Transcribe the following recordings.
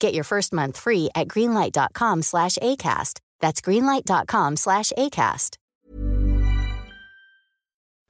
Get your first month free at greenlight.com slash ACAST. That's greenlight.com slash ACAST.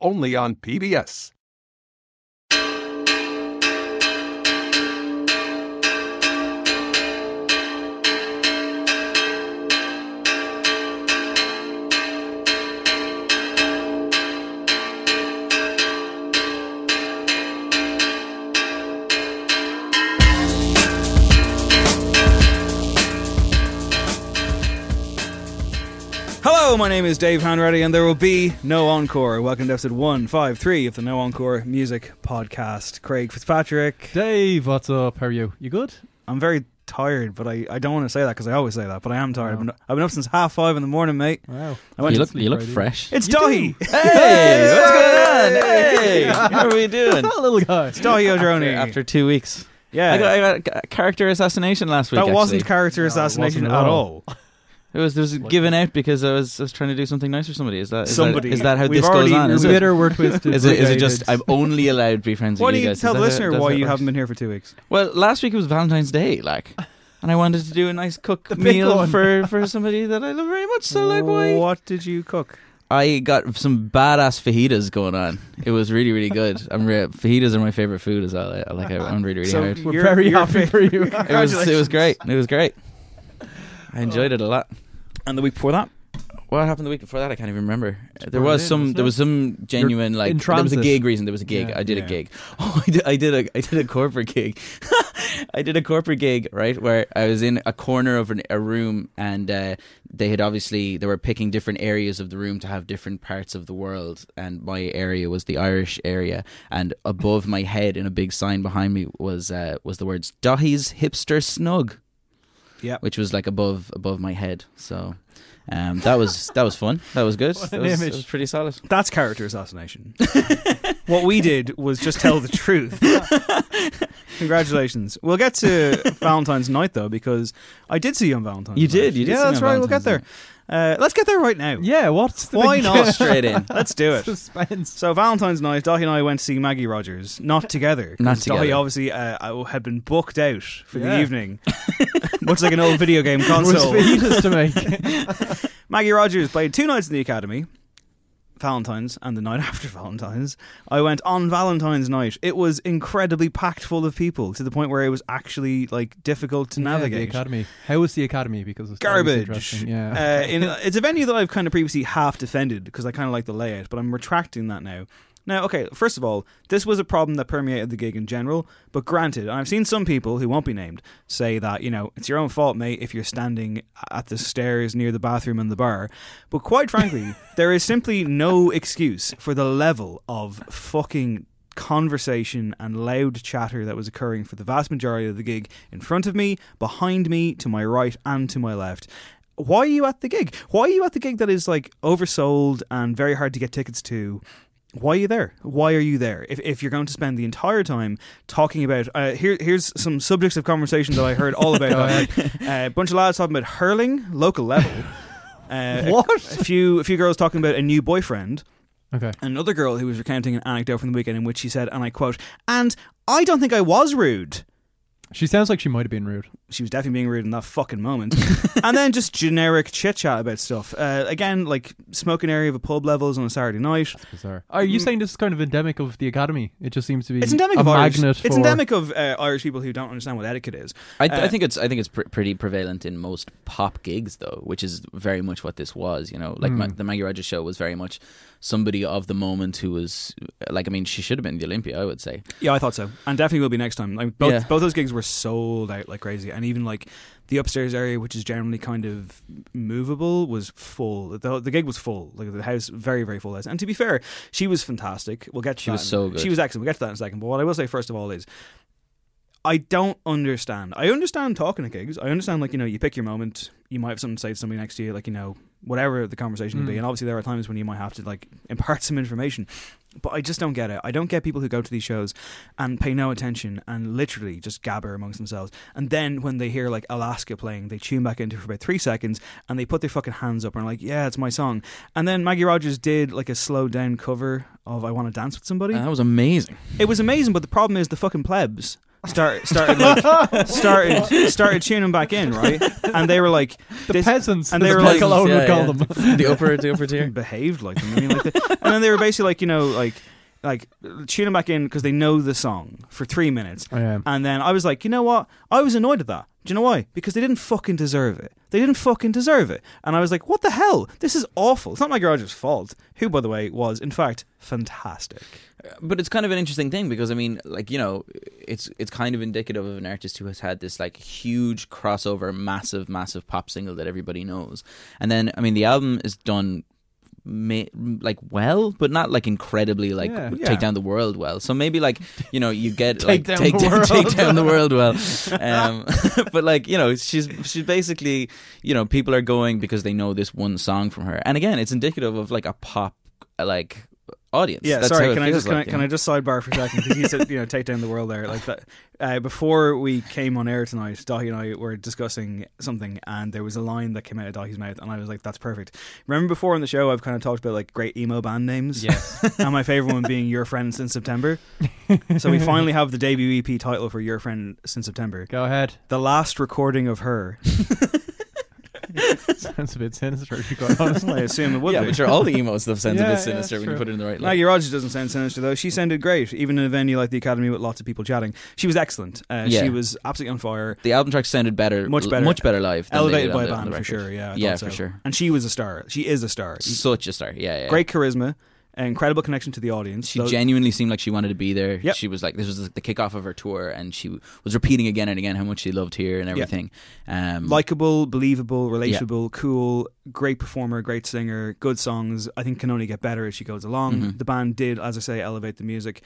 only on PBS. Hello, my name is Dave Hanratty, and there will be no encore. Welcome to episode 153 of the No Encore Music Podcast. Craig Fitzpatrick. Dave, what's up? How are you? You good? I'm very tired, but I, I don't want to say that because I always say that, but I am tired. I've, been, I've been up since half five in the morning, mate. Wow. I went You to- look, you look fresh. It's Dahi. Hey, what's going on? Hey, how are we doing? That little guy. It's Dahi O'Droney. After two weeks, yeah. I got, I got a character assassination last week. that wasn't actually. character No, assassination wasn't at at all. all. It was, it was given out because I was, I was trying to do something nice for somebody. Is that is Somebody. That, is that how We've this already- goes on? Is We it, better word twisted. is it, is it just I'm only allowed to be friends Why with do you you guys? tell Is the that how- listener that's why how it you works? haven't been here for two weeks? Well, last week it was Valentine's Day, like, and I wanted to do a nice cook big meal one. for for somebody that I love very much. So like, why? What did you cook? I got some badass fajitas going on. It was really, really good. I'm re- fajitas are my favorite food as well. I, I like it. I'm really, really So hard. We're You're- very you're happy for you. It was, it was great. It was great. I enjoyed oh. it a lot. And the week before that? What happened the week before that? I can't even remember. there was in, some. There was some genuine like. in There was a gig reason. There was a gig. Yeah. I did Yeah. a gig. Oh, I did. I did a. I did a corporate gig. I did a corporate gig right where I was in a corner of an, a room and uh, they had obviously they were picking different areas of the room to have different parts of the world and my area was the Irish area and above my head in a big sign behind me was uh, was the words Dahi's hipster snug Yeah. which was like above above my head. So um, that was that was fun. That was good. That was, was pretty solid. That's character assassination. what we did was just tell the truth. Congratulations. We'll get to Valentine's night though, because I did see you on Valentine's. You night. did, you did yeah, see me that's right. We'll get there. Valentine's Uh, let's get there right now. Yeah, what's the Why big not? Straight in. Let's do it. suspense? So Valentine's night, Dahi and I went to see Maggie Rogers, not together. 'cause Not Dahi together. obviously uh, had been booked out for the evening, much like an old video game Was console. fajitas to make. Maggie Rogers played two nights in the Academy, Valentine's and the night after Valentine's. I went on Valentine's night. It was incredibly packed full of people to the point where it was actually like difficult to Yeah, navigate. the academy. How was the academy? Because it's Garbage. Yeah. Uh, in, it's a venue that I've kind of previously half defended because I kind of like the layout, but I'm retracting that now. Now, okay, first of all, this was a problem that permeated the gig in general, but granted, and I've seen some people who won't be named say that, you know, it's your own fault, mate, if you're standing at the stairs near the bathroom and the bar. But quite frankly, there is simply no excuse for the level of fucking conversation and loud chatter that was occurring for the vast majority of the gig in front of me, behind me, to my right, and to my left. Why are you at the gig? Why are you at the gig that is like oversold and very hard to get tickets to? Why are you there? Why are you there? If, if you're going to spend the entire time talking about, uh, here, here's some subjects of conversation that I heard all about. uh, a bunch of lads talking about hurling, local level. Uh, What? A, a few, a few girls talking about a new boyfriend. Okay. Another girl who was recounting an anecdote from the weekend in which she said, and I quote, "And I don't think I was rude." She sounds like she might have been rude. She was definitely being rude in that fucking moment. and then just generic chit chat about stuff. Uh, again, like smoking area of a pub levels on a Saturday night. Bizarre. Are you saying this is kind of endemic of the academy? It just seems to be Mm. It's endemic a of Irish. magnet It's endemic of uh, Irish people who don't understand what etiquette is. I, Uh, I think it's I think it's pr- pretty prevalent in most pop gigs though, which is very much what this was. You know, like Ma- Hmm. the Maggie Rogers show was very much somebody of the moment who was like I mean she should have been in the Olympia, I would say. Yeah, I thought so, and definitely will be next time. Like both Yeah. both those gigs were sold out like crazy, and even like the upstairs area, which is generally kind of movable, was full. The, the gig was full. Like the house, very very full house. And to be fair, she was fantastic. We'll get to She that was in- so good. She was excellent. We'll get to that in a second. But what I will say first of all is. I don't understand. I understand talking at gigs. I understand, like, you know, you pick your moment. You might have something to say to somebody next to you, like, you know, whatever the conversation will be. Mm. And obviously, there are times when you might have to, like, impart some information. But I just don't get it. I don't get people who go to these shows and pay no attention and literally just gabber amongst themselves. And then when they hear like Alaska playing, they tune back into it for about three seconds and they put their fucking hands up and are like, "Yeah, it's my song." And then Maggie Rogers did like a slowed down cover of "I Want to Dance with Somebody." And that was amazing. It was amazing, but the problem is the fucking plebs start started like, started started tuning back in, right? And they were like, the this- peasants, and as they were Michael like- alone Yeah, would call yeah. them. the upper the upper tier. behaved like them. I mean, like the, and then they were basically like, you know, like like tuning back in because they know the song for three minutes. Oh, I am. And then I was like, you know what? I was annoyed at that. Do you know why? Because they didn't fucking deserve it. They didn't fucking deserve it. And I was like, what the hell? This is awful. It's not Maggie Rogers' fault. Who, by the way, was in fact fantastic. Uh, but it's kind of an interesting thing because I mean, like you know, it's it's kind of indicative of an artist who has had this like huge crossover, massive, massive pop single that everybody knows, and then I mean, the album is done. Ma- like well, but not like incredibly like Yeah. take Yeah. down the world well. So maybe like you know you get Take like down take the down world. take down the world well. Um, but like you know she's she's basically you know people are going because they know this one song from her, and again it's indicative of like a pop like audience. Yeah, That's sorry. Can I just can, I, can? I just sidebar for a second because you said you know take down the world there like that. Uh, before we came on air tonight, Dahi and I were discussing something, and there was a line that came out of Dahi's mouth, and I was like, "That's perfect." Remember before on the show, I've kind of talked about like great emo band names. Yeah. and my favorite one being Your Friend Since September. so we finally have the debut EP title for Your Friend Since September. Go ahead. The last recording of her. Sounds a bit sinister, to be quite honest. I assume it would yeah, be. but sure, all the emo stuff sounds a Yeah, bit yeah, sinister when you true. put it in the right light. Maggie Rogers doesn't sound sinister though. She sounded great, even in a venue like the Academy with lots of people chatting. She was excellent. Uh, Yeah. She was absolutely on fire. The album track sounded better, Much better. much better live. Than they Elevated did by a the- on band the for record. sure. Yeah, I yeah, thought for sure. And she was a star. She is a star. Such a star. Yeah, yeah. Great charisma, incredible connection to the audience. She Those- genuinely seemed like she wanted to be there. Yep. She was like, this was the kickoff of her tour, and she was repeating again and again how much she loved here and everything. Um, likable, believable, relatable, cool, great performer, great singer, good songs. I think can only get better as she goes along. Mhm. The band did, as I say, elevate the music.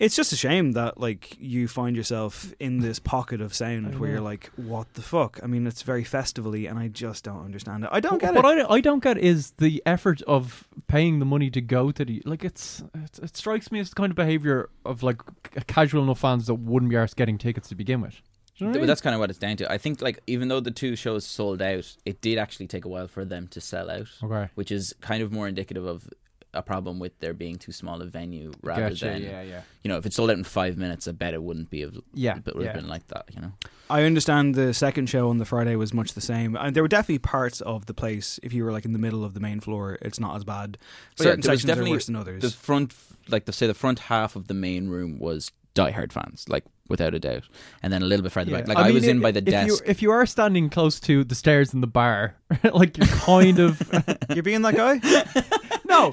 It's just a shame that like you find yourself in this pocket of sound where you're like, what the fuck? I mean, it's very festivally, and I just don't understand it. I don't get what it. I, I don't get is the effort of paying the money to go to the like it's it, it strikes me as the kind of behavior of like c- casual enough fans that wouldn't be arse getting tickets to begin with. Do you know what I Th- mean? that's kind of what it's down to. I think, like, even though the two shows sold out, it did actually take a while for them to sell out, okay. which is kind of more indicative of a problem with there being too small a venue rather Gotcha, than yeah, yeah, you know if it sold out in five minutes, I bet it wouldn't be. Of, yeah, it would have yeah. been like that. You know. I understand the second show on the Friday was much the same. And there were definitely parts of the place. If you were like in the middle of the main floor, it's not as bad. But yeah, Certain there was sections are worse than others. The front, like to say, the front half of the main room was diehard fans, like without a doubt, and then a little bit further Yeah. back. Like I, mean, was in i- by the if desk. You, if you are standing close to the stairs in the bar, like you're kind of You're being that guy?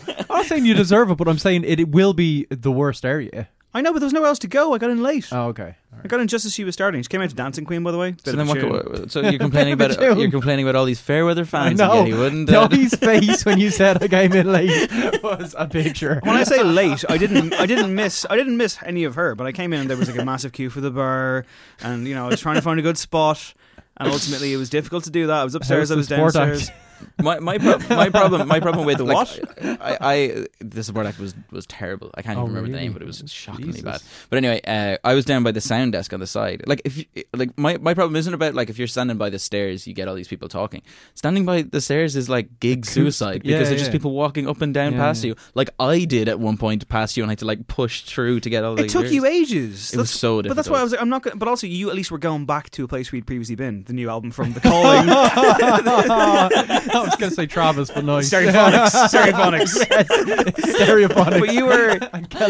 no, I'm not saying you deserve it, but I'm saying it, it will be the worst area. I know, but there was nowhere else to go. I got in late. Oh, okay. I got in just as she was starting. She came out to Dancing Queen, by the way. Bit So of then, what, tune. what- so you're complaining about Tune. you're complaining about all these Fairweather I fans. No, again, you wouldn't. uh, Dottie's face when you said I came in late was a picture. When I say late, I didn't. I didn't miss. I didn't miss any of her. But I came in and there was like a massive queue for the bar, and you know I was trying to find a good spot, and ultimately it was difficult to do that. I was upstairs. I was How's the downstairs. Act? my my, pro- my problem my problem with The like, what? I, I the support act was was terrible. I can't Oh, even remember the name, but it was shockingly Jesus. bad. But anyway, uh, I was down by the sound desk on the side. Like if you, like my my problem isn't about like if you're standing by the stairs, you get all these people talking. Standing by the stairs is like gig suicide Yeah, because there's just people walking up and down Yeah, past yeah. you, like I did at one point past you, and I had to like push through to get all the. It took you ages. It was so difficult. But that's why I was like, I'm not. Gonna, but also, you at least were going back to a place we'd previously been. The new album from The Calling, I was going to say Travis, but no. Stereophonics, Stereophonics. Stereophonics. But you were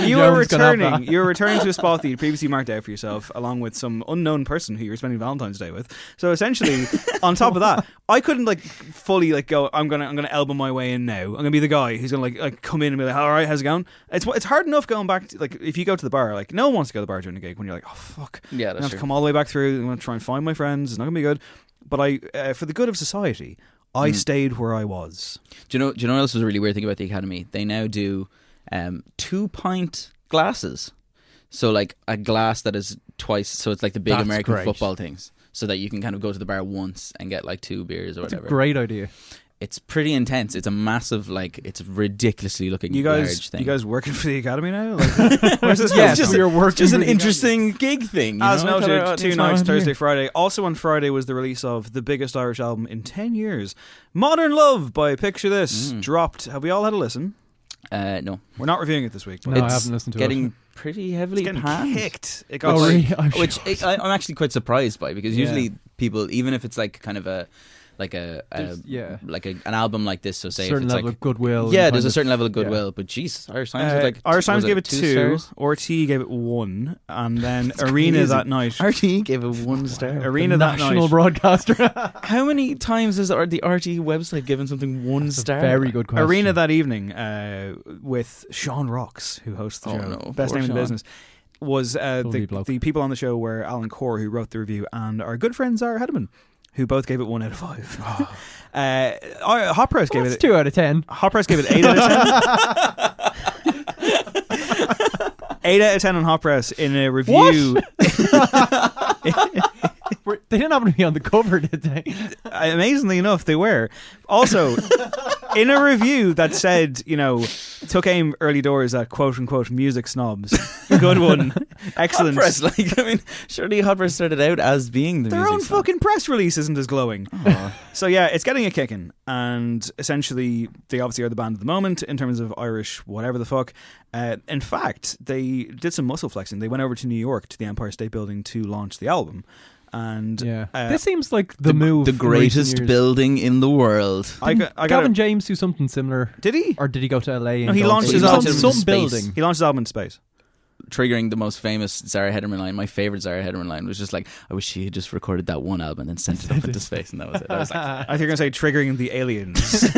you were Jones can have returning. that. You were returning to a spot that you previously marked out for yourself, along with some unknown person who you were spending Valentine's Day with. So essentially, on top of that, I couldn't like fully like go. I'm gonna I'm gonna elbow my way in now. I'm gonna be the guy who's gonna like like come in and be like, all right, how's it going? It's it's hard enough going back. To, like if you go to the bar, like no one wants to go to the bar during a gig when you're like, oh fuck, Yeah, I that's have to true. come all the way back through. I'm gonna try and find my friends. It's not gonna be good. But I, uh, for the good of society, I Mm. stayed where I was. Do you know? Do you know what else was a really weird thing about the academy? They now do um, two pint glasses. So like a glass that is twice. So it's like the big That's American great. football things. So that you can kind of go to the bar once and get like two beers or That's a whatever. great idea. It's pretty intense. It's a massive, like, it's ridiculously looking You large guys, thing. you guys working for the academy now? Like, or this Yes, just, we are working. just an really- interesting gig thing. You As know? noted, Kinda- two nights, not- Thursday, Friday. Also on Friday was the release of the biggest Irish album in 10 years. Modern Love by Picture This. Mm. Dropped. Have we all had a listen? Uh, no, We're not reviewing it this week. No, but I haven't listened to getting it. pretty it's heavily getting panned. kicked. It got Oh, really? I'm which shocked. I, I'm actually quite surprised by because Yeah. usually people, even if it's like kind of a like a, a yeah. like a, an album like this, so say if certain level like of goodwill. yeah, there's a certain level of goodwill, but Jesus, Irish Times Uh, was like Irish Times gave it two, two. stars? RTÉ gave it one. And then Arena crazy. that night. RTÉ gave it one star. Arena that national night. broadcaster. How many times has the RTÉ website given something one That's star? very good question. Arena that evening uh, with Sean Rocks, who hosts the Oh, show, no. best name in the business, was uh, the, the people on the show were Alan Corr, who wrote the review, and our good friend Zara Hedderman, who both gave it one out of five. uh, Hot Press gave That's it. two out of ten. Hot Press gave it eight out of ten. eight out of ten on Hot Press in a review. We're- They didn't happen to be on the cover, did they? amazingly enough, they were. Also, in a review that said, you know, took aim early doors at quote unquote music snobs. Good one. Excellent. Hot press, like I mean, surely Hot Press started out as being the Their music own snob. fucking press release isn't as glowing. Aw. So yeah, it's getting a kicking, and essentially they obviously are the band of the moment in terms of Irish whatever the fuck. Uh, in fact, they did some muscle flexing. They went over to New York to the Empire State Building to launch the album, and Yeah. uh, this seems like the, move. the greatest building in the world. I got, I got Gavin a, James do something similar, did he? or did he go to LA? No, he launched He his was on album some in space. building. He launched his album in space. Triggering the most famous Zara Hedderman line. My favorite Zara Hedderman line was just like, "I wish she had just recorded that one album and then sent it up into space," and that was it. I was like, I think you're gonna say triggering the aliens.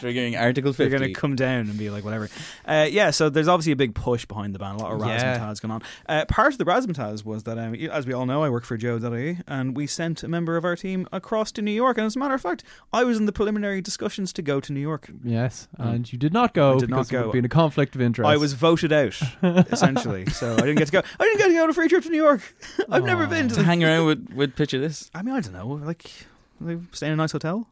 triggering Article Fifty. They're going to come down and be like, whatever. Uh, yeah, so there's obviously a big push behind the band. A lot of Yeah. razzmatazz going on. Uh, part of the razzmatazz was that, um, as we all know, I work for Joe.ie, and we sent a member of our team across to New York. And as a matter of fact, I was in the preliminary discussions to go to New York. Yes, and you did not go I did not because it would go. be in a conflict of interest. I was voted out, essentially. So I didn't get to go. I didn't get to go on a free trip to New York. I've never been to to the. hang around with with picture this. I mean, I don't know. Like, they stay in a nice hotel.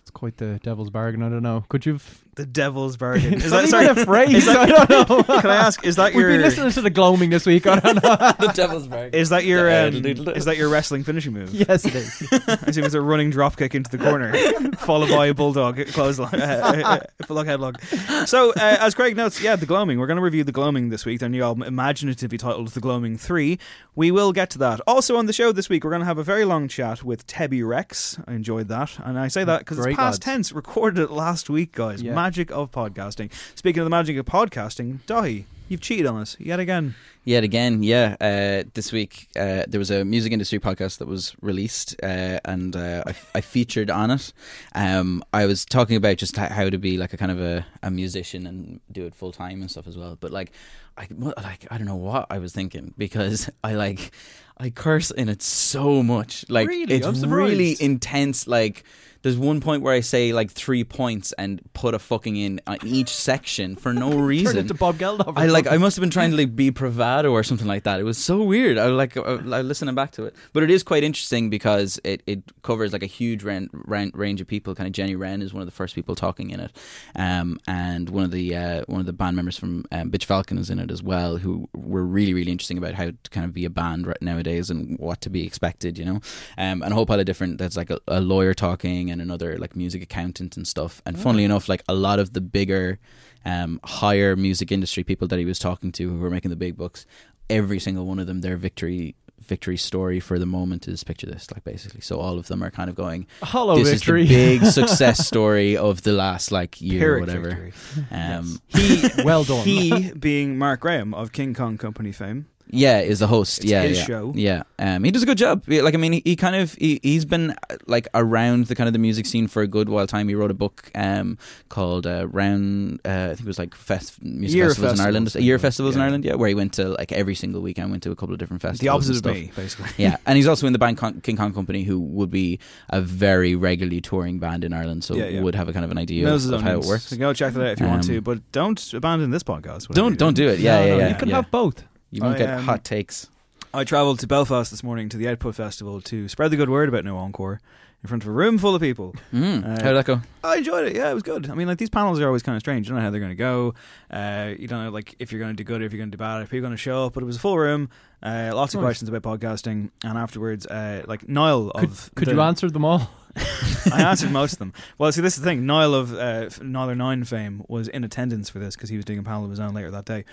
It's quite the devil's bargain. I don't know. Could you've? The devil's bargain. Is Is that that sorry? even a phrase? that- I don't know. Can I ask? Is that We've your? been listening to the gloaming this week. I don't know. the Devil's Bag. Is that your? Um, is that your wrestling finishing move? yes, it is. I assume it's a running drop kick into the corner, followed by a bulldog clothesline, uh, uh, full headlock. So, uh, as Craig notes, yeah, the Gloaming. We're going to review the Gloaming this week. Their new album, imaginatively titled "The Gloaming 3. We will get to that. Also on the show this week, we're going to have a very long chat with Tebi Rex. I enjoyed that, and I say that because it's past lads. tense. Recorded it last week, guys. Yeah. Magic of podcasting. Speaking of the magic of podcasting, Dahi, You've cheated on us yet again. Yet again, yeah. Uh, this week uh, there was a music industry podcast that was released, uh, and uh, I, I featured on it. Um, I was talking about just how to be like a kind of a, a musician and do it full time and stuff as well. But like, I like I don't know what I was thinking because I like I curse in it so much. Like Really? it's really intense. Like there's one point where I say like three points and put a fucking in on each section for no Turn reason. into Bob Geldof. I like. I must have been trying to like be bravado or something like that. It was so weird. I like. I, I listening back to it, but it is quite interesting because it, it covers like a huge ran, ran, range of people. Kind of Jenny Wren is one of the first people talking in it, um, and one of the uh, one of the band members from um, Bitch Falcon is in it as well, who were really really interesting about how to kind of be a band right nowadays and what to be expected. You know, um, and a whole pile of different. That's like a, a lawyer talking and another like music accountant and stuff. And funnily enough, like a lot of the bigger um, higher music industry people that he was talking to who were making the big bucks, every single one of them, their victory victory story for the moment is picture this, like basically. So all of them are kind of going, Hollow this victory. is the big success story of the last like year or whatever. Um, He, well done. he being Mark Graham of King Kong Company fame. Yeah, is the host. It's yeah, his yeah. show. Yeah, um, he does a good job. Like, I mean, he, he kind of he, he's been like around the kind of the music scene for a good while time. He wrote a book um, called uh, Round. Uh, I think it was like fest, music Year festivals, in Ireland. Year think. festivals in Yeah. Ireland. Yeah, where he went to like every single weekend. Went to a couple of different festivals. The opposite of me, basically. Yeah, and he's also in the band Con- King Kong Company, who would be a very regularly touring band in Ireland, so Yeah, yeah. would have a kind of an idea Knows of, of how it works. So go check that out if you want Um, to, but don't abandon this podcast. Don't don't do it. Yeah, No, yeah, no, yeah. You can yeah. have both. You won't I, get um, hot takes. I travelled to Belfast this morning to the Output Festival to spread the good word about No Encore in front of a room full of people. Mm. Uh, how did that go? I enjoyed it. Yeah, it was good. I mean, like these panels are always kind of strange. You don't know how they're going to go. Uh, you don't know like if you're going to do good or if you're going to do bad. If people are going to show up. But it was a full room. Uh, lots of Nice. questions about podcasting, and afterwards, uh, like Niall Could, of could the- you answer them all? I answered most of them. Well, see, this is the thing. Niall of uh, F- Nialler9 fame was in attendance for this because he was doing a panel of his own later that day.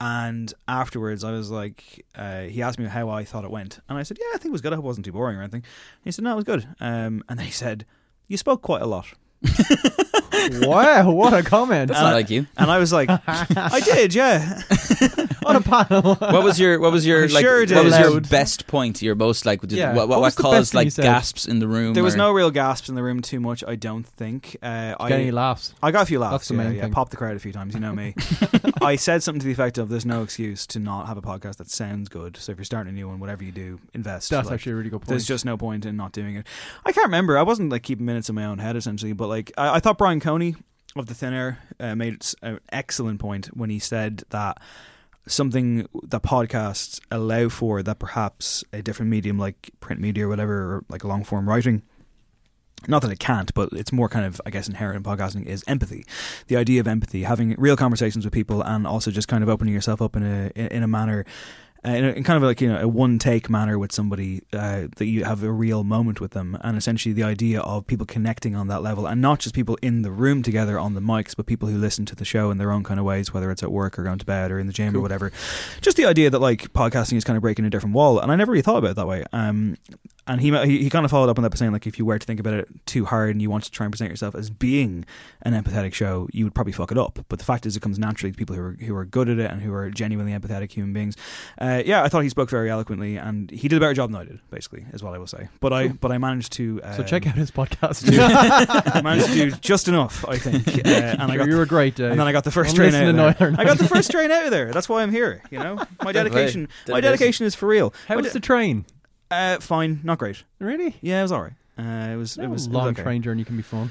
And afterwards, I was like, uh, he asked me how I thought it went, and I said, "Yeah, I think it was good. I hope it wasn't too boring or anything." And he said, "No, it was good." Um, and then he said, "You spoke quite a lot." wow, what a comment. That's Uh, not like you. And I was like, "I did, yeah." On a panel. what was your what was your like sure what was your Loud. best point your most like did, Yeah. what, what, What what was the best caused thing you like said? gasps in the room There was or- no real gasps in the room too much. I don't think. Uh, I Get any laughs? I got a few laughs. That's the yeah, main yeah. thing. Popped the crowd a few times. You know me. I said something to the effect of, "There's no excuse to not have a podcast that sounds good. So if you're starting a new one, whatever you do, invest." That's Like, actually a really good point. There's just no point in not doing it. I can't remember. I wasn't like keeping minutes in my own head essentially, but like I, I thought Brian Coney of the Thin Air uh, made s- an excellent point when he said that something that podcasts allow for that perhaps a different medium like print media or whatever, or like long form writing. Not that it can't, but it's more kind of, I guess, inherent in podcasting is empathy. The idea of empathy, having real conversations with people, and also just kind of opening yourself up in a in, a manner uh, in, a, in kind of like you know a one take manner with somebody uh, that you have a real moment with them, and essentially the idea of people connecting on that level, and not just people in the room together on the mics, but people who listen to the show in their own kind of ways, whether it's at work or going to bed or in the gym or whatever. Just the idea that like podcasting is kind of breaking a different wall, and I never really thought about it that way. Um, and he, he kind of followed up on that by saying like if you were to think about it too hard and you want to try and present yourself as being an empathetic show, you would probably fuck it up. But the fact is, it comes naturally to people who are who are good at it and who are genuinely empathetic human beings. Uh, yeah, I thought he spoke very eloquently, and he did a better job than I did. Basically, is what I will say. But I but I managed to uh, so check out his podcast. I managed to do just enough, I think. Uh, and I got you were great, Dave. and then I got the first I'm train out. Of there. I got the first train out of there. That's why I'm here. You know, my dedication. My Dedication. dedication is for real. How My was de- the train? Uh, fine, not great. Really? Yeah, it was alright. Uh, it was. No, it was it was long okay. train journey can be fun.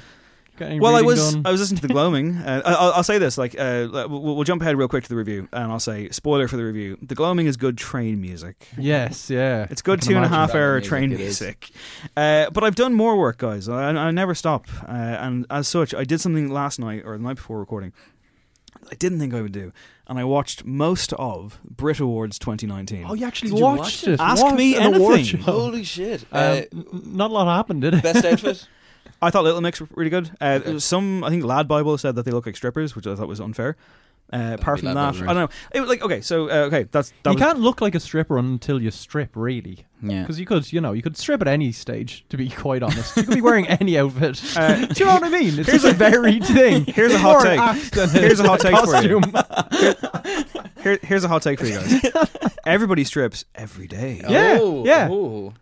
Got any Well, I reading was done? I was listening to the gloaming. Uh, I- I'll, I'll say this: like, uh, we'll, we'll jump ahead real quick to the review, and I'll say spoiler for the review. The gloaming is good train music. Yes, yeah. It's good I can two and a imagine. half Background hour music train it is. music. Uh, but I've done more work, guys. I, I never stop. Uh, and as such, I did something last night or the night before recording. I didn't think I would do, and I watched most of Brit Awards 2019. Oh, you actually Did you watched watch it? Ask What me an anything. Holy shit! Um, Uh, not a lot happened, did it? best outfit. I thought Little Mix were really good. Uh, Okay. Some, I think, Lad Bible said that they look like strippers, which I thought was unfair. Uh, apart from that, I don't know. It, was like, okay, so uh, okay, that's that you was, can't look like a stripper until you strip, really. Yeah. Because you could, you know, you could strip at any stage. To be quite honest, you could be wearing any outfit. Uh, Do you know what I mean? It's here's just a varied thing. here's a hot more take. Here's a hot take for you. Here, here's a hot take for you guys. Everybody strips every day. Yeah, Oh, yeah. oh.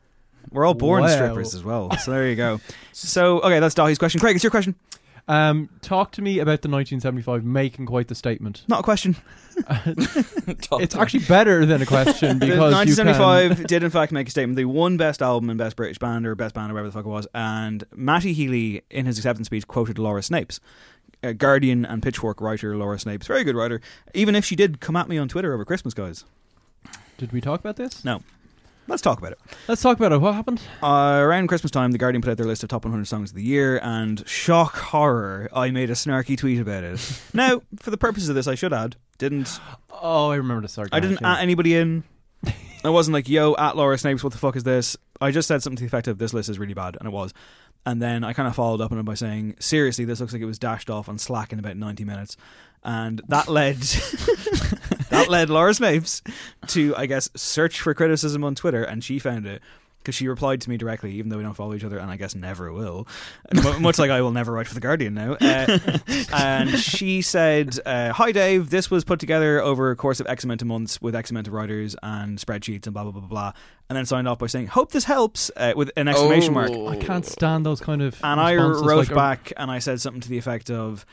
We're all born Wow. strippers as well. So there you go. So okay, that's Dahi's question. Craig, it's your question. Um, talk to me about the 1975 making quite the statement. Not a question. It's actually better than a question The because you can- 1975 did in fact make a statement. They won Best Album and Best British Band or Best Band or whatever the fuck it was. And Matty Healy, in his acceptance speech, quoted Laura Snapes. Uh, Guardian and Pitchfork writer Laura Snapes, very good writer. Even if she did come at me on Twitter over Christmas, guys. Did we talk about this? No. Let's talk about it. Let's talk about it. What happened? Uh, around Christmas time, The Guardian put out their list of top 100 songs of the year, and shock horror, I made a snarky tweet about it. now, for the purposes of this, I should add, didn't Oh, I remember the start. I didn't at anybody in. I wasn't like, yo, at Laura Snapes, what the fuck is this? I just said something to the effect of, this list is really bad, and it was. And then I kind of followed up on it by saying, seriously, this looks like it was dashed off on Slack in about 90 minutes. And that led that led Laura Snapes to, I guess, search for criticism on Twitter, and she found it because she replied to me directly, even though we don't follow each other, and I guess never will. Mu- Much like I will never write for the Guardian now. Uh, and she said, uh, "Hi Dave, this was put together over a course of X amount of months with X amount of writers and spreadsheets and blah blah blah blah." blah. And then signed off by saying, "Hope this helps," uh, with an exclamation mark. Oh. I can't stand those kind of. And I responses, wrote like, back and I said something to the effect of,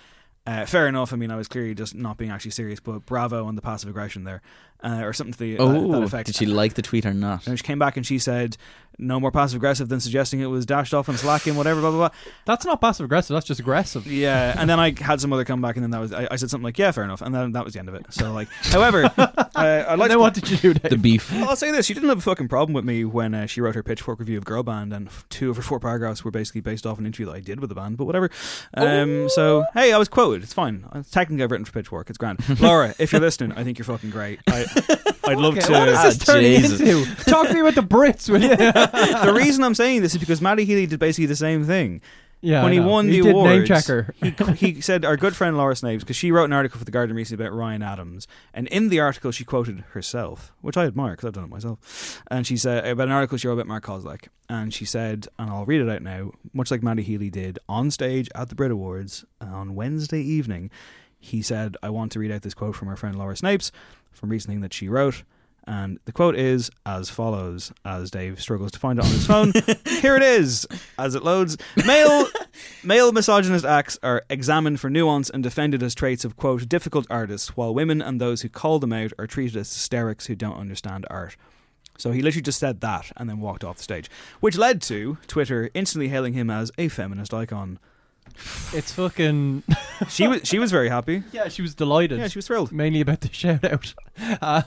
uh, "Fair enough. I mean, I was clearly just not being actually serious, but bravo on the passive aggression there, uh, or something to the, uh, that Oh, effect." did she like the tweet or not? And she came back and she said, "No more passive aggressive than suggesting it was dashed off and slacking, whatever, blah blah blah." That's not passive aggressive. That's just aggressive. Yeah, and then I had some other come back, and then that was I, I said something like, "Yeah, fair enough," and then that was the end of it. So like, however, uh, I'd like then to. what did you do? Dave? The beef. Well, I'll say this: she didn't have a fucking problem with me when uh, she wrote her Pitchfork review of Girl Band, and two of her four paragraphs were basically based off an interview that I did with the band. But whatever. Um, so hey, I was quoted. It's fine. Technically, I've written for Pitchfork. It's grand. Laura, if you're listening, I think you're fucking great. I, I'd love Okay, to. what is this Ah, turning Jesus. into? Talk to me about the Brits, will you? the reason I'm saying this is because Matty Healy did basically the same thing. yeah, when he know. won he the did awards, name checker. he, he said our good friend Laura Snapes because she wrote an article for the Guardian recently about Ryan Adams, and in the article she quoted herself, which I admire because I've done it myself. And she said about an article she wrote about Mark Kozelek, and she said, and I'll read it out now, much like Matty Healy did on stage at the Brit Awards on Wednesday evening. He said, "I want to read out this quote from our friend Laura Snapes from thing that she wrote." And the quote is as follows as Dave struggles to find it on his phone. Here it is as it loads. Male male misogynist acts are examined for nuance and defended as traits of quote difficult artists, while women and those who call them out are treated as hysterics who don't understand art. So he literally just said that and then walked off the stage, which led to Twitter instantly hailing him as a feminist icon. It's fucking. She was she was very happy. Yeah, she was delighted. Yeah, she was thrilled. Mainly about the shout out.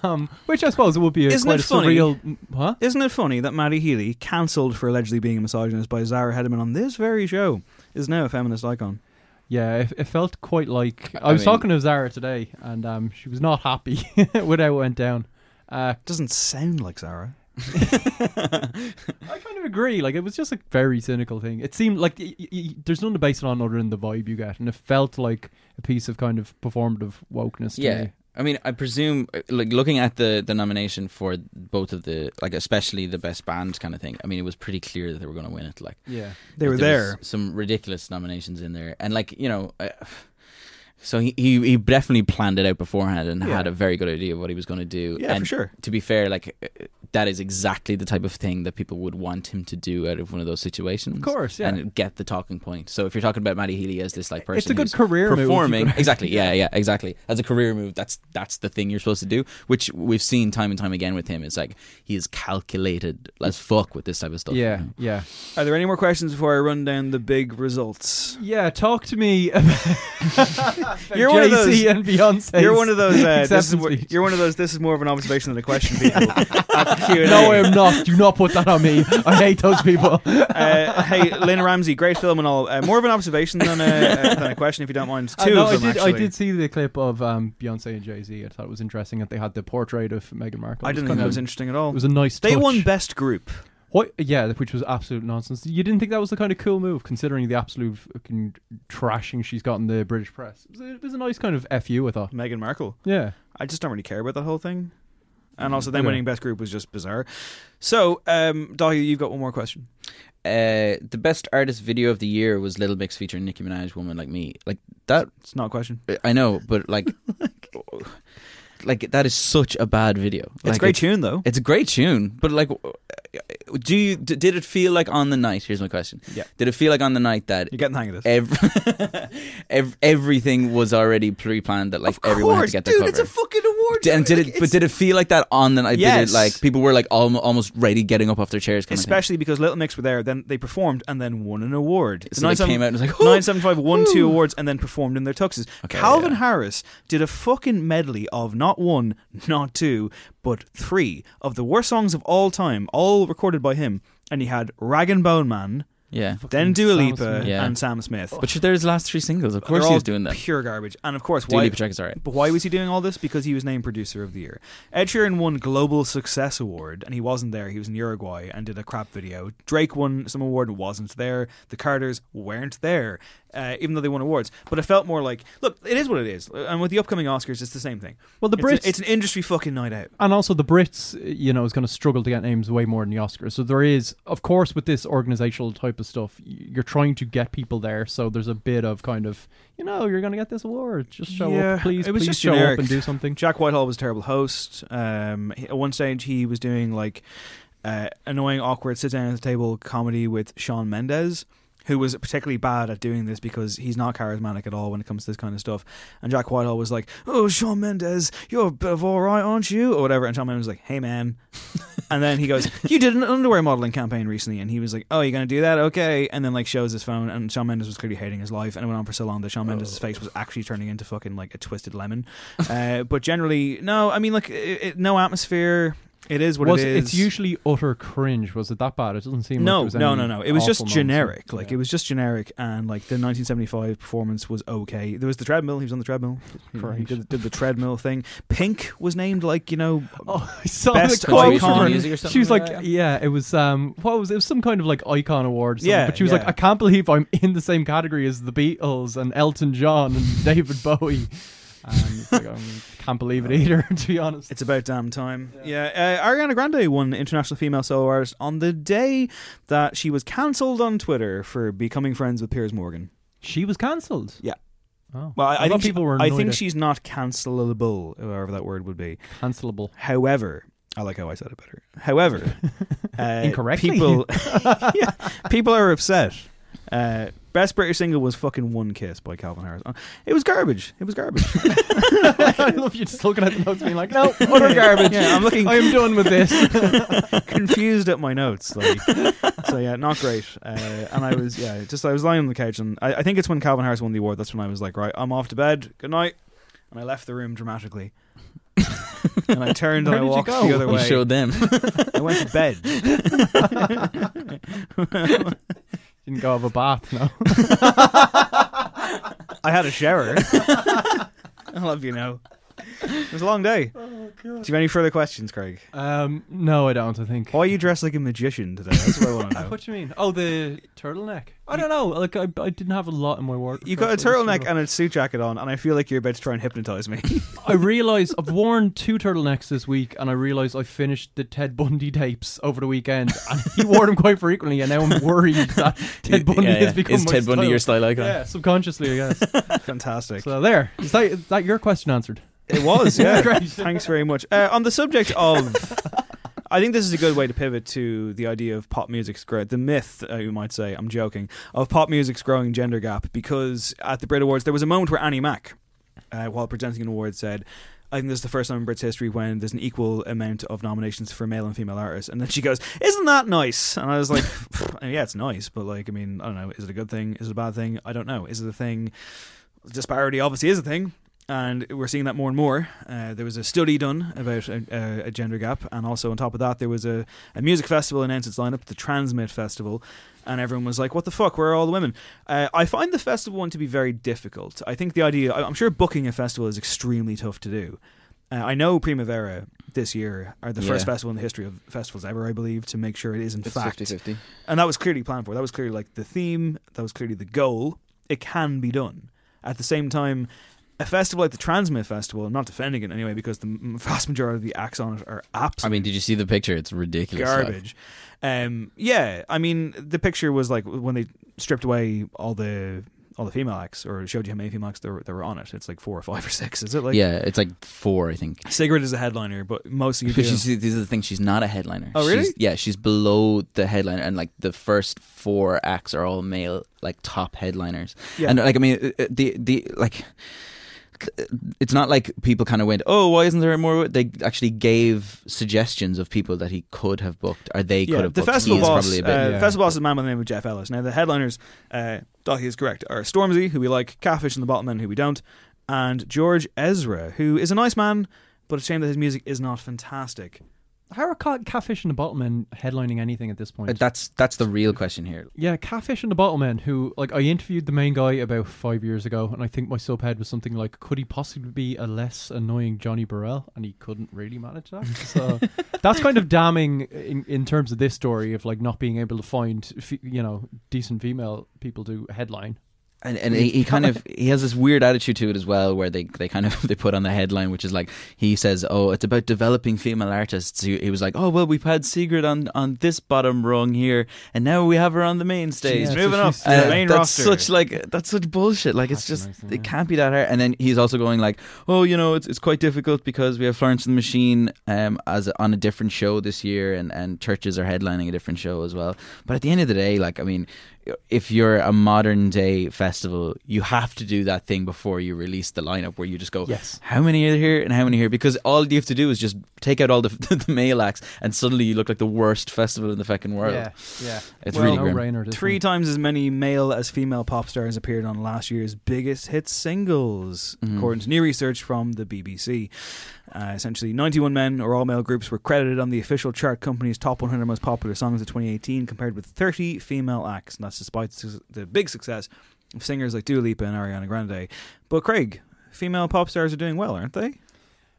Um, which I suppose it would be a, Isn't quite it a funny? surreal. Huh? Isn't it funny that Matty Healy, cancelled for allegedly being a misogynist by Zara Hedderman on this very show, is now a feminist icon? Yeah, it, it felt quite like. I, I was mean- talking to Zara today, and um, she was not happy with how it went down. Uh, Doesn't sound like Zara. I kind of agree. Like, it was just a very cynical thing. It seemed like y- y- y- there's nothing to base it on other than the vibe you get, and it felt like a piece of kind of performative wokeness. To Yeah. me. I mean, I presume, uh, like looking at the the nomination for both of the, like especially the best band kind of thing. I mean, it was pretty clear that they were going to win it. Like yeah. They were there there. Some ridiculous nominations in there, and like you know, uh, so he, he he definitely planned it out beforehand and Yeah. had a very good idea of what he was going to do. Yeah, for and sure. To be fair, like uh, that is exactly the type of thing that people would want him to do out of one of those situations. Of course, yeah. and get the talking point. So if you're talking about Matty Healy as this like person, It's a good who's career performing could- exactly. Yeah, yeah, exactly. As a career move, that's that's the thing you're supposed to do, which we've seen time and time again with him. It's like he is calculated as fuck with this type of stuff. Yeah, yeah. Are there any more questions before I run down the big results? Yeah, talk to me about, You're one of those- and Beyonce. You're one of those. Uh, this is acceptance more, you're one of those. This is more of an observation than a question. People at the Q&A. No, I am not. Do not put that on me. I hate those people. Uh, hey, Lynne Ramsay, great film and all. Uh, more of an observation than a, uh, than a question, if you don't mind. Two no, of them I did. actually. I did see the clip of um, Beyonce and Jay Z. I thought it was interesting that they had the portrait of Meghan Markle. I didn't think that was interesting at all. It was a nice. They touch. won best group. What? Yeah, which was absolute nonsense. You didn't think that was the kind of cool move, considering the absolute fucking trashing she's got in the British press. It was a, it was a nice kind of fu. I thought. Meghan Markle. Yeah. I just don't really care about that whole thing. And also, them Okay. winning best group was just bizarre. So, um, Dahi, you've got one more question. Uh, the best artist video of the year was Little Mix featuring Nicki Minaj, "Woman Like Me." Like that, It's not a question. I know, but like, like that is such a bad video. It's a Like, great tune though. It's a great tune, but like, do you d- did it feel like on the night? Here's my question. Yeah. Did it feel like on the night that You're getting the hang of this. ev- ev- everything was already pre-planned that like of everyone had to get their dude, cover? it's a fucking award. D- and did Like, it? But did it feel like that on the night? Did it, like people were like almo- almost ready, getting up off their chairs. Especially because Little Mix were there. Then they performed and then won an award. So they came out and was like, 975 won two awards and then performed in their tuxes. Okay, Calvin yeah. Harris did a fucking medley of not one, not two, but three of the worst songs of all time, all recorded by him. And he had Rag and Bone Man, yeah. then Dua Sam Lipa, Smith. Yeah. and Sam Smith. But sure, there's last three singles. Of course, They're he all was doing that. Pure garbage. And of course, Dua why? Lipa track is alright. But why was he doing all this? Because he was named Producer of the Year. Ed Sheeran won Global Success Award, and he wasn't there. He was in Uruguay and did a crap video. Drake won some award and wasn't there. The Carters weren't there, uh, even though they won awards. But it felt more like, look, it is what it is. And with the upcoming Oscars, it's the same thing. Well, the It's a- Brits- it's an industry fucking night out. And also the Brits, you know, is going to struggle to get names way more than the Oscars. So there is, of course, with this organizational type of stuff, you're trying to get people there. So there's a bit of kind of, you know, you're going to get this award. Just show Yeah, up, please. it was please just show generic. up and do something. Jack Whitehall was a terrible host. Um, he- at one stage, he was doing like uh, annoying, awkward sit down at the table comedy with Shawn Mendes, who was particularly bad at doing this because he's not charismatic at all when it comes to this kind of stuff. And Jack Whitehall was like, "Oh, Shawn Mendes, you're a bit of all right, aren't you?" or whatever. And Shawn Mendes was like, "Hey, man." and then he goes, "You did an underwear modeling campaign recently," and he was like, "Oh, you're gonna do that? Okay." And then like shows his phone, and Shawn Mendes was clearly hating his life, and it went on for so long that Shawn Mendes' face was actually turning into fucking like a twisted lemon. Uh, but generally, no. I mean, like, it, it, no atmosphere. It is what was it is. It's usually utter cringe. Was it that bad? It doesn't seem. like no, there was no, no, no. It was just awful moments. generic. Like Yeah. it was just generic, and like the 1975 performance was okay. There was the treadmill. He was on the treadmill. He- He did, did the treadmill thing. Pink was named like you know. Oh, I saw Best the icon. music or something She was like, like yeah. it was um, what was it? Was some kind of like icon award. Or Yeah, but she was like. I can't believe I'm in the same category as the Beatles and Elton John and David Bowie. And like, I can't believe it either, to be honest. It's about damn time. Yeah, uh, Ariana Grande won International Female Solo Artist on the day that she was cancelled on Twitter for becoming friends with Piers Morgan. She was cancelled. Yeah. Oh. Well, I, I, thought think people she- were. I think at- she's not cancelable, however that word would be. cancelable. However, I like how I said it better. However, uh, Incorrectly. people Yeah, people are upset. Uh, Best British single was fucking "One Kiss" by Calvin Harris. Uh, It was garbage. It was garbage. I love you just looking at the notes, being like, no, utter garbage. Yeah, I'm looking- I am done with this. confused at my notes. Like, so yeah, not great. Uh, and I was yeah, just I was lying on the couch, and I, I think it's when Calvin Harris won the award. That's when I was like, right, I'm off to bed. Good night. And I left the room dramatically. and I turned and I walked go? the other You way. showed them. I went to bed. Didn't go have a bath, no. I had a shower. I love you know. It was a long day. Do you have any further questions, Craig? Um, no, I don't. I think. Why are you dressed like a magician today? That's what I want to know. What do you mean? Oh, the turtleneck. I don't know. Like I, I didn't have a lot in my wardrobe. You got a so I just turtleneck and a suit jacket on, and I feel like you're about to try and hypnotize me. I realise I've worn two turtlenecks this week, and I realise I finished the Ted Bundy tapes over the weekend, and he wore them quite frequently, and now I'm worried that Ted Bundy Yeah, yeah. has become Is my Ted Bundy style. your style icon? Yeah, subconsciously, I guess. Fantastic. so there. Is that, is that your question answered? It was, yeah. Great. Thanks very much. Uh, on the subject of, I think this is a good way to pivot to the idea of pop music's growth, the myth, uh, you might say, I'm joking, of pop music's growing gender gap. Because at the Brit Awards, there was a moment where Annie Mac, uh, while presenting an award, said, I think this is the first time in Brits history when there's an equal amount of nominations for male and female artists. And then she goes, Isn't that nice? And I was like, Yeah, it's nice, but like, I mean, I don't know. Is it a good thing? Is it a bad thing? I don't know. Is it a thing? Disparity obviously is a thing and we're seeing that more and more. Uh, there was a study done about a, a, gender gap, and also on top of that, there was a, a music festival announced its lineup, the TRNSMT Festival, and everyone was like, "What the fuck? Where are all the women?" Uh, I find the festival one to be very difficult. I think the idea, I'm sure booking a festival is extremely tough to do. Uh, I know Primavera this year are the first festival in the history of festivals ever, I believe, to make sure it is in It's fact 50-50. and that was clearly planned for. That was clearly like the theme. That was clearly the goal. It can be done. At the same time, a festival like the TRNSMT Festival, I'm not defending it anyway because the vast majority of the acts on it are I mean, did you see the picture? It's ridiculous. garbage. Um, yeah, I mean, the picture was like when they stripped away all the all the female acts, or showed you how many female acts there were, there were on it. It's like four or five or six. Is it like yeah, it's like four, I think. Sigrid is a headliner, but most of you. These are the things. She's not a headliner. Oh, really? She's, yeah, she's below the headliner, and like the first four acts are all male, like top headliners. Yeah. And like, I mean, uh, the the like, it's not like people kind of went, "Oh, why isn't there more?" They actually gave suggestions of people that he could have booked, or they could yeah, have the booked. festival He is boss. bit. uh, yeah. Festival boss is a man by the name of Geoff Ellis. Now the headliners, uh, Docky is correct, are Stormzy, who we like, Catfish and the Bottlemen, who we don't, and George Ezra, who is a nice man, but a shame that his music is not fantastic. How are Ca- Catfish and the Bottlemen headlining anything at this point? Uh, That's that's the real question here. Yeah, Catfish and the Bottlemen, who, like, I interviewed the main guy about five years ago, and I think my subhead was something like, could he possibly be a less annoying Johnny Borrell? And he couldn't really manage that. So that's kind of damning in, in terms of this story of, like, not being able to find, you know, decent female people to headline. And, and he, he kind of he has this weird attitude to it as well, where they, they kind of they put on the headline, which is like he says, "Oh, it's about developing female artists." He, he was like, "Oh well, we've had Sigrid on, on this bottom rung here, and now we have her on the main stage." Yeah, moving up she's- to the Uh, main that's roster. such like that's such bullshit. Like it's just Patronising, it yeah. can't be that hard. And then he's also going like, oh, you know, it's it's quite difficult because we have Florence and the Machine um as on a different show this year, and and Chvrches are headlining a different show as well. But at the end of the day, like I mean, if you're a modern day festival, you have to do that thing before you release the lineup where you just go, Yes. how many are here and how many here? Because all you have to do is just take out all the the male acts, and suddenly you look like the worst festival in the fucking world. Yeah, yeah. It's Well, really no grim. brainer. Three one. times as many male as female pop stars appeared on last year's biggest hit singles, Mhm. according to new research from the BBC. Uh, essentially, 91 men or all male groups were credited on the official chart company's top 100 most popular songs of 2018, compared with 30 female acts. And that's despite the big success of singers like Dua Lipa and Ariana Grande. But Craig, female pop stars are doing well, aren't they?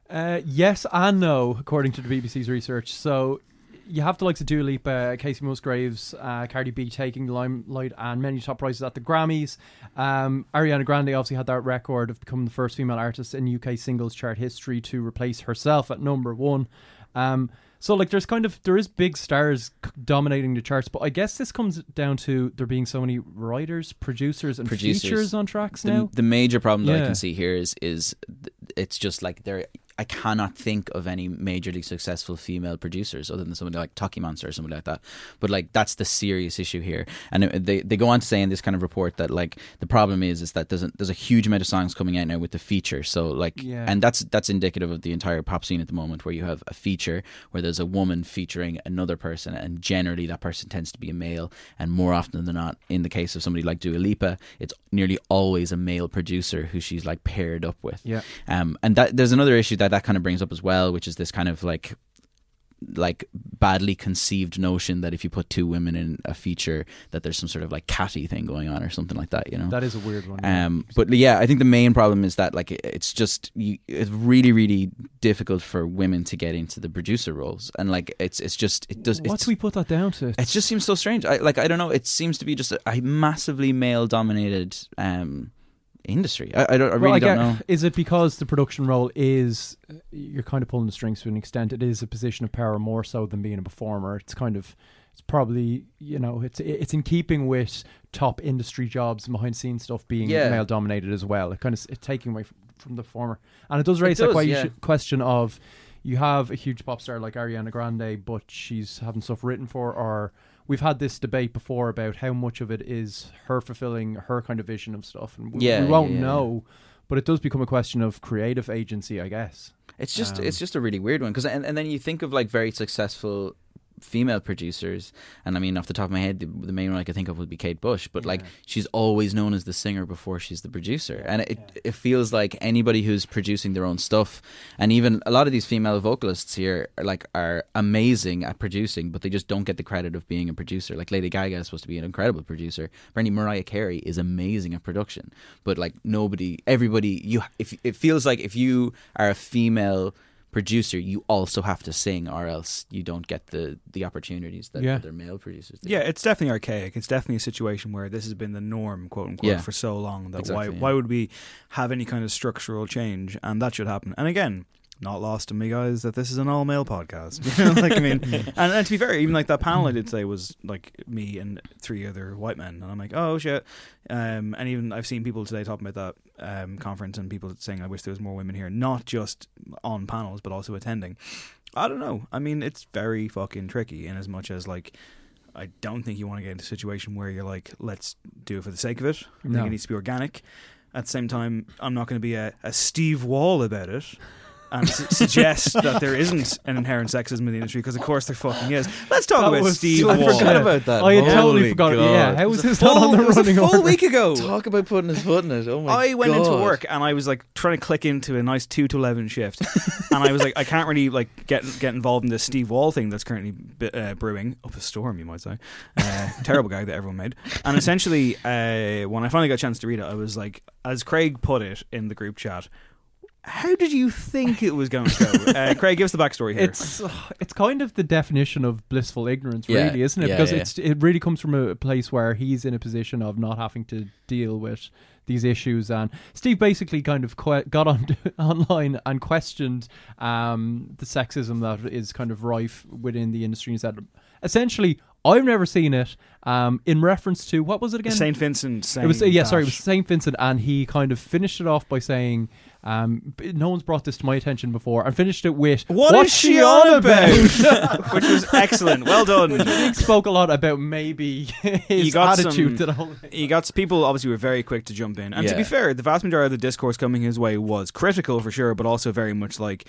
Uh, yes and no, according to the BBC's research. So you have the likes of Dua Lipa, Kacey Musgraves, uh, Cardi B taking the limelight, and many top prizes at the Grammys. Um, Ariana Grande obviously had that record of becoming the first female artist in UK singles chart history to replace herself at number one. Um, so like, there's kind of there is big stars dominating the charts, but I guess this comes down to there being so many writers, producers, and Producers. features on tracks the, now. the major problem that I can see here is is it's just like there. I cannot think of any majorly successful female producers other than somebody like TOKiMONSTA or somebody like that. But like that's the serious issue here, and they they go on to say in this kind of report that like the problem is is that there's a, there's a huge amount of songs coming out now with the feature. So like, Yeah. and that's that's indicative of the entire pop scene at the moment, where you have a feature where there's a woman featuring another person, and generally that person tends to be a male, and more often than not, in the case of somebody like Dua Lipa, it's nearly always a male producer who she's like paired up with. Yeah. Um, and that there's another issue that that kind of brings up as well, which is this kind of like like badly conceived notion that if you put two women in a feature that there's some sort of like catty thing going on or something like that you know that is a weird one. yeah. um, but yeah, I think the main problem is that like it's just you, it's really really difficult for women to get into the producer roles, and like it's it's just it does what it's, do we put that down to? it just seems so strange. I like I don't know. It seems to be just a, a massively male dominated um, industry. I, I don't I really well, I don't get, know. Is it because the production role is you're kind of pulling the strings to an extent? It is a position of power more so than being a performer. It's kind of it's probably you know it's it's in keeping with top industry jobs and behind the scenes stuff being Yeah. male dominated as well. It kind of it's taking away from, from the former, and it does raise that does, yeah. question of you have a huge pop star like Ariana Grande, but she's having stuff written for or. We've had this debate before about how much of it is her fulfilling her kind of vision of stuff, and we, Yeah, we won't yeah, yeah. know but it does become a question of creative agency, I guess. It's just Um, it's just a really weird one because and, and then you think of like very successful female producers and I mean off the top of my head the, the main one I could think of would be Kate Bush but like she's always known as the singer before she's the producer. And it it feels like anybody who's producing their own stuff and even a lot of these female vocalists here are like are amazing at producing but they just don't get the credit of being a producer. Like Lady Gaga is supposed to be an incredible producer. Apparently Mariah Carey is amazing at production but like nobody everybody you if it feels like if you are a female producer you also have to sing or else you don't get the the opportunities that Yeah. other male producers do. Yeah, it's definitely archaic. It's definitely a situation where this has been the norm, quote unquote, Yeah. for so long that Exactly, why yeah. why would we have any kind of structural change? And that should happen. And again, not lost to me, guys, that this is an all male podcast. You know, like I mean, and, and to be fair, even like that panel I did say was like me and three other white men, and I'm like, oh shit. Um, and even I've seen people today talking about that um, conference and people saying, I wish there was more women here, not just on panels but also attending. I don't know. I mean, it's very fucking tricky in as much as like. I don't think you want to get into a situation where you're like, let's do it for the sake of it. I think it needs to be organic. At the same time, I'm not going to be a, a Steve Wall about it and su- suggest that there isn't an inherent sexism in the industry because, of course, there fucking is. Let's talk That about was Steve so- I Wall. forgot about that. I had totally Holy forgot. God. Yeah, how was It was this a not on full- the it was a running full order? week ago. Talk about putting his foot in it. Oh my I went into God. work and I was like trying to click into a nice two to eleven shift, and I was like, I can't really like get get involved in this Steve Wall thing that's currently bi- uh, brewing up a storm, you might say. Uh, terrible guy that everyone made. And essentially, uh, when I finally got a chance to read it, I was like, as Craig put it in the group chat. How did you think it was going to go? Uh, Craig, give us the backstory here. It's uh, it's kind of the definition of blissful ignorance, Yeah, really, isn't it? yeah, because yeah. it's it really comes from a place where he's in a position of not having to deal with these issues, and Steve basically kind of que- got on online and questioned um, the sexism that is kind of rife within the industry. And said, essentially, I've never seen it. Um, in reference to what was it again? Saint Vincent. Saying It was yeah, sorry, it was Saint Vincent, and he kind of finished it off by saying, um, "No one's brought this to my attention before," and finished it with, What "What's she on about?" Which was excellent. Well done. Which I think spoke a lot about maybe his attitude some- to the whole thing. You got people obviously were very quick to jump in, and to be fair, the vast majority of the discourse coming his way was critical for sure, but also very much like,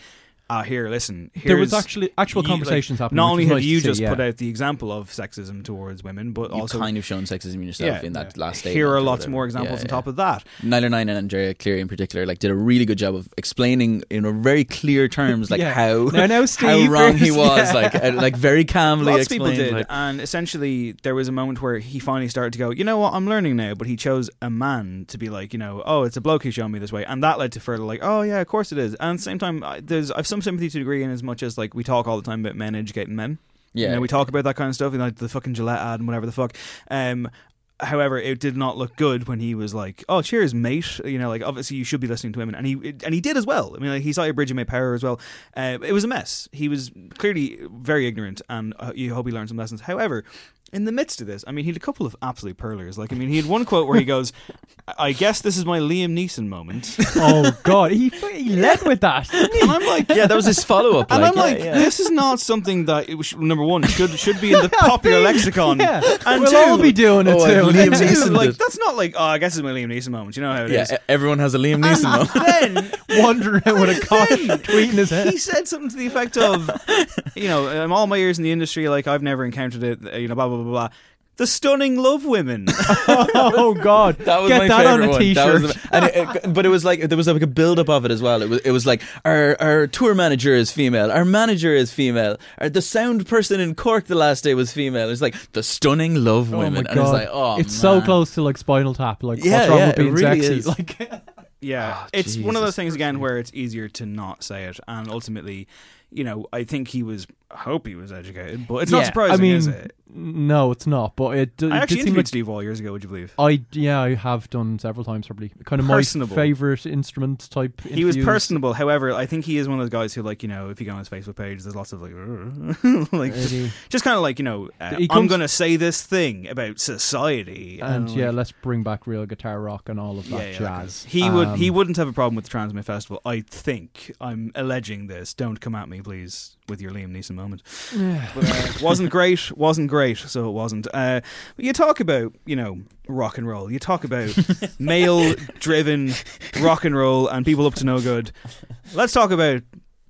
ah, here, listen. Here's, There was actually actual you- conversations like, happening. Not only have nice you to see, just yeah. put out the example of sexism towards women, but You've also kind of shown sexism in yourself yeah, in that yeah. last statement. Here are lots more examples Yeah, on top of that. Nialler9 and Andrea Cleary in particular, like did a really good job of explaining in a very clear terms, like Yeah. how Now, now how wrong he was, yeah. like uh, like very calmly Lots of people explained. did, like- and essentially there was a moment where he finally started to go. You know what? I'm learning now, but he chose a man to be like, you know, oh, it's a bloke who's shown me this way, and that led to further like, oh yeah, of course it is. And at the same time, I- there's I've some sympathy to degree in as much as like we talk all the time about men educating men. yeah, You know, we talk about that kind of stuff, you know, like the fucking Gillette ad and whatever the fuck. Um, however, it did not look good when he was like, "Oh, cheers, mate." You know, like obviously you should be listening to him, and he and he did as well. I mean, like, he saw your bridge and made power as well. Uh, it was a mess. He was clearly very ignorant, and uh, you hope he learned some lessons. However. In the midst of this, I mean, he had a couple of absolute perlers. Like, I mean, he had one quote where he goes, "I guess this is my Liam Neeson moment," oh God, he he led with that. didn't he? and I'm like, yeah, that was his follow up. and like, I'm yeah, like, yeah. this is not something that it was, number one should should be in the popular lexicon. Yeah, and we'll two, all be doing it Oh, too. Liam and two, Neeson like that's not like oh, I guess it's my Liam Neeson moment. You know how it is. yeah, e- everyone has a Liam Neeson moment. then wandering around with a cock then tweet in his head. he said something to the effect of, you know, I'm all my years in the industry, like I've never encountered it. You know, blah blah blah blah. The stunning love women. oh God, That was get my that on favorite a one. t-shirt. That was the- and it, it- but it was like there was like a build up of it as well. It was it was like our our tour manager is female, our manager is female, our, the sound person in Cork the last day was female. It's like the stunning love Oh women, my and it's God. like oh, it's so close to like Spinal Tap. Like Yeah, what's wrong yeah, with being it really sexy? is. Like Yeah, Oh, it's one of those things again where it's easier to not say it, and ultimately, you know, I think he was. Hope he was educated, but it's not surprising, I mean, is it? no, it's not. But it, d- I it actually did seem interviewed like Steve Wall years ago. Would you believe? I yeah, I have done several times probably. Kind of Personable. my favorite instrument type. He was personable. However, I think he is one of those guys who, like, you know, if you go on his Facebook page, there's lots of like, like just, just kind of like, you know, uh, He I'm going to say this thing about society, And I'm yeah, like, let's bring back real guitar rock and all of that yeah, yeah, that kind of- jazz. He would he Um, wouldn't have a problem with the TRNSMT Festival. I think I'm alleging this. Don't come at me, please, with your Liam Neeson moment. but, uh, wasn't great. Wasn't great. So it wasn't. Uh, you talk about you know rock and roll. You talk about male driven rock and roll and people up to no good. Let's talk about.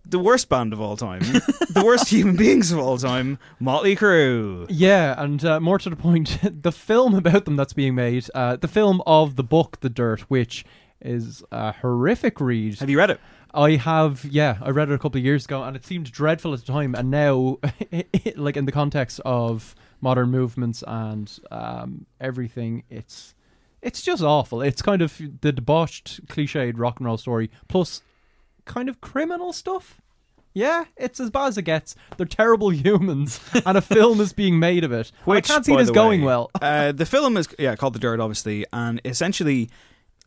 The worst band of all time, the worst human beings of all time, Motley Crue. Yeah, and uh, more to the point, the film about them that's being made, uh, the film of the book The Dirt, which is a horrific read. Have you read it? I have, yeah, I read it a couple of years ago, and it seemed dreadful at the time. And now, like in the context of modern movements and um, everything, it's it's just awful. It's kind of the debauched, cliched rock and roll story plus kind of criminal stuff. Yeah, it's as bad as it gets. They're terrible humans, and a film is being made of it. Which I can't see this going way, well. uh, the film is yeah called The Dirt, obviously, and essentially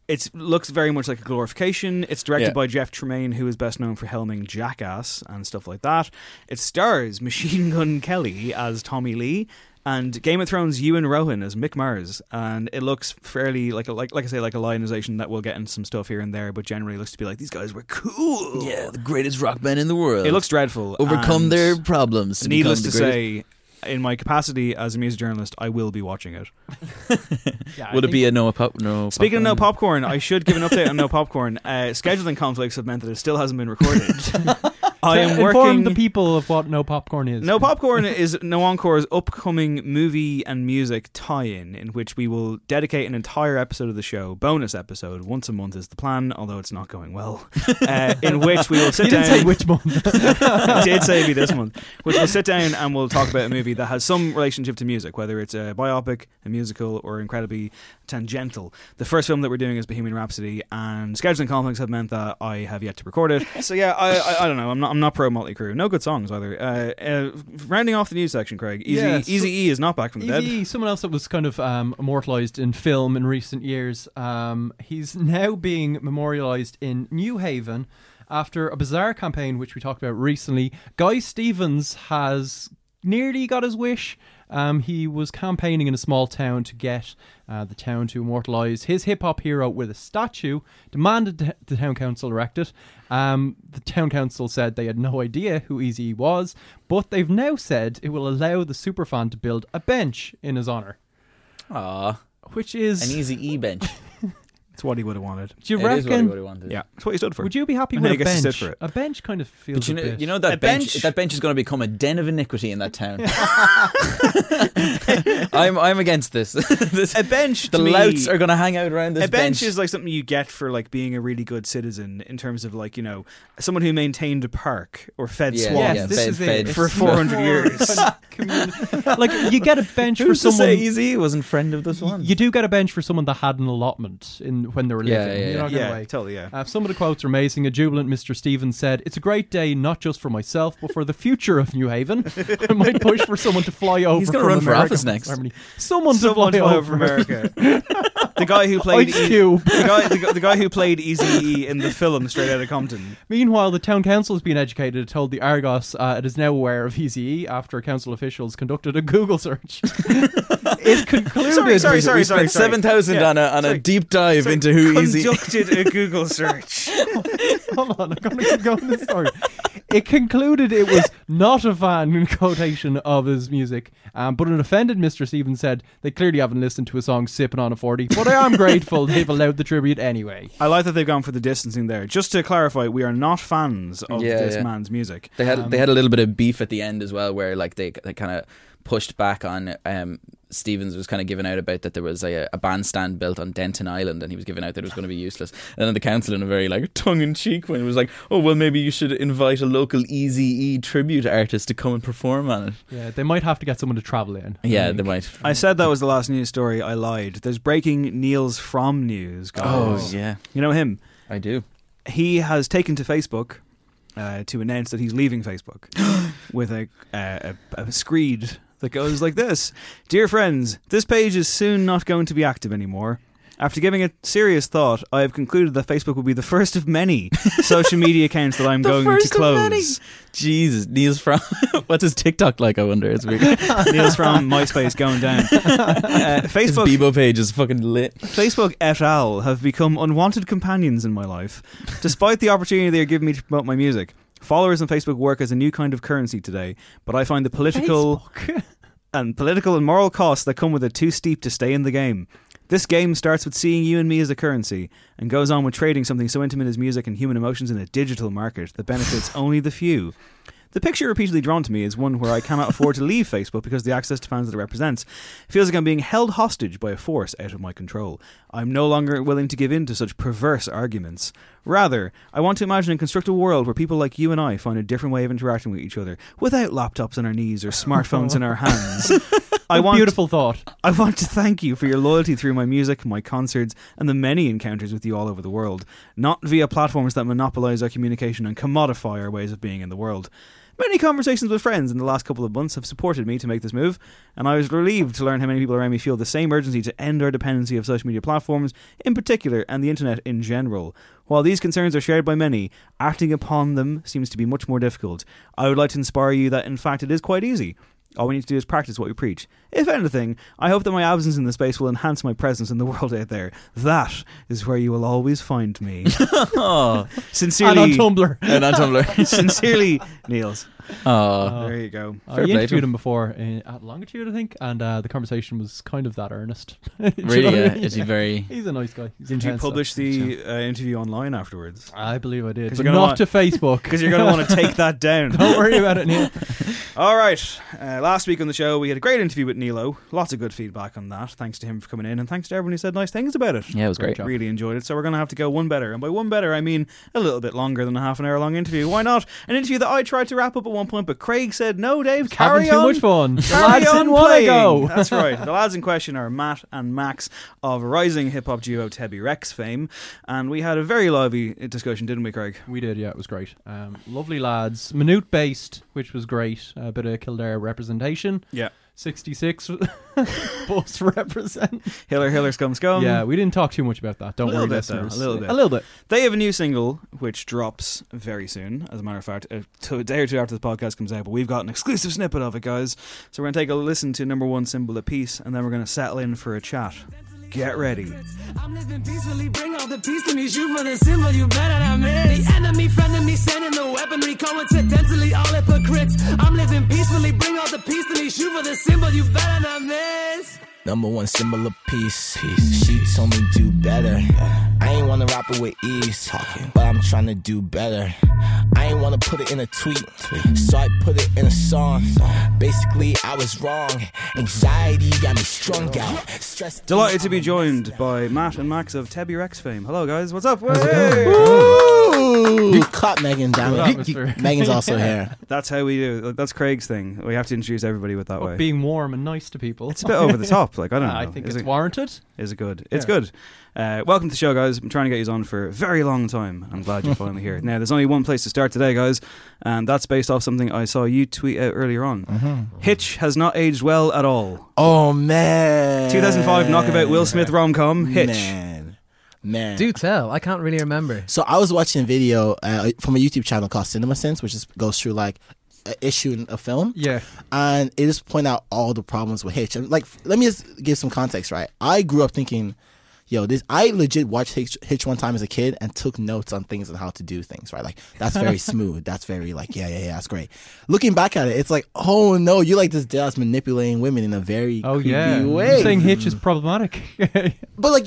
It looks very much like a glorification. It's directed Yeah. by Jeff Tremaine, who is best known for helming Jackass and stuff like that. It stars Machine Gun Kelly as Tommy Lee and Game of Thrones Iwan Rheon as Mick Mars. And it looks fairly like a, like like I say like a lionization that will get into some stuff here and there, but generally looks to be like these guys were cool. Yeah, the greatest rock band in the world. It looks dreadful. overcome their problems. Needless to say, in my capacity as a music journalist, I will be watching it. Yeah, I would it be a no pop? No. Speaking of no popcorn? popcorn, I should give an update on no popcorn. Uh, scheduling conflicts have meant that it still hasn't been recorded. I am Inform working. the people of what no popcorn is. No Popcorn is No Encore's upcoming movie and music tie-in, in which we will dedicate an entire episode of the show, bonus episode, once a month is the plan, although it's not going well. Uh, in which we will sit You down. say which month. I did say be this month. Which we'll sit down and we'll talk about a movie that has some relationship to music, whether it's a biopic, a musical, or incredibly tangential. The first film that we're doing is Bohemian Rhapsody, and scheduling conflicts have meant that I have yet to record it. So yeah, I, I, I don't know. I'm not I'm not pro Motley Crue. No good songs either. Uh, uh, rounding off the news section, Craig. Eazy Yeah, so- Easy E is not back from the dead. Eazy, someone else that was kind of um, immortalized in film in recent years. Um, he's now being memorialized in Newhaven after a bizarre campaign which we talked about recently. Guy Stevens has nearly got his wish. Um, he was campaigning in a small town to get uh, the town to immortalize his hip hop hero with a statue. Demanded th- the town council erect it. Um, the town council said they had no idea who Eazy was, but they've now said it will allow the superfan to build a bench in his honor, Aw, which is. an easy E bench. It's what he would have wanted. do you It is what reckon? he would have wanted. Yeah, it's what he stood for. Would you be happy And with then a he gets to bench? sit for it. A bench kind of feels But you a know, bit. you know that A bench, bench- That bench is going to become a den of iniquity in that town. I'm I'm against this. this A bench. the to me- louts are going to hang out around this a bench, is like something you get for like being a really good citizen in terms of like you know someone who maintained a park or fed Yeah, swans yes, yeah, this fed- is fed. it. for It's 400 years. community- like you get a bench for Who's to someone. say Eazy wasn't friend of this one? You do get a bench for someone that had an allotment in when they were Yeah, living. yeah, You're not yeah, gonna wait. totally. Yeah. Uh, some of the quotes are amazing. A jubilant Mr. Stevens said, It's a great day not just for myself, but for the future of Newhaven. I might push for someone to fly over. He's gonna from run for America office next. Germany. Someone, Someone to fly fly over from America. the guy who played Ice E- Cube. the guy, the, the guy who played Eazy in the film Straight Outta Compton. Meanwhile, the town council has been educated, It told the Argus uh, it is now aware of Eazy-E after council officials conducted a Google search. it concluded. Sorry, sorry, sorry, we sorry. spent seven thousand Yeah, on a on sorry. a deep dive Sorry, into who Eazy. conducted a Google search. Hold on, I'm going to keep going this story. It concluded it was not a fan in quotation of his music, um, but an offended Mr. Stevens said they clearly haven't listened to a song "Sipping on a 40, but I am grateful they've allowed the tribute anyway. I like that they've gone for the distancing there. Just to clarify, we are not fans of Yeah, this yeah. man's music. They had they had a little bit of beef at the end as well, where like they they kind of pushed back on. Um, Stevens was kind of giving out about that there was a, a bandstand built on Denton Island, and he was giving out that it was going to be useless. And then the council, in a very like tongue in cheek, when it was like, "Oh well, maybe you should invite a local Easy E tribute artist to come and perform on it." Yeah, they might have to get someone to travel in. I Yeah, think. they might. I said that was the last news story. I lied. There's breaking Nils Frahm news, guys. Oh yeah, You know him? I do. he has taken to Facebook uh, to announce that he's leaving Facebook with a, uh, a a screed that goes like this: "Dear friends, this page is soon not going to be active anymore." After giving it serious thought, I have concluded that Facebook will be the first of many social media accounts that I'm The going to first of many. close. Jesus, Nils Frahm what's his TikTok like? I wonder. It's weird. Nils Frahm MySpace going down. Uh, His Facebook Bebo page is fucking lit. Facebook et al. have become unwanted companions in my life, despite the opportunity they are giving me to promote my music. Followers on Facebook work as a new kind of currency today, but I find the political and political and moral costs that come with it too steep to stay in the game. This game starts with seeing you and me as a currency, and goes on with trading something so intimate as music and human emotions in a digital market that benefits only the few. The picture repeatedly drawn to me is one where I cannot afford to leave Facebook because the access to fans that it represents feels like I'm being held hostage by a force out of my control. I'm no longer willing to give in to such perverse arguments. Rather, I want to imagine and construct a world where people like you and I find a different way of interacting with each other without laptops on our knees or smartphones in our hands. I want beautiful thought. I want to thank you for your loyalty through my music, my concerts, and the many encounters with you all over the world, not via platforms that monopolize our communication and commodify our ways of being in the world. Many conversations with friends in the last couple of months have supported me to make this move, and I was relieved to learn how many people around me feel the same urgency to end our dependency of social media platforms in particular and the internet in general. While these concerns are shared by many, acting upon them seems to be much more difficult. I would like to inspire you that in fact it is quite easy. All we need to do is practice what we preach. If anything, I hope that my absence in the space will enhance my presence in the world out there. That is where you will always find me. oh, Sincerely, and on Tumblr. and on Tumblr. sincerely, Nils. Oh, There you go. Uh, Fair you play interviewed him. him before in, at Longitude, I think, and uh, the conversation was kind of that earnest. Do you know really? I mean? Is he very? He's a nice guy. He's Did you intense, though. publish the uh, interview online afterwards? I believe I did, but gonna not want- to Facebook. Because you're going to want to take that down. Don't worry about it, Neil. All right. Uh, last week on the show, we had a great interview with Nilo. Lots of good feedback on that. Thanks to him for coming in, and thanks to everyone who said nice things about it. Yeah, it was Great great. job. Really enjoyed it. So we're going to have to go one better. And by one better, I mean a little bit longer than a half an hour long interview. Why not? An interview that I tried to wrap up at one point, but Craig said, no, Dave, carry Having too on. much fun. The Carry lads on didn't want to playing. go. That's right. The lads in question are Matt and Max of rising hip hop duo Tebi Rex fame. And we had a very lively discussion, didn't we, Craig? We did, yeah, it was great. Um, lovely lads. Maynooth based, which was great. A bit of Kildare representation. Yeah. 66 bus represent. Hiller, Hiller, Scum, Scum. yeah, we didn't talk too much about that. Don't worry, bit, though, a little bit. A little bit. They have a new single which drops very soon, as a matter of fact, a, t- a day or two after the podcast comes out. But we've got an exclusive snippet of it, guys. So we're going to take a listen to number one symbol of peace, and then we're going to settle in for a chat. Get ready. I'm living peacefully, bring all the peace to me. Shoot for the symbol, you better not miss. The enemy, friend of me, sending the weaponry. Coincidentally, all hypocrites. I'm living peacefully, bring all the peace to me. Shoot for the symbol, you better not miss. Number one symbol of peace. peace. She told me do better. I ain't wanna rap it with ease, talking, but I'm trying to do better. I ain't wanna put it in a tweet, so I put it in a song. Basically, I was wrong. Anxiety got me strung out. Stress. Delighted to be joined by Matt and Max of Tebi Rex fame. Hello, guys. What's up? How's it Hey! Woo! Clap Megan down. Megan's also here. That's how we do. That's Craig's thing. We have to introduce everybody with that way. Being warm and nice to people. It's a bit over the top. Like I don't know. I think Is it's it- warranted. Is it good? It's Yeah. good. Uh, welcome to the show, guys. I'm trying to get you on for a very long time. I'm glad you're finally here. Now, there's only one place to start today, guys, and that's based off something I saw you tweet out earlier on. Hitch has not aged well at all. Oh man. 2005 knockabout Will Smith rom com Hitch. Man. Man. Do tell. I can't really remember. So I was watching a video uh, from a YouTube channel called CinemaSins, which just goes through like an issue in a film. Yeah. And it just point out all the problems with Hitch. And like, let me just give some context, right? I grew up thinking, yo, this. I legit watched Hitch, Hitch one time as a kid and took notes on things and how to do things, right? Like that's very smooth. That's very like, yeah, yeah, yeah, that's great. Looking back at it, it's like, oh no, you like this dad's manipulating women in a very Oh, creepy yeah. way. You're saying Hitch is problematic. But like,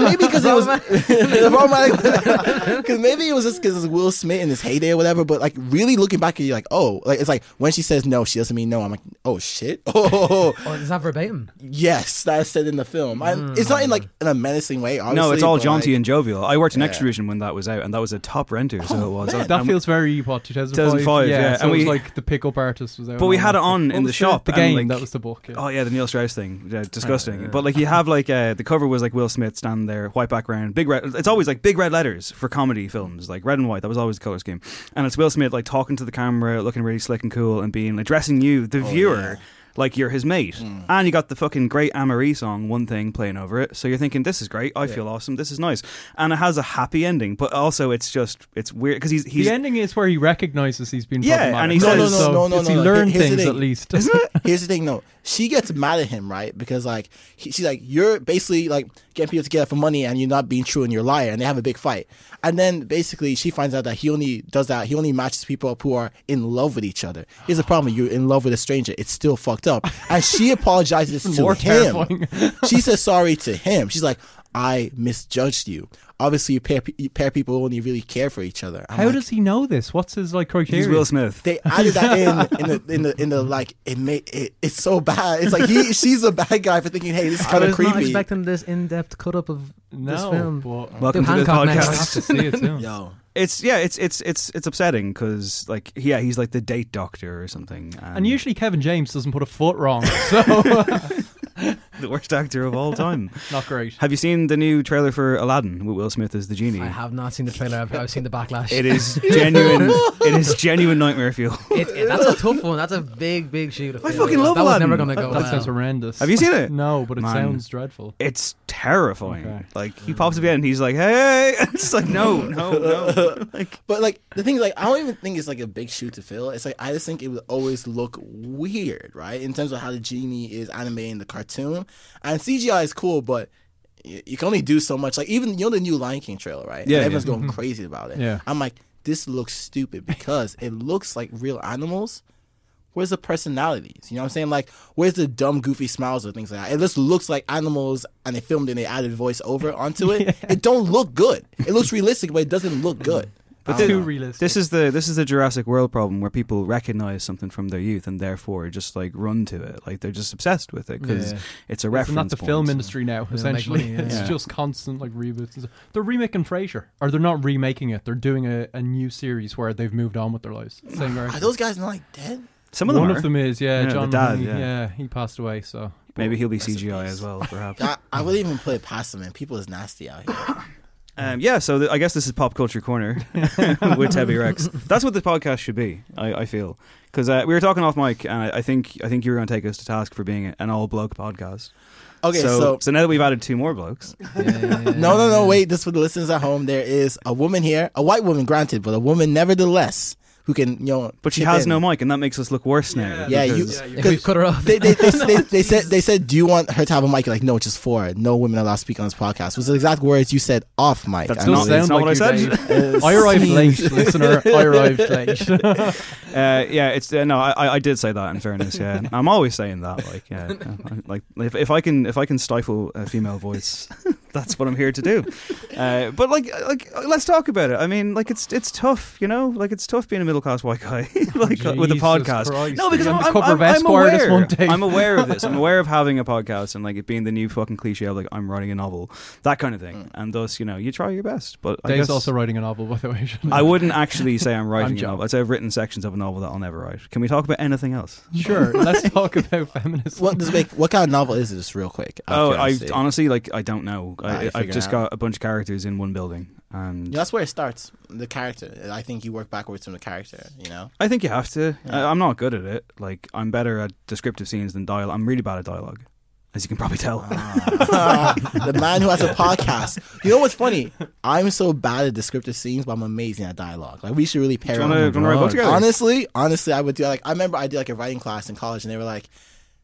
maybe because it was because maybe it was just because it's Will Smith in his heyday or whatever. But like, really looking back at you, like, oh, like it's like when she says no, she doesn't mean no. I'm like, oh shit, oh Oh, is that verbatim? yes, that's said in the film. And hmm. it's not in like in a menacing way. Obviously, No, it's all jaunty like, and jovial. I worked in Yeah. Xtra-vision when that was out, and that was a top renter, so it was. that And- feels very, what, 2005? 2005, yeah. So And it was we- like the pickup artist was out. But we had it on in What the shop. The and, game, like- that was the book. Yeah. Oh yeah, the Neil Strauss thing, yeah, disgusting. But like you have like uh, the cover was like Will Smith standing there, white background, big red. It's always like big red letters for comedy films, like red and white. That was always the color scheme. And it's Will Smith like talking to the camera, looking really slick and cool, and being addressing you, the viewer. Like you're his mate, hmm. and you got the fucking great Amerie song, "One Thing" playing over it. So you're thinking, "This is great. I feel awesome. This is nice," and it has a happy ending. But also, it's just it's weird because he's he's the ending is where he recognizes he's been Yeah, and he No, no, says- no, so no, no, does he no. learn Here's things thing. at least? Isn't it? Here's the thing, no. She gets mad at him, right? Because like he, she's like, you're basically like getting people together for money, and you're not being true, and you're a liar, and they have a big fight. And then basically she finds out that he only does that. He only matches people up who are in love with each other. Here's the problem: you're in love with a stranger. It's still fucked up. And she apologizes to More him. terrifying. she says sorry to him. She's like, I misjudged you. Obviously, you pair, you pair people only really care for each other. I'm How like, does he know this? What's his like criteria? he's Will Smith. they added that in in the in the in the like it made it it's so bad. It's like he she's a bad guy for thinking, hey, this is kind of was not creepy. expecting this in-depth cut-up of this No, film. but Welcome Do to the Hancock podcast. next. I have to see it soon. Yo, It's yeah, it's it's it's it's upsetting because like yeah, he's like the date doctor or something. And usually Kevin James doesn't put a foot wrong. So the worst actor of all time. Not great. Have you seen the new trailer for Aladdin with Will Smith as the genie? I have not seen the trailer. I've, I've seen the backlash. It is genuine. it is genuine nightmare fuel. It, it- that's a tough one. That's a big, big shoe to I fill. fucking love That was Aladdin. never going to go That well. sounds horrendous. Have you seen it? No, but it Man. sounds dreadful. It's terrifying. Okay. Like he pops up again and he's like, "Hey!" It's like, no, no, no. Like, But like the thing is, like I don't even think it's like a big shoe to fill. It's like I just think it would always look weird, right? In terms of how the genie is animating the cartoon, and CGI is cool, but y- you can only do so much. Like even you know the new Lion King trailer, right? Yeah, and everyone's yeah. going mm-hmm. crazy about it. Yeah. I'm like, this looks stupid because it looks like real animals. Where's the personalities? You know what I'm saying? Like, where's the dumb, goofy smiles or things like that? It just looks like animals, and they filmed and they added voice over onto it. It don't look good. It looks realistic, but it doesn't look good. But I thi- know. Too realistic. this is the this is the Jurassic World problem where people recognize something from their youth and therefore just like run to it. Like they're just obsessed with it because Yeah. it's a Isn't reference. that the point. film industry now? make Essentially, money, yeah. it's Yeah. just constant like reboots. They're remaking Frasier, or they're not remaking it. They're doing a, a new series where they've moved on with their lives. Same Are direction. those guys not like dead? Some of them One are. of them is, yeah, Yeah, the John. dad, Mahoney, yeah. he passed away. So Maybe he'll be CGI as well, perhaps. I, I would even put it past them, man. People is nasty out here. Um, yeah, so th- I guess this is pop culture corner with Tebi Rex. That's what the podcast should be. I, I feel because uh, we were talking off mic, and I, I think I think you were going to take us to task for being an all bloke podcast. Okay, so, so, now that we've added two more blokes, no, no, no. Wait, this for the listeners at home. There is a woman here, a white woman, granted, but a woman nevertheless who can, you know, but she has in. no mic, and that makes us look worse now. Yeah, you. because- If we've cut her off. They, they, they, they, they said they said, do you want her to have a mic? You're like, no, it's just four. No women allowed to speak on this podcast. Was the exact words you said off mic. That's not- it's- it's not what I said. it's- I arrived late, listener. I arrived late. Uh, yeah, it's uh, no. I, I did say that. In fairness, yeah, I'm always saying that. Like, yeah, like if, if I can if I can stifle a female voice, that's what I'm here to do. Uh, but like like let's talk about it. I mean, like it's it's tough, you know. Like it's tough being a middle class white guy, like uh, with a podcast. Christ. No, because I'm, I'm, cover I'm, I'm Esquire this aware. one day. I'm aware of this. I'm aware of having a podcast and like it being the new fucking cliche of like I'm writing a novel, that kind of thing. And thus, you know, you try your best. But I Dave's guess also writing a novel, by the way. I wouldn't actually say I'm writing a novel. I'd say I've written sections of a novel that I'll never write. Can we talk about anything else? Sure, let's talk about feminism. What does make what kind of novel is this? Real quick. Oh, I honestly like I don't know. Ah, I, you I've just got a bunch of characters in one building, and Yeah, that's where it starts. The character. I think you work backwards from the character. You know. I think you have to. I, I'm not good at it. Like I'm better at descriptive scenes than dialogue. I'm really bad at dialogue, as you can probably tell. the man who has a podcast. You know what's funny? I'm so bad at descriptive scenes, but I'm amazing at dialogue. Like we should really pair Do you up. wanna- do you wanna write a book together? Honestly, honestly, I would do like I remember I did like a writing class in college, and they were like,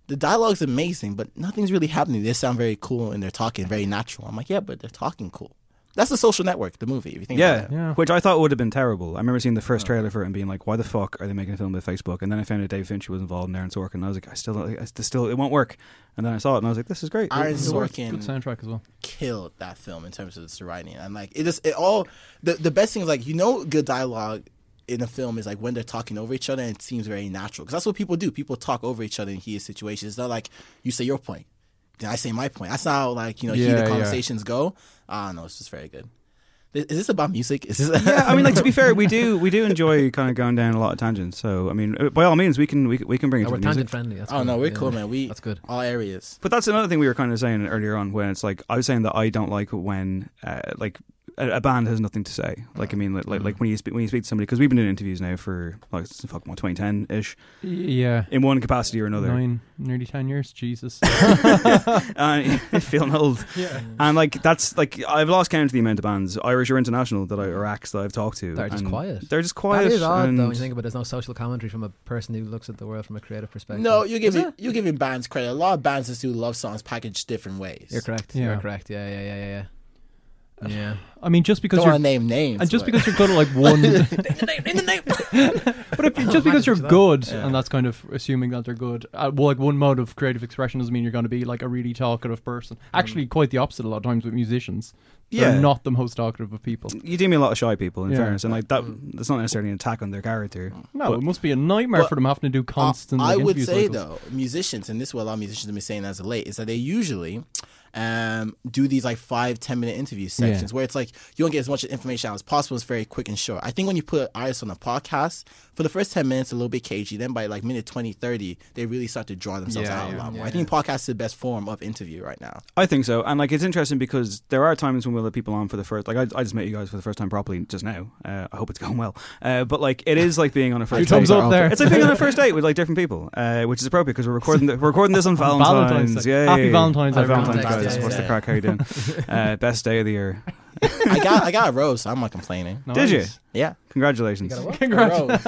"The dialogue's amazing, but nothing's really happening. They sound very cool and they're talking very natural." I'm like, "Yeah, but they're talking cool." That's the Social Network, the movie. If you think Yeah, about it. Yeah. which I thought would have been terrible. I remember seeing the first oh. trailer for it and being like, "Why the fuck are they making a film with Facebook?" And then I found out Dave Fincher was involved in Aaron Sorkin, and I was like, "I still, I still, it won't work." And then I saw it, and I was like, "This is great." Aaron This is work. Sorkin Good soundtrack as well. killed that film in terms of its writing. And like it just it all the the best thing is like you know good dialogue in a film is like when they're talking over each other and it seems very natural because that's what people do. People talk over each other in heated situations. It's not like you say your point, then I say my point. That's not how like you know Yeah, heated yeah. conversations go. I don't know. It's just very good. Is is this about music? Is this yeah, I mean, like to be fair, we do we do enjoy kind of going down a lot of tangents. So I mean, uh, by all means, we can we, can- we can bring it No, to we're the music. tangent friendly. That's Oh good. no, we're Yeah. cool, man. We That's good. All areas. But that's another thing we were kind of saying earlier on when it's like I was saying that I don't like when uh, like a, a band has nothing to say. Like I mean, like like, like when you speak when you speak to somebody because we've been doing interviews now for like since fuck what 2010 ish Yeah. in one capacity or another. Nine, nearly ten years. Jesus. and feeling old. yeah. And like that's like I've lost count of the amount of bands Irish or international that I or acts that I've talked to. They're just quiet. They're just quiet. That is odd, and though, when you think about it. There's no social commentary from a person who looks at the world from a creative perspective. No, you give Is it, you giving bands credit. A lot of bands just do love songs packaged different ways. You're correct. Yeah. You're correct. Yeah, yeah, yeah, yeah, yeah. Yeah. I mean, just because Don't you're want to name names. and just but- because you're good at like one, but if, just because you're that. good, and that's kind of assuming that they're good. Uh, well, like one mode of creative expression doesn't mean you're going to be like a really talkative person. Actually, quite the opposite. A lot of times with musicians, they're Yeah. not the most talkative of people. You do meet a lot of shy people, in Yeah. fairness, and like that. That's not necessarily an attack on their character. No, But- it must be a nightmare But for them having to do constant. I, I like, would interview say cycles. though, musicians, and this is what a lot of musicians have been saying as of late, is that they usually, um, do these like five, ten minute interview sections where it's like you don't get as much information out as possible. It's very quick and short. I think when you put artists on a podcast, for the first 10 minutes, a little bit cagey. Then by like minute 20, 30, they really start to draw themselves Yeah, out yeah, a lot more. yeah, I think podcast is the best form of interview right now. I think so, and like it's interesting because there are times when we'll have people on for the first. Like I, I just met you guys for the first time properly just now. Uh, I hope it's going well. Uh, but like it is like being on a first. Two thumbs date. up there. It's like being on a first date with like different people, uh, which is appropriate because we're recording. The, we're recording this on On Valentine's. Valentine's Day. Yay. Happy Valentine's, Happy everyone. Valentine's, Context, yeah, What's the crack? How you doing? uh, best day of the year. I got I got a rose, so I'm not complaining. Did you? Nice. Yeah, Congratulations. You got a what? Congrats. A rose.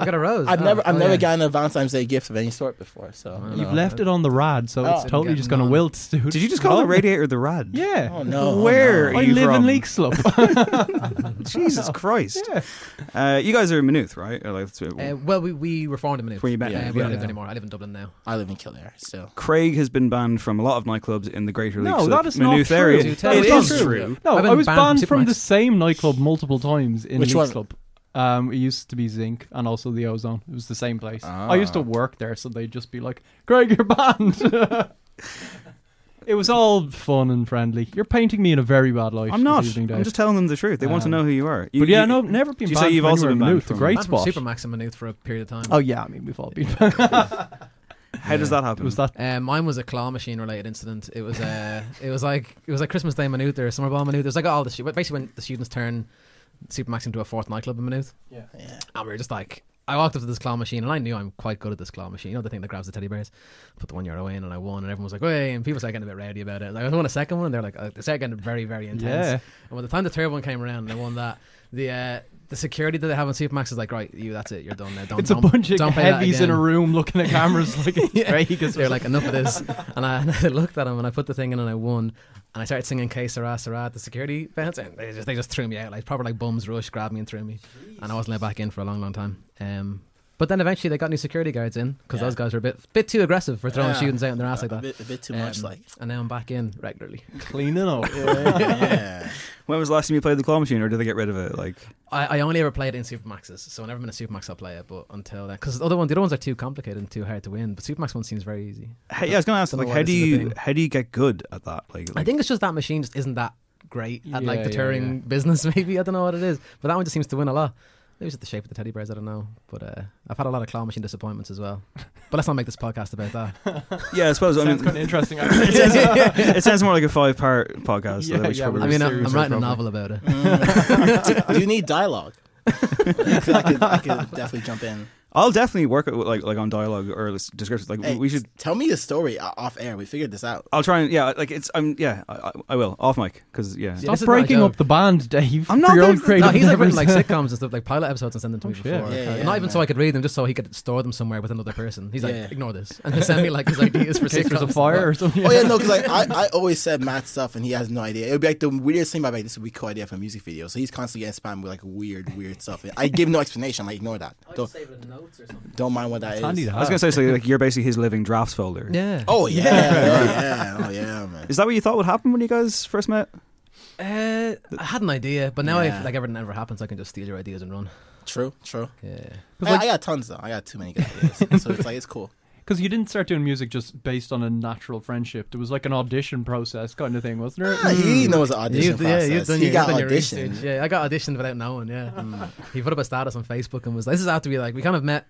You got a rose. I've Oh, never I've oh, never yeah. gotten a Valentine's Day gift of any sort before. So you You've know. left it on the rod, so it's Oh. totally just going to wilt, dude. Did you just call the radiator the rod? Yeah. Oh no! Where Oh, no. are I you live from? in Leixlip. Jesus Christ. Yeah. Uh, you guys are in Maynooth, right? Or like, that's- Uh, well, we, we were formed in Maynooth. Where you met? Uh, Yeah, we don't yeah. live anymore. I live in Dublin now. I live in Kildare still. Craig has been banned from a lot of nightclubs in the Greater No, League that is not Maynooth true. area. That It is is not true. true. No, I've been I was banned banned from from the same nightclub multiple times in Which one? Leixlip. Um, it used to be Zinc and also the Ozone. It was the same place. I used to Ah. work there, so they'd just be like, "Greg, you're banned." it was all fun and friendly. You're painting me in a very bad light. I'm not. evening, I'm just telling them the truth. They want to Um, know who you are. You, but yeah, you- no, never been. you banned say you've also been in banned Maynooth. from- great I'm from spot. Supermac's in Maynooth for a period of time. Oh yeah, I mean we've all been. How does that happen? was that? Um, mine was a claw machine related incident. It was uh, it was like it was like Christmas Day in Maynooth or Summer Ball in Maynooth. It was like all the stu- basically when the students turn Supermac's into a fourth nightclub in Maynooth. Yeah. yeah. And we were just like, I walked up to this claw machine and I knew I'm quite good at this claw machine. You know the thing that grabs the teddy bears. Put the one euro in and I won and everyone was like, "Hey!" And people started getting a bit rowdy about it. Like, I won a second one and they're like, uh, they started getting very very intense. Yeah. And by the time the third one came around and I won that, the uh, the security that they have on Supermac's is like, right, you, that's it, you're done now. Don't, It's a don't- bunch of don't play that heavies in a room looking at cameras like it's Yeah. Vegas. or They're like, enough of this. And I, and I looked at him and I put the thing in and I won. And I started singing Que Sera Sera at the security fence and they just they just threw me out like proper like bums rush grabbed me and threw me and I wasn't let back in for a long long time. Um, but then eventually they got new security guards in because Yeah. those guys were a bit bit too aggressive for throwing Yeah. students out in their ass like A that. bit, a bit too much, Um, like. And now I'm back in regularly. cleaning up. yeah. when was the last time you played the claw machine, or did they get rid of it? Like, I, I only ever played it in Supermaxes, so I've never been a Supermac's I'll play it. But until then, because the other one, the other ones are too complicated and too hard to win. But Supermac's one seems very easy. hey, yeah, I was going to ask, Don't know like, why how this do is a you thing. how do you get good at that? Like, I like- think it's just that machine just isn't that great at like Yeah, deterring yeah, business. Maybe I don't know what it is, but that one just seems to win a lot. Maybe it's just the shape of the teddy bears. I don't know, but uh, I've had a lot of claw machine disappointments as well. But let's not make this podcast about that. yeah, I suppose. I mean, kind of interesting. it, sounds, it sounds more like a five part podcast. Yeah, that we yeah, probably I mean, I'm, I'm writing a novel about it. Mm. do you need dialogue? I feel like I could, I could definitely jump in. I'll definitely work it with, like like on dialogue or descriptions. Like Hey, we should. tell me the story off air. We figured this out. I'll try and yeah, like it's. I'm yeah. I, I- I will off mic because yeah. Yeah, Stop this is not a breaking up the band, Dave. I'm not your own there- No, he's like written like sitcoms and stuff, like pilot episodes, and send them to oh, me before. Yeah, yeah, not even so. I could read them, just so he could store them somewhere with another person. He's like, Yeah. ignore this, and then send me like his ideas for in case sitcoms. there's a fire or something. Oh yeah, no, because like I, I always said Matt stuff and he has no idea. It would be like the weirdest thing about like this would be cool idea for a music video. So he's constantly getting spammed with like weird, weird stuff. I give no explanation. Like ignore that. Don't, don't mind what that is. handy to I was gonna say so like you're basically his living drafts folder. Yeah. Oh yeah, yeah, yeah, oh yeah, man. Is that what you thought would happen when you guys first met? Uh, I had an idea, but now Yeah. if like everything ever happens, I can just steal your ideas and run. True, true. Yeah. I, I got tons though. I got too many good ideas. so it's like it's cool. Because you didn't start doing music just based on a natural friendship. There was like an audition process kind of thing, wasn't there? Ah, he knows the audition You've, yeah, process. you've done, he your, got you've done auditioned. research. Yeah, I got auditioned without knowing. Yeah, he put up a status on Facebook and was like, "This is after we like we kind of met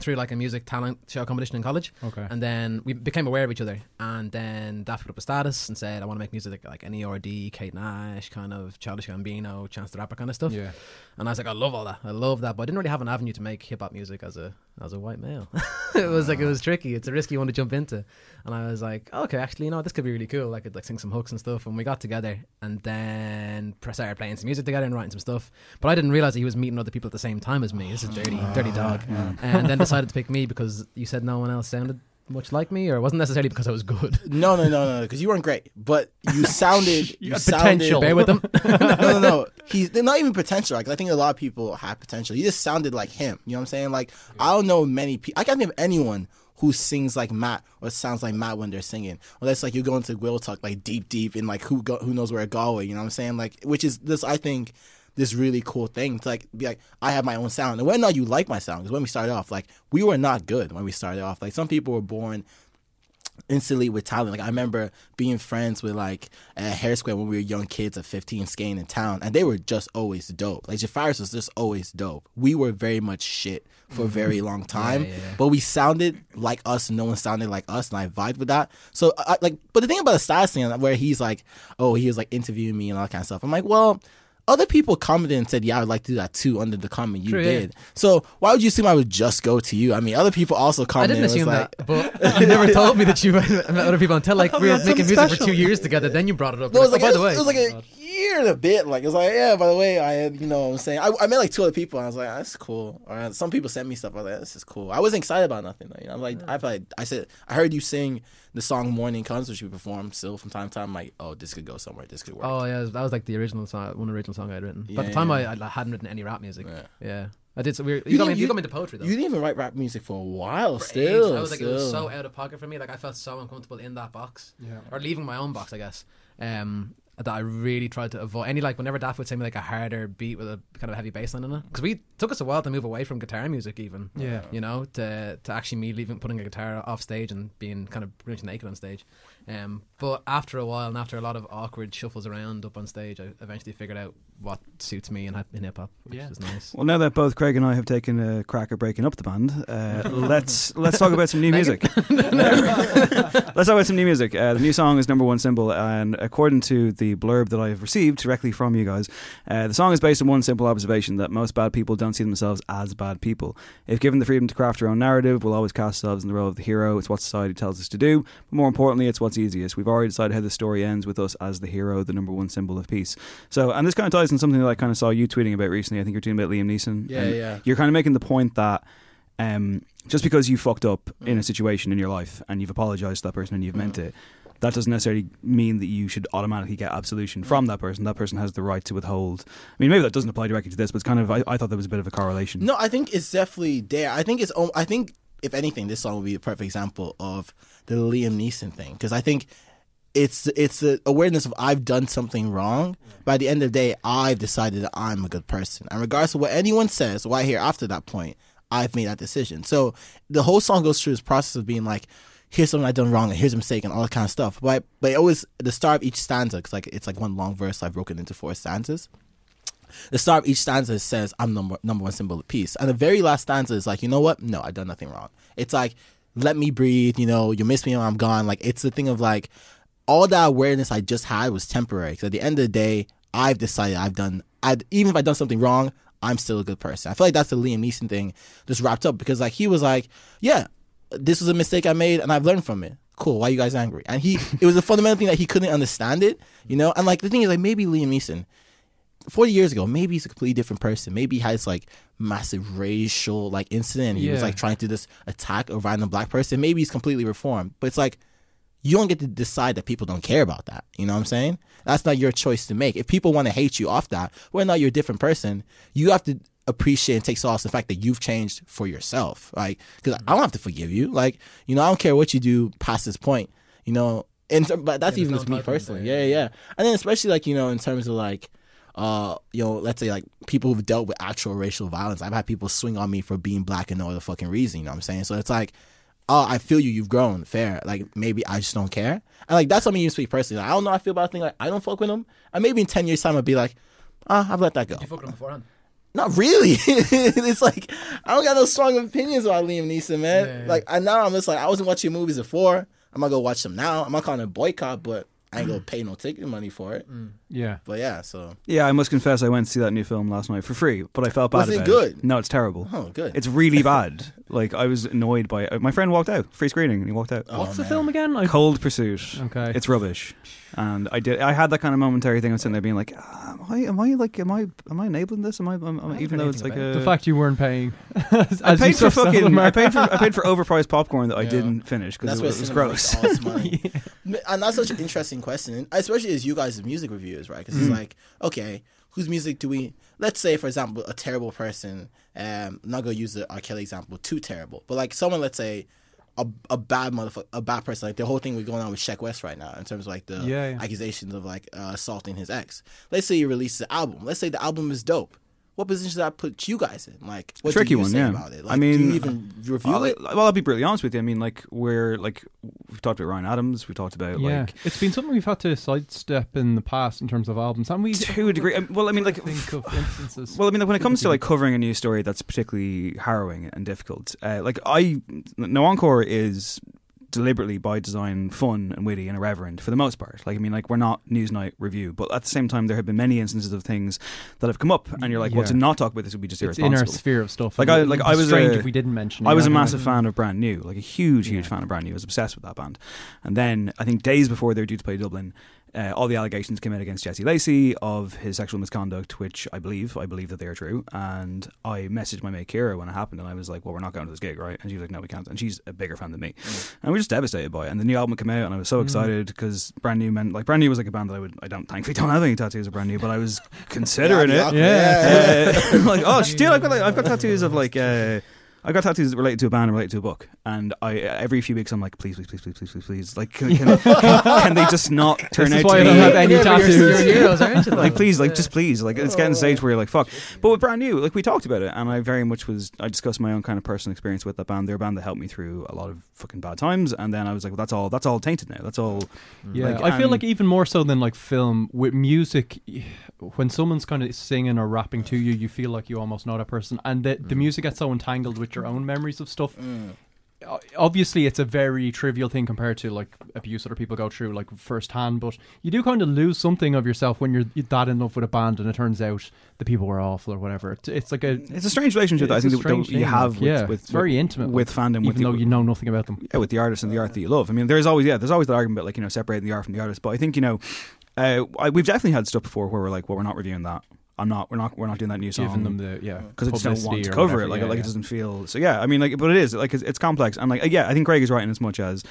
through like a music talent show competition in college, Okay. and then we became aware of each other. And then Daft put up a status and said, "I want to make music like, like NERD, Kate Nash, kind of Childish Gambino, Chance the Rapper kind of stuff." Yeah. And I was like, I love all that. I love that, but I didn't really have an avenue to make hip hop music as a as a white male. it was like it was tricky. It's a risky one to jump into. And I was like, oh, okay, actually, you know, this could be really cool. I could like sing some hooks and stuff. And we got together, and then pre- started playing some music together and writing some stuff. But I didn't realize that he was meeting other people at the same time as me. This is dirty, dirty dog. And then decided to pick me because you said no one else sounded much like me, or it wasn't necessarily because I was good. No, no, no, no, because you weren't great, but you sounded. you had sounded. potential. Bear with them. no, no, no. He's they're not even potential. Like I think a lot of people have potential. He just sounded like him. You know what I'm saying? Like I don't know many people. I can't think of anyone who sings like Matt or sounds like Matt when they're singing. Unless like you go into Will Talk like deep, deep in like who go, who knows where Galway. You know what I'm saying? Like which is this I think this really cool thing to like be like I have my own sound. And whether or not you like my sound, because when we started off, like we were not good when we started off. Like some people were born instantly with talent. Like I remember being friends with like uh, Hare Squead when we were young kids at 15 skating in town, and they were just always dope. Like Jafaris was just always dope. We were very much shit for a very long time, yeah, yeah. but we sounded like us. and No one sounded like us, and I vibed with that. So I, like, but the thing about the style thing, where he's like, oh, he was like interviewing me and all that kind of stuff. I'm like, well. Other people commented and said, "Yeah, I would like to do that too." Under the comment you True, yeah. did, so why would you assume I would just go to you? I mean, other people also commented. I commented. didn't and was assume like, that, but you never told me that you met other people until like we we were making something music for two years together. Then you brought it up. No, it was Like, oh, like, oh, by the way, it was like a year and a bit. Like it was like, yeah. By the way, I had, you know, what I'm saying I, I met like two other people. and I was like, that's cool. Or some people sent me stuff. I was like, this is cool. I wasn't excited about nothing. Though, you know, I'm like, I like, I said, I heard you sing the song "Morning Comes," which you perform still from time to time. I'm like, oh, this could go somewhere. This could work. Oh yeah, that was like the original song, one original song I'd written. but at the time, yeah. I, I hadn't written any rap music. Yeah. Yeah, I did. So we were, you, got me. didn't- You, got me into poetry though. You didn't even write rap music for a while. For still, ages. I was like, it was so out of pocket for me. Like I felt so uncomfortable in that box, Yeah. or leaving my own box, I guess. Um, that I really tried to avoid. Any like whenever Daft would send me like a harder beat with a kind of a heavy bass line in it. Because we took us a while to move away from guitar music even. Yeah. you know to to actually me leaving putting a guitar off stage and being kind of pretty much naked on stage. Um but after a while and after a lot of awkward shuffles around up on stage I eventually figured out what suits me in, hip- in hip hop which Yeah. is nice Well, now that both Craig and I have taken a crack at breaking up the band, uh, let's let's talk about some new music. let's talk about some new music. Uh, the new song is number one symbol, and according to the blurb that I have received directly from you guys, uh, the song is based on one simple observation that most bad people don't see themselves as bad people. If given the freedom to craft our own narrative, we'll always cast ourselves in the role of the hero. It's what society tells us to do, but more importantly, it's what's easiest. We've already decided how the story ends with us as the hero, the number one symbol of peace. So, and this kind of ties in something that I kind of saw you tweeting about recently. I think you're tweeting about Liam Neeson. Yeah, and yeah. You're kind of making the point that um, just because you fucked up in a mm. situation in your life and you've apologized to that person and you've meant mm. it, that doesn't necessarily mean that you should automatically get absolution from mm. that person. That person has the right to withhold. I mean, maybe that doesn't apply directly to this, but it's kind of. I, I thought there was a bit of a correlation. No, I think it's definitely there. I think it's. I think if anything, this song would be a perfect example of the Liam Neeson thing because I think it's it's the awareness of I've done something wrong. By the end of the day, I've decided that I'm a good person, and regardless of what anyone says, what I hear after that point, I've made that decision. So the whole song goes through this process of being like. Here's something I've done wrong, and here's a mistake, and all that kind of stuff. But but always the start of each stanza, because like it's like one long verse I've broken into four stanzas the start of each stanza says I'm number number one symbol of peace, and the very last stanza is like, you know what? No, I've done nothing wrong. It's like, let me breathe. You know, you miss me when I'm gone. Like it's the thing of like, all that awareness I just had was temporary. Because at the end of the day, I've decided I've done. I even if I've done something wrong, I'm still a good person. I feel like that's the Liam Neeson thing just wrapped up because like he was like, yeah, this was a mistake I made and I've learned from it. Cool. Why are you guys angry? And he, it was a fundamental thing that he couldn't understand it, you know. And like the thing is, like maybe Liam Neeson, 40 years ago, maybe he's a completely different person. Maybe he has like massive racial like incident. And he was like trying to just attack a random black person. Maybe he's completely reformed. But it's like you don't get to decide that people don't care about that. You know what I'm saying? That's not your choice to make. If people want to hate you off that, or not you're a different person, you have to appreciate and take solace in the fact that you've changed for yourself. Like, because I don't have to forgive you. Like, you know, I don't care what you do past this point. You know, and but that's Yeah, even just me personally. there, Yeah, yeah. And then especially like you know, in terms of like uh, you know, let's say like people who've dealt with actual racial violence. I've had people swing on me for being black and no other fucking reason. You know what I'm saying? So it's like, oh, I feel you. You've grown. Fair. Like maybe I just don't care. And like that's something you speak personally. Like, I don't know. how I feel about a thing. Like I don't fuck with them. And maybe in ten years time I'd be like, ah, I've let that go. you fucked him beforehand Not really. it's like I don't got no strong opinions about Liam Neeson, man. Yeah, yeah. Like I now I'm just like I wasn't watching movies before. I'm gonna go watch them now. I'm not calling it a boycott, but I ain't gonna pay no ticket money for it. Yeah. But yeah, so Yeah, I must confess, I went to see that new film last night for free, but I felt bad Was it about good? it. No, it's terrible. Oh, good. It's really bad. like I was annoyed by it. My friend walked out, free screening, and he walked out. What's the film again? I, Cold Pursuit. Okay. it's rubbish. And I did. I had that kind of momentary thing. I was sitting there being like, ah, "Am I? Am I like? Am I? Am I enabling this? Am I? Am, am I I even though it's like anything a, the fact you weren't paying. as, I you paid for sort fucking. them I out. paid for. I paid for overpriced popcorn that I Yeah. didn't finish because That's it, where was- it was cinema gross. makes all its money. And that's such an interesting question, especially as you guys as music reviewers, right? Because it's like, okay, whose music do we? Let's say, for example, a terrible person. Um, I'm not gonna use the R. Kelly example, too terrible, but like someone, let's say, a, a bad motherfucker, a bad person. Like the whole thing we're going on with Sheck Wes right now, in terms of like the Yeah, yeah. accusations of like uh, assaulting his ex. Let's say he releases an album. Let's say the album is dope. What position should I put you guys in? Like, what tricky do you one, say yeah. about it? Like, I mean, do you even review I'll, it? Well, I'll be brutally honest with you. I mean, like we're like we've talked about Ryan Adams. We talked about Yeah, like it's been something we've had to sidestep in the past in terms of albums, and we to a degree. um, Well, I mean, like think of instances. Well, I mean, like, when it comes to like covering a news story that's particularly harrowing and difficult, uh, like I, No Encore is deliberately by design fun and witty and irreverent for the most part. Like, I mean, like we're not Newsnight review, but at the same time, there have been many instances of things that have come up, and you're like, well, to not talk about this would be just it's in irresponsible. our sphere of stuff. Like I, like I was strange a, if we didn't mention. I was a massive fan of Brand New, like a huge, huge fan of Brand New. I was obsessed with that band. And then I think days before they were due to play Dublin, uh, all the allegations came out against Jesse Lacey of his sexual misconduct, which I believe, I believe that they are true. And I messaged my mate Kira when it happened, and I was like, "Well, we're not going to this gig, right?" And she was like, "No, we can't." And she's a bigger fan than me, and we were just devastated by it. And the new album came out, and I was so excited because Brand New meant like Brand New was like a band that I would, I don't thankfully don't have any tattoos of Brand New, but I was considering Yeah, it. yeah. Uh, like, oh, dude, I've got like, I've got tattoos of like. Uh, I got tattoos related to a band and related to a book, and I every few weeks I'm like, please, please, please, please, please, please, please, like, can, can, can, can they just not turn This is out why to I be don't have any Yeah, but you're- tattoos. You're heroes, aren't you? like, please, like, Yeah. just please, like, it's getting to the stage where you're like, fuck. Oh. But with brand new, like, we talked about it, and I very much was, I discussed my own kind of personal experience with that band. They're a band that helped me through a lot of fucking bad times, and then I was like, well, that's all, that's all tainted now. That's all. Yeah, like, I feel like even more so than like film with music, when someone's kind of singing or rapping to you, you feel like you almost know that person, and the, the mm. music gets so entangled with your own memories of stuff. Mm. O- Obviously, it's a very trivial thing compared to like abuse other people go through like firsthand, but you do kind of lose something of yourself when you're that in love with a band, and it turns out the people were awful or whatever. It's, it's like a mm, It's a strange relationship that I it's a think that, strange you thing, have like, with, yeah, with it's very intimate with like, fandom, even with though you know nothing about them. yeah, with the artist and the art that you love. I mean, there's always yeah, there's always that argument about like you know separating the art from the artist. But I think you know, uh, I, we've definitely had stuff before where we're like, well, we're not reviewing that. I'm not. We're not. We're not doing that new song. Giving them the yeah because I just don't want to cover whatever, it. Like, yeah, like yeah. it doesn't feel. So yeah, I mean, like, but it is like it's, it's complex and like yeah, I think Craig is right in as much as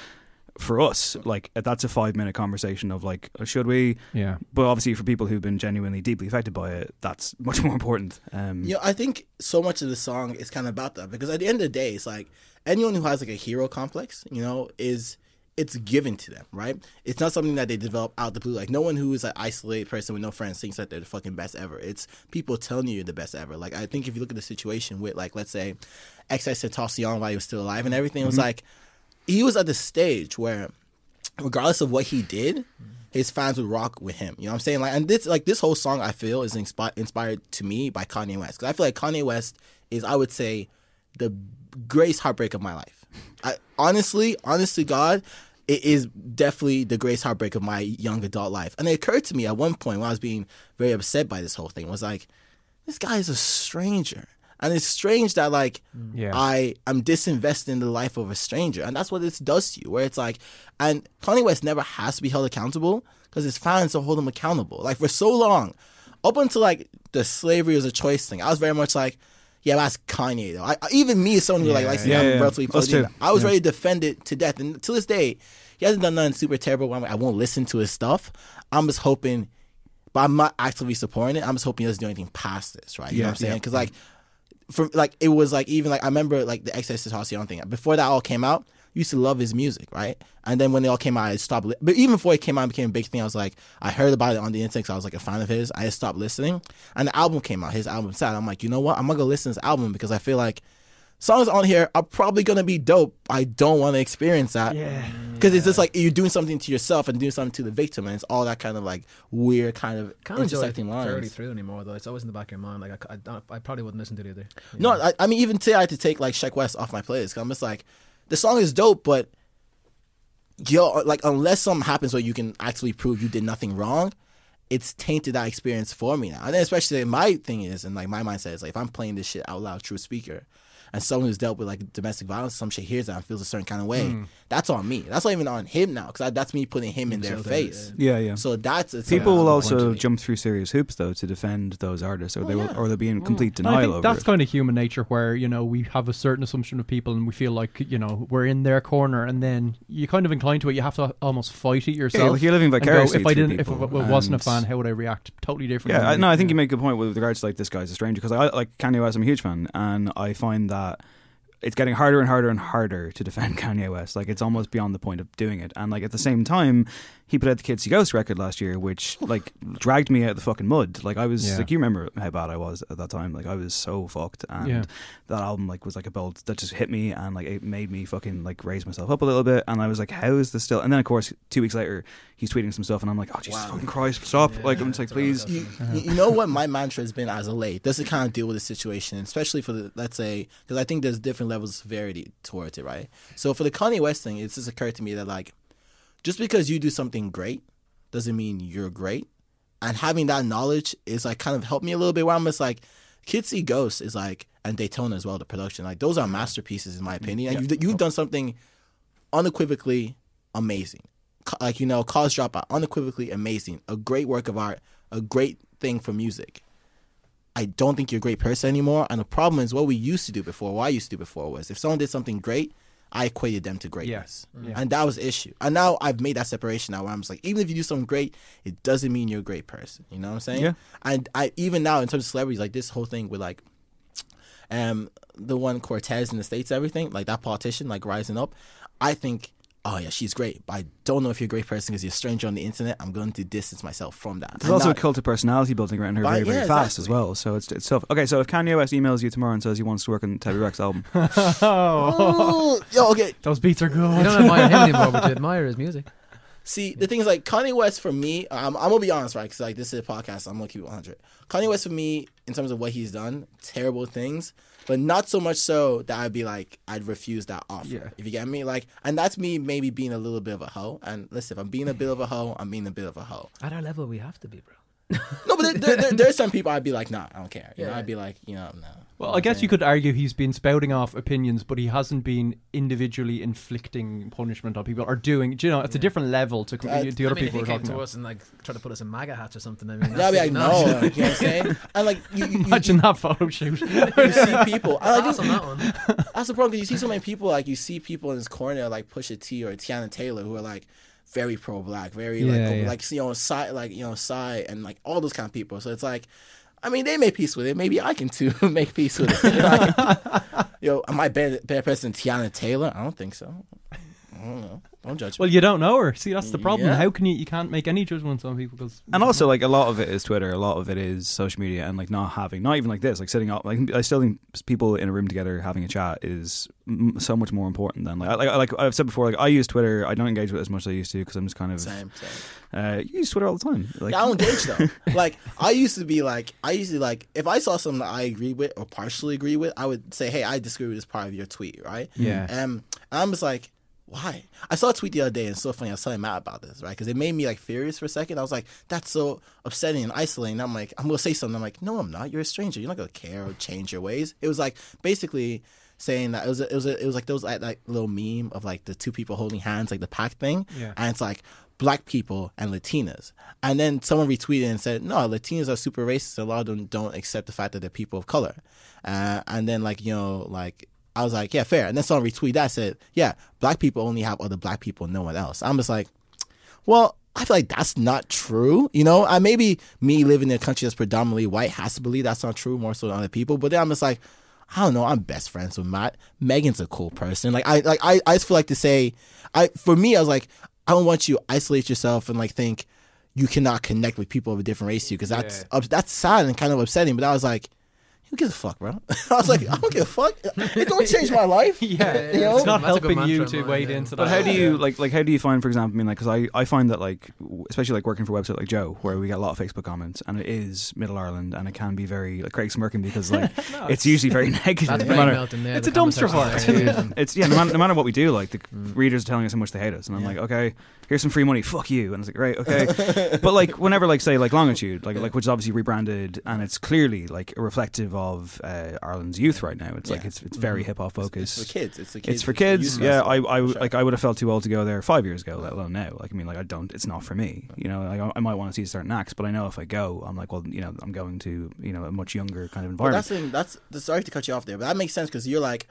for us, like that's a five minute conversation of like, uh, should we? Yeah. But obviously, for people who've been genuinely deeply affected by it, that's much more important. Um, You know, I think so much of the song is kind of about that because at the end of the day, it's like anyone who has like a hero complex, you know, is it's given to them, right? It's not something that they develop out the blue. Like no one who is an isolated person with no friends thinks that they're the fucking best ever. It's people telling you you're the best ever. Like I think if you look at the situation with like let's say XXXTentacion while he was still alive and everything, it was mm-hmm. like he was at the stage where regardless of what he did, his fans would rock with him. You know what I'm saying? Like, and this like this whole song I feel is inspi- inspired to me by Kanye West because I feel like Kanye West is I would say the greatest heartbreak of my life. I honestly, honestly, God, it is definitely the greatest heartbreak of my young adult life. And it occurred to me at one point when I was being very upset by this whole thing was like, this guy is a stranger. And it's strange that like mm. Yeah. I am disinvested in the life of a stranger, and that's what this does to you. Where it's like, and Kanye West never has to be held accountable because his fans will hold him accountable. Like for so long, up until like the slavery was a choice thing, I was very much like, yeah, that's Kanye though. I, even me, as someone who like likes to Yeah, yeah, yeah. relatively Us plugged. I was Yeah. ready to defend it to death, and to this day, he hasn't done nothing super terrible. like, I won't listen to his stuff. I'm just hoping, but I'm not actively supporting it. I'm just hoping he doesn't do anything past this, right? You know what I'm saying? yeah. Because like from like it was like even like I remember like the XXXTentacion thing. Before that all came out, used to love his music, right? And then when they all came out, I stopped. Li- but even before it came out, it became a big thing. I was like, I heard about it on the internet. So I was like a fan of his. I just stopped listening, and the album came out. His album sad. I'm like, you know what? I'm gonna go listen to this album because I feel like songs on here are probably gonna be dope. I don't want to experience that. Yeah. Because it's just like you're doing something to yourself and doing something to the victim, and it's all that kind of like weird kind of Can't enjoy it intersecting fairly lines. through anymore though. It's always in the back of your mind. Like I, c- I don't- I probably wouldn't listen to it either. No. I, I mean even today I had to take like Sheck Wes off my playlist. 'cause I'm just like, the song is dope, but yo, like unless something happens where you can actually prove you did nothing wrong, it's tainted that experience for me now. And then especially my thing is, and like my mindset is like, if I'm playing this shit out loud a speaker, and someone who's dealt with like domestic violence, some shit hears that and feels a certain kind of way, Hmm. that's on me. That's not even on him now, because that's me putting him in their Himself, face. Yeah, yeah. So that's it's People will also point to me. jump through serious hoops though to defend those artists, or they will, yeah. or they'll be in complete And I denial think over that's it. kind of human nature, where you know we have a certain assumption of people, and we feel like you know we're in their corner, and then you kind of inclined to it. You have to almost fight it yourself. like you're living and go, vicariously if I didn't, if I wasn't a fan, how would I react? Totally different. Yeah, I, no, I think you make a good point with regards to like this guy's a stranger because I like Kanye West. I'm a huge fan, and I find that it's getting harder and harder and harder to defend Kanye West. Like it's almost beyond the point of doing it, and like at the same time, he put out the Kids See Ghost record last year, which like dragged me out of the fucking mud. Like I was Yeah. like, you remember how bad I was at that time. Like I was so fucked, and Yeah. that album like was like a bolt that just hit me, and like it made me fucking like raise myself up a little bit. And I was like, how is this still? And then of course, two weeks later, he's tweeting some stuff, and I'm like, oh Jesus fucking Christ, stop! like I'm just like, please. you, you- you know what my mantra has been as of late does it kind of deal with the situation especially for the let's say because i think there's different levels of severity towards it right so for the kanye west thing it's just occurred to me that like just because you do something great doesn't mean you're great and having that knowledge is like kind of helped me a little bit where i'm just like kids see ghosts is like and daytona as well the production like those are masterpieces in my mm, opinion and you've, you've done something unequivocally amazing. Like you know, Cause Dropout, unequivocally amazing. A great work of art, a great thing for music. I don't think you're a great person anymore. And the problem is what we used to do before, what I used to do before was if someone did something great, I equated them to greatness. Yeah. And that was the issue. And now I've made that separation now where I'm just like, even if you do something great, it doesn't mean you're a great person. You know what I'm saying? Yeah. And I even now in terms of celebrities, like this whole thing with like um the one Cortez in the States, everything, like that politician, like rising up, I think, oh yeah, she's great. But I don't know if you're a great person because you're a stranger on the internet. I'm going to distance myself from that. There's And also not- a cult of personality building around her But- very, very yeah, fast as well. So it's it's tough. Okay, so if Kanye West emails you tomorrow and says he wants to work on Tebi Rex album, oh, Yo, okay. those beats are good. You don't admire him anymore, but you admire his music. See, the thing is, like Kanye West for me, I'm, I'm gonna be honest, right? Because like this is a podcast, I'm gonna keep it 100. Kanye West for me, in terms of what he's done, terrible things, but not so much so that I'd be like, I'd refuse that offer. Yeah. If you get me, like, and that's me maybe being a little bit of a hoe. And listen, if I'm being a bit of a hoe, I'm being a bit of a hoe. At our level, we have to be, bro. No, but there, there, there, there's some people I'd be like, nah, I don't care. You know, Yeah. I'd be like, you know, no. Well, I guess you could argue he's been spouting off opinions, but he hasn't been individually inflicting punishment on people or doing. Do you know, it's a different level to Uh, the other I mean, people if he we're came talking to about. us and like try to put us in MAGA hats or something, I mean, Yeah, I'd be like, that's- no, you know what I'm saying? And like, you, you, you, Imagine that photo shoot. you see people. And I Pass do, on that one. That's the problem. 'cause you see so many people like you see people in this corner like Pusha T or Teyana Taylor who are like very pro black, very like Yeah, over- yeah. like you know side like you know side and like all those kind of people. So it's like, I mean, they made peace with it. Maybe I can too make peace with it. You know, can- yo, am I better, better person than Teyana Taylor? I don't think so. I don't know. Don't judge well, you don't know her. See, that's the problem. Yeah. How can you? You can't make any judgments on people because. and also like a lot of it is Twitter, a lot of it is social media, and like not having, not even like this, like sitting up. Like I still think people in a room together having a chat is m- so much more important than like I- like like I've said before. Like I use Twitter, I don't engage with it as much as I used to because I'm just kind of Same, same. Uh, you use Twitter all the time. Like yeah, I don't engage though. like I used to be like I used to like if I saw something that I agree with or partially agree with, I would say, Hey, I disagree with this part of your tweet, right? Yeah. Um and I'm just like, why? I saw a tweet the other day and it's so funny. I was telling Matt about this, right? Because it made me like furious for a second. I was like, that's so upsetting and isolating. I'm like, I'm gonna say something. I'm like, no, I'm not. You're a stranger. You're not gonna care or change your ways. It was like basically saying that it was a, it was a, it was like those like, like little meme of like the two people holding hands, like the pack thing. Yeah. And it's like black people and Latinas. And then someone retweeted and said, no, Latinas are super racist. A lot of them don't accept the fact that they're people of color. Uh, and then like, you know, like I was like, yeah, fair. And then someone retweeted that said, yeah, black people only have other black people, no one else. I'm just like, well, I feel like that's not true. You know, I maybe me living in a country that's predominantly white has to believe that's not true more so than other people. But then I'm just like, I don't know. I'm best friends with Matt. Megan's a cool person. Like I like I, I just feel like to say, I for me I was like, I don't want you to isolate yourself and like think you cannot connect with people of a different race to you because that's ups that's sad and kind of upsetting. But I was like, who gives a fuck, bro? I was like, I don't give a fuck. It don't change my life. yeah, You know? it's not That's helping you to wade yeah. into that. But how do you like like how do you find, for example, I mean, like because I, I find that like especially like working for a website like Joe, where we get a lot of Facebook comments, and it is Middle Ireland, and it can be very like Craig smirking because like it's usually very negative. That's no matter- melting there. It's the a dumpster fire. yeah. it's yeah, no matter, no matter what we do, like the mm. readers are telling us how much they hate us, and I'm like, okay, here's some free money, fuck you, and it's like, great, okay, but like whenever like say like Longitude, like like which is obviously rebranded, and it's clearly like a reflective of uh, Ireland's youth right now. It's like it's it's very hip hop It's focused. for kids. It's for kids. It's for kids. youth Yeah, I, I sure. like I would have felt too old to go there five years ago, let alone now. Like I mean, like I don't. It's not for me. You know, like, I, might want to see certain acts, but I know if I go, I'm like, well, you know, I'm going to you know a much younger kind of Well, environment. that's in, that's sorry to cut you off there, but that makes sense because you're like,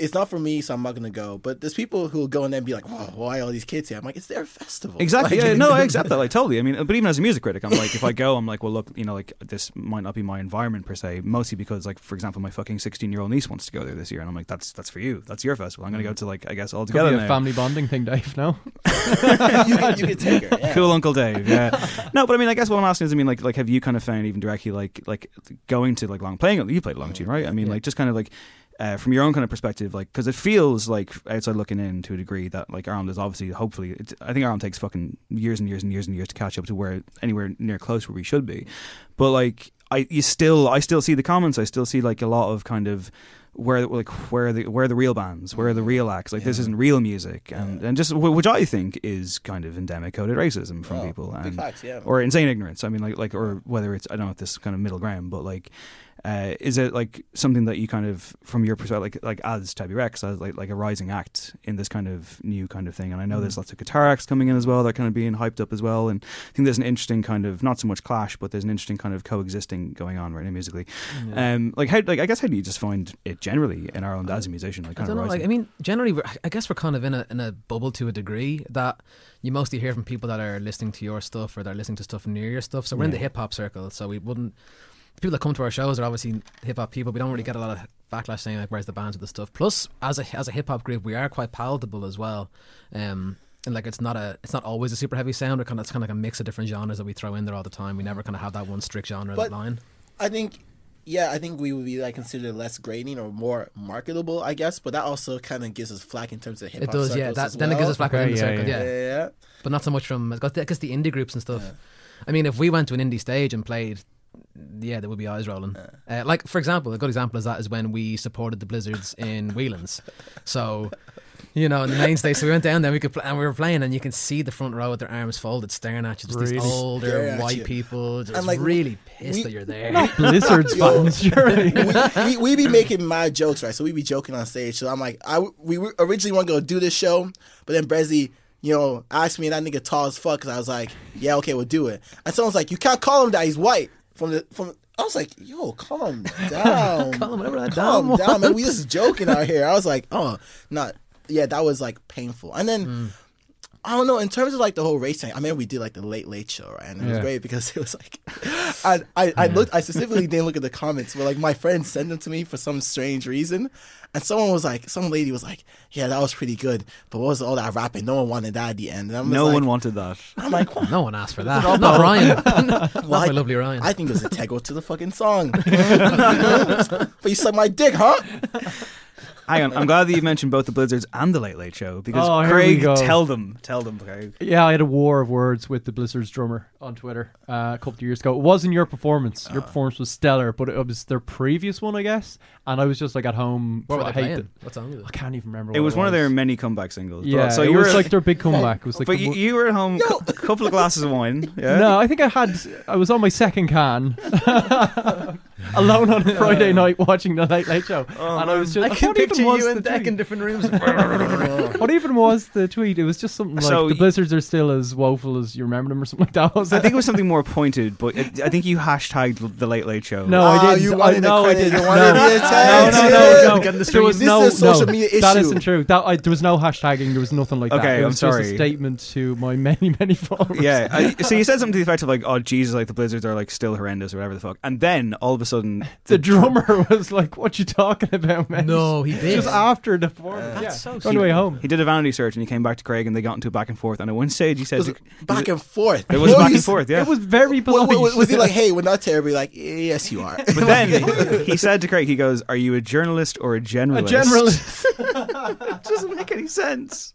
it's not for me, so I'm not gonna go. But there's people who will go and then be like, "Whoa, why all these kids here?" I'm like, "It's their festival." Exactly. Like, Yeah, no, I accept that. Like totally. I mean, but even as a music critic, I'm like, if I go, I'm like, well, look, you know, like this might not be my environment per se. Mostly because, like, for example, my fucking 16 year old niece wants to go there this year, and I'm like, that's that's for you. That's your festival. I'm gonna go mm. to like, I guess all together. a family bonding thing, Dave. No, you, can, you can take her. Yeah. Cool Uncle Dave, yeah. no, but I mean, I guess what I'm asking is, I mean, like, like, have you kind of found even directly, like, like going to like long playing? You played long tune, right? I mean, like, just kind of like uh, from your own kind of perspective, like, because it feels like outside looking in to a degree that like Ireland is obviously, hopefully, it's, I think Ireland takes fucking years and years and years and years to catch up to where anywhere near close where we should be, but like, I you still, I still see the comments, I still see like a lot of kind of where like where are the where are the real bands where are the real acts like this isn't real music. And and just wh- which I think is kind of endemic coded racism from Oh, people and facts, yeah. or insane ignorance. I mean like like or whether it's I don't know if this is kind of middle ground but like uh, is it like something that you kind of from your perspective like like as Tebi Rex as like like a rising act in this kind of new kind of thing and I know there's lots of guitar acts coming in as well they're kind of being hyped up as well and I think there's an interesting kind of not so much clash but there's an interesting kind of coexisting going on right now musically um like how like I guess how do you just find it generally in Ireland as a musician like I kind don't of know. rising Like, I mean, generally, we're, I guess we're kind of in a in a bubble to a degree that you mostly hear from people that are listening to your stuff or they're listening to stuff near your stuff. So we're in the hip hop circle. So we wouldn't. The people that come to our shows are obviously hip hop people. We don't really get a lot of backlash saying like, "Where's the bands with the stuff?" Plus, as a as a hip hop group, we are quite palatable as well. Um, and like it's not a it's not always a super heavy sound. We're kind of it's kind of like a mix of different genres that we throw in there all the time. We never kind of have that one strict genre But- that line. I think, yeah, I think we would be like considered less grating or more marketable, I guess. But that also kind of gives us flack in terms of hip hop. It hop. does, yeah. That, as then it gives us flack Okay, within the yeah, circle, yeah. yeah. Yeah, yeah. but not so much from I guess the indie groups and stuff. I mean, if we went to an indie stage and played, yeah, there would be eyes rolling. Uh, like for example, a good example is that is when we supported the Blizzards in Whelan's. So. You know, in the main stage, so we went down there, we could, pl- and we were playing, and you can see the front row with their arms folded, staring at you. Just these Really? older white people, just And, like, really pissed we- that you're there. not Blizzard's Yo. fans, surely. we, we, we be making mad jokes, right? So we be joking on stage. So I'm like, I we originally want to go do this show, but then Brezzy, you know, asked me and that nigga tall as fuck because I was like, yeah, okay, we'll do it. And someone's like, you can't call him that. He's white. From the from, I was like, yo, calm down, Calm calm down down, man. We just joking out here. I was like, oh, not. Yeah, that was like painful. And then. Hmm. I don't know. In terms of like the whole race thing, I mean, we did like the late late show, right? And it was great because it was like, I I, I looked. I specifically didn't look at the comments, but like my friends sent them to me for some strange reason, and someone was like, some lady was like, "Yeah, that was pretty good, but what was all that rapping? No one wanted that at the end." And I'm no like, one wanted that I'm like, what? No one asked for that. Not Ryan. Not Well, my I- lovely Ryan. I think it was integral to the fucking song. but you suck my dick, huh? Hang on I'm glad that you mentioned both the Blizzards and the Late Late Show because Oh, Craig tell them tell them Craig Yeah, I had a war of words with the Blizzard's drummer on Twitter uh, a couple of years ago. It wasn't your performance. Your performance was stellar, but it was their previous one, I guess. And I was just like at home. what were I they hate playing? What song was I can't even remember. it what was one of their many comeback singles but- Yeah, so it you was were like their big comeback. It was like but you, you were at home a couple of glasses of wine yeah No, I think I had. I was on my second can, alone on a Friday night watching the Late Late Show, and I was just. I can what even picture was you and Deck tweet? in different rooms. What even was the tweet? It was just something like So the y- Blizzards are still as woeful as you remember them, or something like that. Was I it? think it was something more pointed, but it, I think you hashtagged the Late Late Show. No, Ah, I didn't. you I, wanted the no, I didn't. you wanted no. the no, attention. no, no, no. Getting the There was This no, is a social no, media That issue. isn't true. That I, there was no hashtagging. There was nothing like that. Okay, I'm was just sorry. a statement to my many, many followers. Yeah, I, so you said something to the effect of like, "Oh Jesus, like the Blizzards are like still horrendous or whatever the fuck," and then all of a sudden, the drummer was like, "What you talking about, man?" No, he did. Just after the performance. That's yeah. so on the way home. he did a vanity search and he came back to Craig and they got into a back and forth. And at one stage, he said, It back and forth. "It was What back and forth." Yeah, It was very wa- polite. wa- Was he like, hey, we're not terribly like, yes, you are. But then he said to Craig, he goes, "Are you a journalist or a a generalist?" generalist? doesn't make any sense.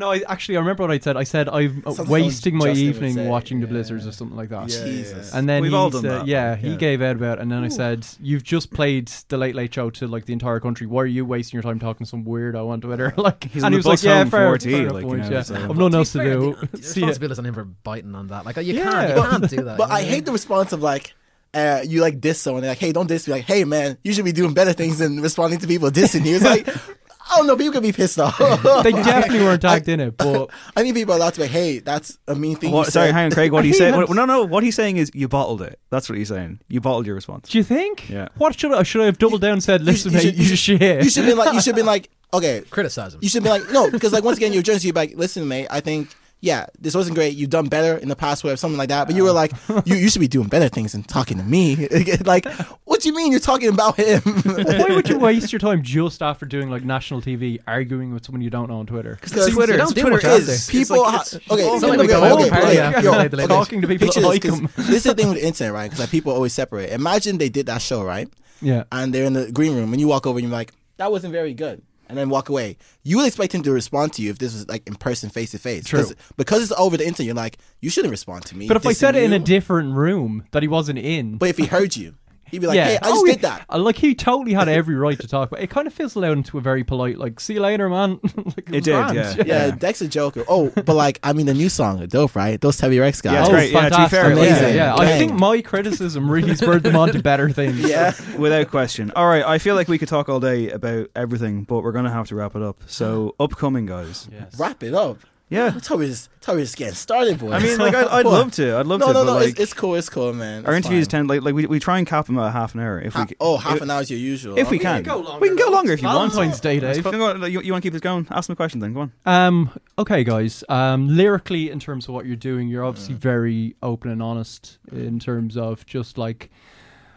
No, I actually I remember what I said. I said I'm uh, Something wasting my Justin would evening say, watching the yeah. Blizzards or something like that. Jesus. And then We've he all done said, that, Yeah, like, he yeah. gave out about, it, and then I said, "You've just played the Late Late Show to like the entire country. Why are you wasting your time talking to some weirdo on Twitter?" like, He's and on he the was like, bus "Yeah, home from fair, RTÉ, fair enough like, point, you know, yeah. so- I've nothing else to fair, do." The, the See ya. responsibility is on him for biting on that. Like you can't, you can't do that. But you I know? hate the response of like, uh, you like diss someone. They're like, hey, don't diss me. Like, hey, man, you should be doing better things than responding to people dissing you. It's like, I don't people can be pissed off. They definitely weren't tagged in it, but I think people are allowed to be hey, that's a mean thing. What, you sorry, said. hang on, Craig. What he He said? had- No, no. What he's saying is you bottled it. That's what he's saying. You bottled your response. do you think? Yeah. What should I should I have doubled down and said, "Listen, you mate, should- you you shit." You should be like, you should be like, okay, Criticize him. you should be like, no, because like once again, you're just You're like, listen, mate, I think. Yeah, this wasn't great. You've done better in the past, whatever, something like that. But you were like, you, you should be doing better things than talking to me. like, what do you mean you're talking about him? Why would you waste your time just after doing like national TV arguing with someone you don't know on Twitter? Because Twitter, Twitter, it's too much out there. is people. ha- okay, It's okay, like okay, a whole okay, party okay, after yo, they played the okay, Talking to people picture that this, them. This is the thing with the internet, right? Because like, people always separate. Imagine they did that show, right? Yeah. And they're in the green room, and you walk over, and you're like, "That wasn't very good," and then walk away. You would expect him to respond to you if this was like in person, face to face. True. 'Cause- Because it's over the internet, you're like, you shouldn't respond to me. But if I said it in a different room that he wasn't in, but if he heard you, he'd be like, yeah, "Hey, I just Oh, did that." uh, Like he totally had every right to talk, but it kind of fizzled out into a very polite, like "see you later, man." like, It was did, grand. yeah. Yeah, Dex a joker. Oh, but like, I mean, the new song, dope, right? Those Tebi Rex guys. Yeah, it's Oh, great. Yeah, to be fantastic. fair, yeah, amazing. yeah. I think my criticism really spurred them on to better things. Yeah. Without question. All right, I feel like we could talk all day about everything, but we're going to have to wrap it up. So, upcoming, guys. Yes. Wrap it up. Yeah. That's how we just, that's how we just getting started, boys. I mean, like, I'd, I'd love to. I'd love No, to. no, but, no. like, it's, it's cool. It's cool, man. our It's interviews fine. tend, like, like we, we try and cap them at half an hour. If we Ha- c- oh, half if, an hour is your usual. If we Okay. can. can go longer, we can go longer if you want. Valentine's Day, Dave. You, you want to keep this going? Ask me a question then. Go on. Um. Okay, guys. Um. Lyrically, in terms of what you're doing, you're obviously very open and honest in terms of just like.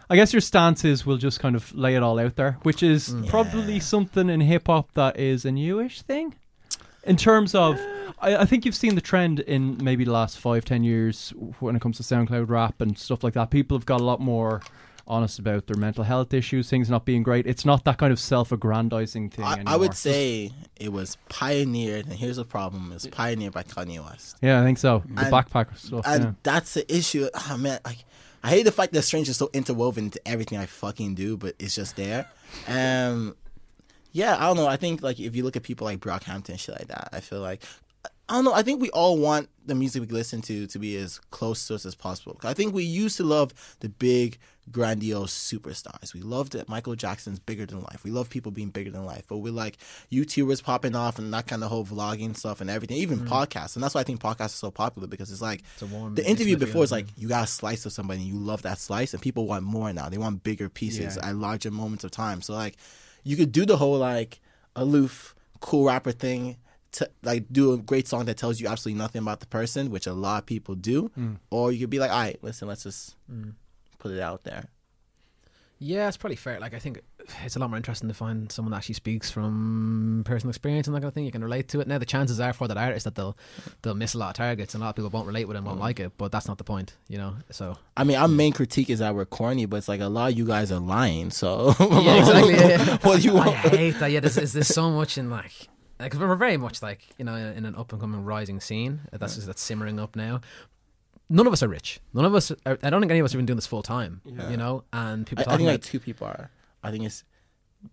I guess your stance is we'll just kind of lay it all out there, which is probably something in hip hop that is a newish thing. In terms of, I, I think you've seen the trend in maybe the last five, ten years when it comes to SoundCloud rap and stuff like that. People have got a lot more honest about their mental health issues, things not being great. It's not that kind of self-aggrandizing thing I, anymore. I would say it was pioneered, and here's the problem: it was pioneered by Kanye West, Yeah, I think so. The And- backpack stuff. and yeah. that's the issue. Oh man, I, I hate the fact that Strange is so interwoven into everything I fucking do, but it's just there. Um, yeah, I don't know. I think like if you look at people like Brockhampton and shit like that, I feel like I don't know. I think we all want the music we listen to to be as close to us as possible. I think we used to love the big, grandiose superstars. We loved that Michael Jackson's bigger than life. We love people being bigger than life. But we like YouTubers popping off and that kind of whole vlogging stuff and everything, even podcasts. And that's why I think podcasts are so popular because it's like a warm- the interview before is like you got a slice of somebody and you love that slice, and people want more now. They want bigger pieces at larger moments of time. So like you could do the whole like aloof, cool rapper thing. To, like do a great song that tells you absolutely nothing about the person, which a lot of people do, mm. or you could be like, "All right, listen, let's just mm. put it out there." Yeah, it's probably fair. Like I think it's a lot more interesting to find someone that actually speaks from personal experience and that kind of thing. You can relate to it. Now the chances are for that artist that they'll they'll miss a lot of targets and a lot of people won't relate with them, won't mm. like it. But that's not the point, you know. So I mean, our main critique is that we're corny, but it's like a lot of you guys are lying. So yeah, exactly. Yeah, yeah. what do you I want? hate that. Yeah, there's, there's so much in like because we're very much like you know in an up and coming rising scene. That's just that's simmering up now. None of us are rich. None of us. Are, I don't think any of us have been doing this full time. Yeah. You know, and people I, I talking think like two people are. I think it's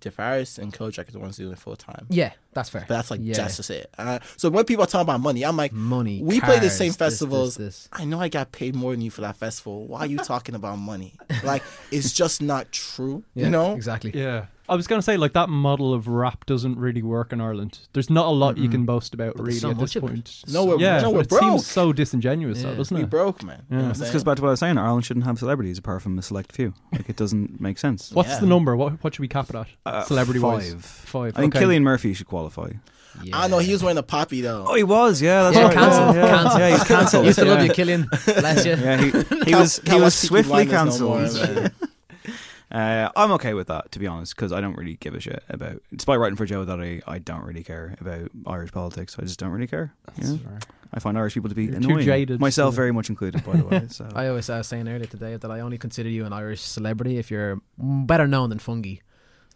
Jafaris and Kojaque are the ones doing it full time. yeah, that's fair. But that's like yeah. just just it. Uh, so when people are talking about money, I'm like, money. we play the cars, same this, festivals. This, this. I know I got paid more than you for that festival. Why are you talking about money? Like it's just not true. Yeah, you know? exactly. Yeah. I was gonna say like that model of rap doesn't really work in Ireland. There's not a lot you can boast about But really so at this much of it. point. No, we're- yeah, no, we're it broke. seems so disingenuous, though, Yeah. doesn't We it? broke, man. You know what I'm This goes back to what I was saying. Ireland shouldn't have celebrities apart from a select few. Like it doesn't make sense. What's Yeah. the number? What what should we cap it at? Uh, Celebrity wise, five. five. I think okay. Cillian Murphy should qualify. Yeah. I know he was wearing a poppy though. Oh, he was. Yeah, that's Yeah, right. cancelled. Yeah, yeah. cancelled. Yeah, he's cancelled. Used to love you, Killian. Bless you. Yeah, he, he Can't- was he was swiftly Blinders no cancelled. man. Uh, I'm okay with that, to be honest, because I don't really give a shit about. Despite writing for Joe, that I, I don't really care about Irish politics. I just don't really care. That's Yeah. fair. I find Irish people to be You're too annoying. jaded Myself, to- very much included, by the way. So I always I was saying earlier today that I only consider you an Irish celebrity if you're better known than Fungie.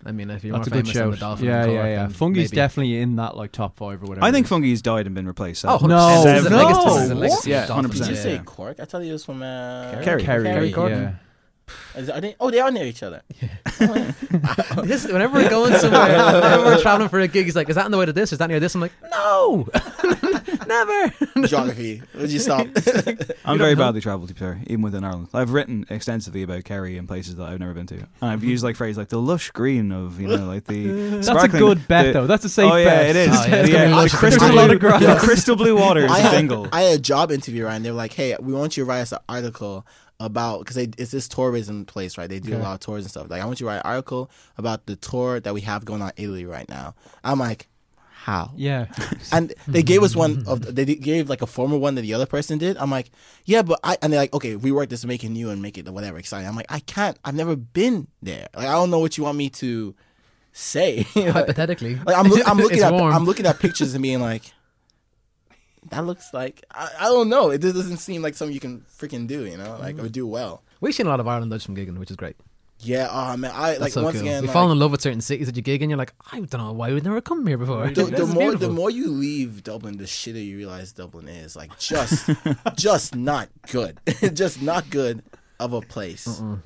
I mean, if you're That's a more good famous than the. Dolphin, Yeah, and yeah, yeah. Fungie's maybe. definitely in that like top five or whatever. I think is. Fungie's died and been replaced. Oh, so- 100%. No, This is a no. legacy. This is a legacy Yeah, of Dolphin, 100%. Did you say. Cork? I thought he was from uh, Kerry. Kerry, Kerry Cork. yeah. Is it- are they, oh, they are near each other. This, whenever we're going somewhere, whenever we're traveling for a gig, he's like, "Is that on the way to this? Is that near this?" I'm like, "No, never." Geography. Would you stop? I'm very badly travelled, to be fair, even within Ireland. I've written extensively about Kerry and places that I've never been to. And I've used like phrases like the lush green of, you know, like the. That's a good bet, the- though. That's a safe Oh, yeah, bet. it is. Oh, yeah, it's the, uh, the There's crystal, a lot of blue, grass. the crystal blue waters I had, I had a job interview. And they were like, "Hey, we want you to write us an article about because it's this tourism place, right? They do a lot of tours and stuff. Like, I want you to write an article about the tour that we have going on in Italy right now. I'm like, how? Yeah. and they gave us one of they gave like a former one that the other person did. I'm like, yeah, but I and they're like, okay, we work this make it new and make it whatever exciting. I'm like, I can't. I've never been there. Like, I don't know what you want me to say. Hypothetically. like, I'm, look, I'm looking at warm. I'm looking at pictures and being like, that looks like I, I don't know. It just doesn't seem like something you can freaking do. You know, like or mm. do well. We've seen a lot of Ireland Dutch from gigging, which is great. Yeah. Oh man, I That's like so once cool. again. you like, fall in love with certain cities that you gig and You're like, I don't know why we've never come here before. the, the more beautiful. the more you leave Dublin, the shitter you realize Dublin is. Like just just not good. just not good of a place. In Burn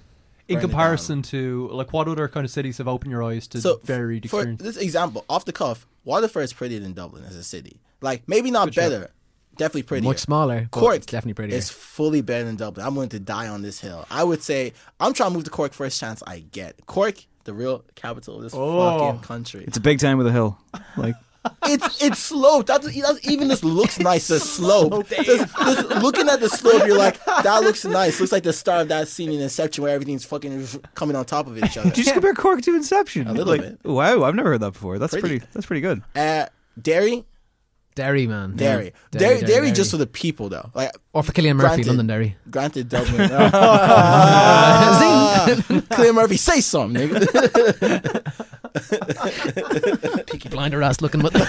it comparison to like what other kind of cities have opened your eyes to So varied for experience? this example, off the cuff, Waterford is prettier than Dublin as a city. Like maybe not Good shout. better, definitely prettier. Much smaller, but Cork it's definitely prettier. It's fully better than Dublin. I'm willing to die on this hill. I would say I'm trying to move to Cork first chance I get. Cork, the real capital of this Oh. fucking country. It's a big time with a hill. Like It's it's sloped. That's, that's even this looks nice. The slope. Just, just looking at the slope, you're like, that looks nice. Looks like the start of that scene in Inception where everything's fucking coming on top of each other. Did you just compare Cork to Inception? A little Like, bit. Wow, I've never heard that before. That's Pretty. pretty. That's pretty good. Uh, Derry, Derry, man. Derry, Yeah. Derry, Derry, just for the people though. Like Or for Cillian Murphy, granted- London Derry. Granted, Dublin. Ah, Cillian Murphy, say something, nigga. Peaky blinder ass looking with the.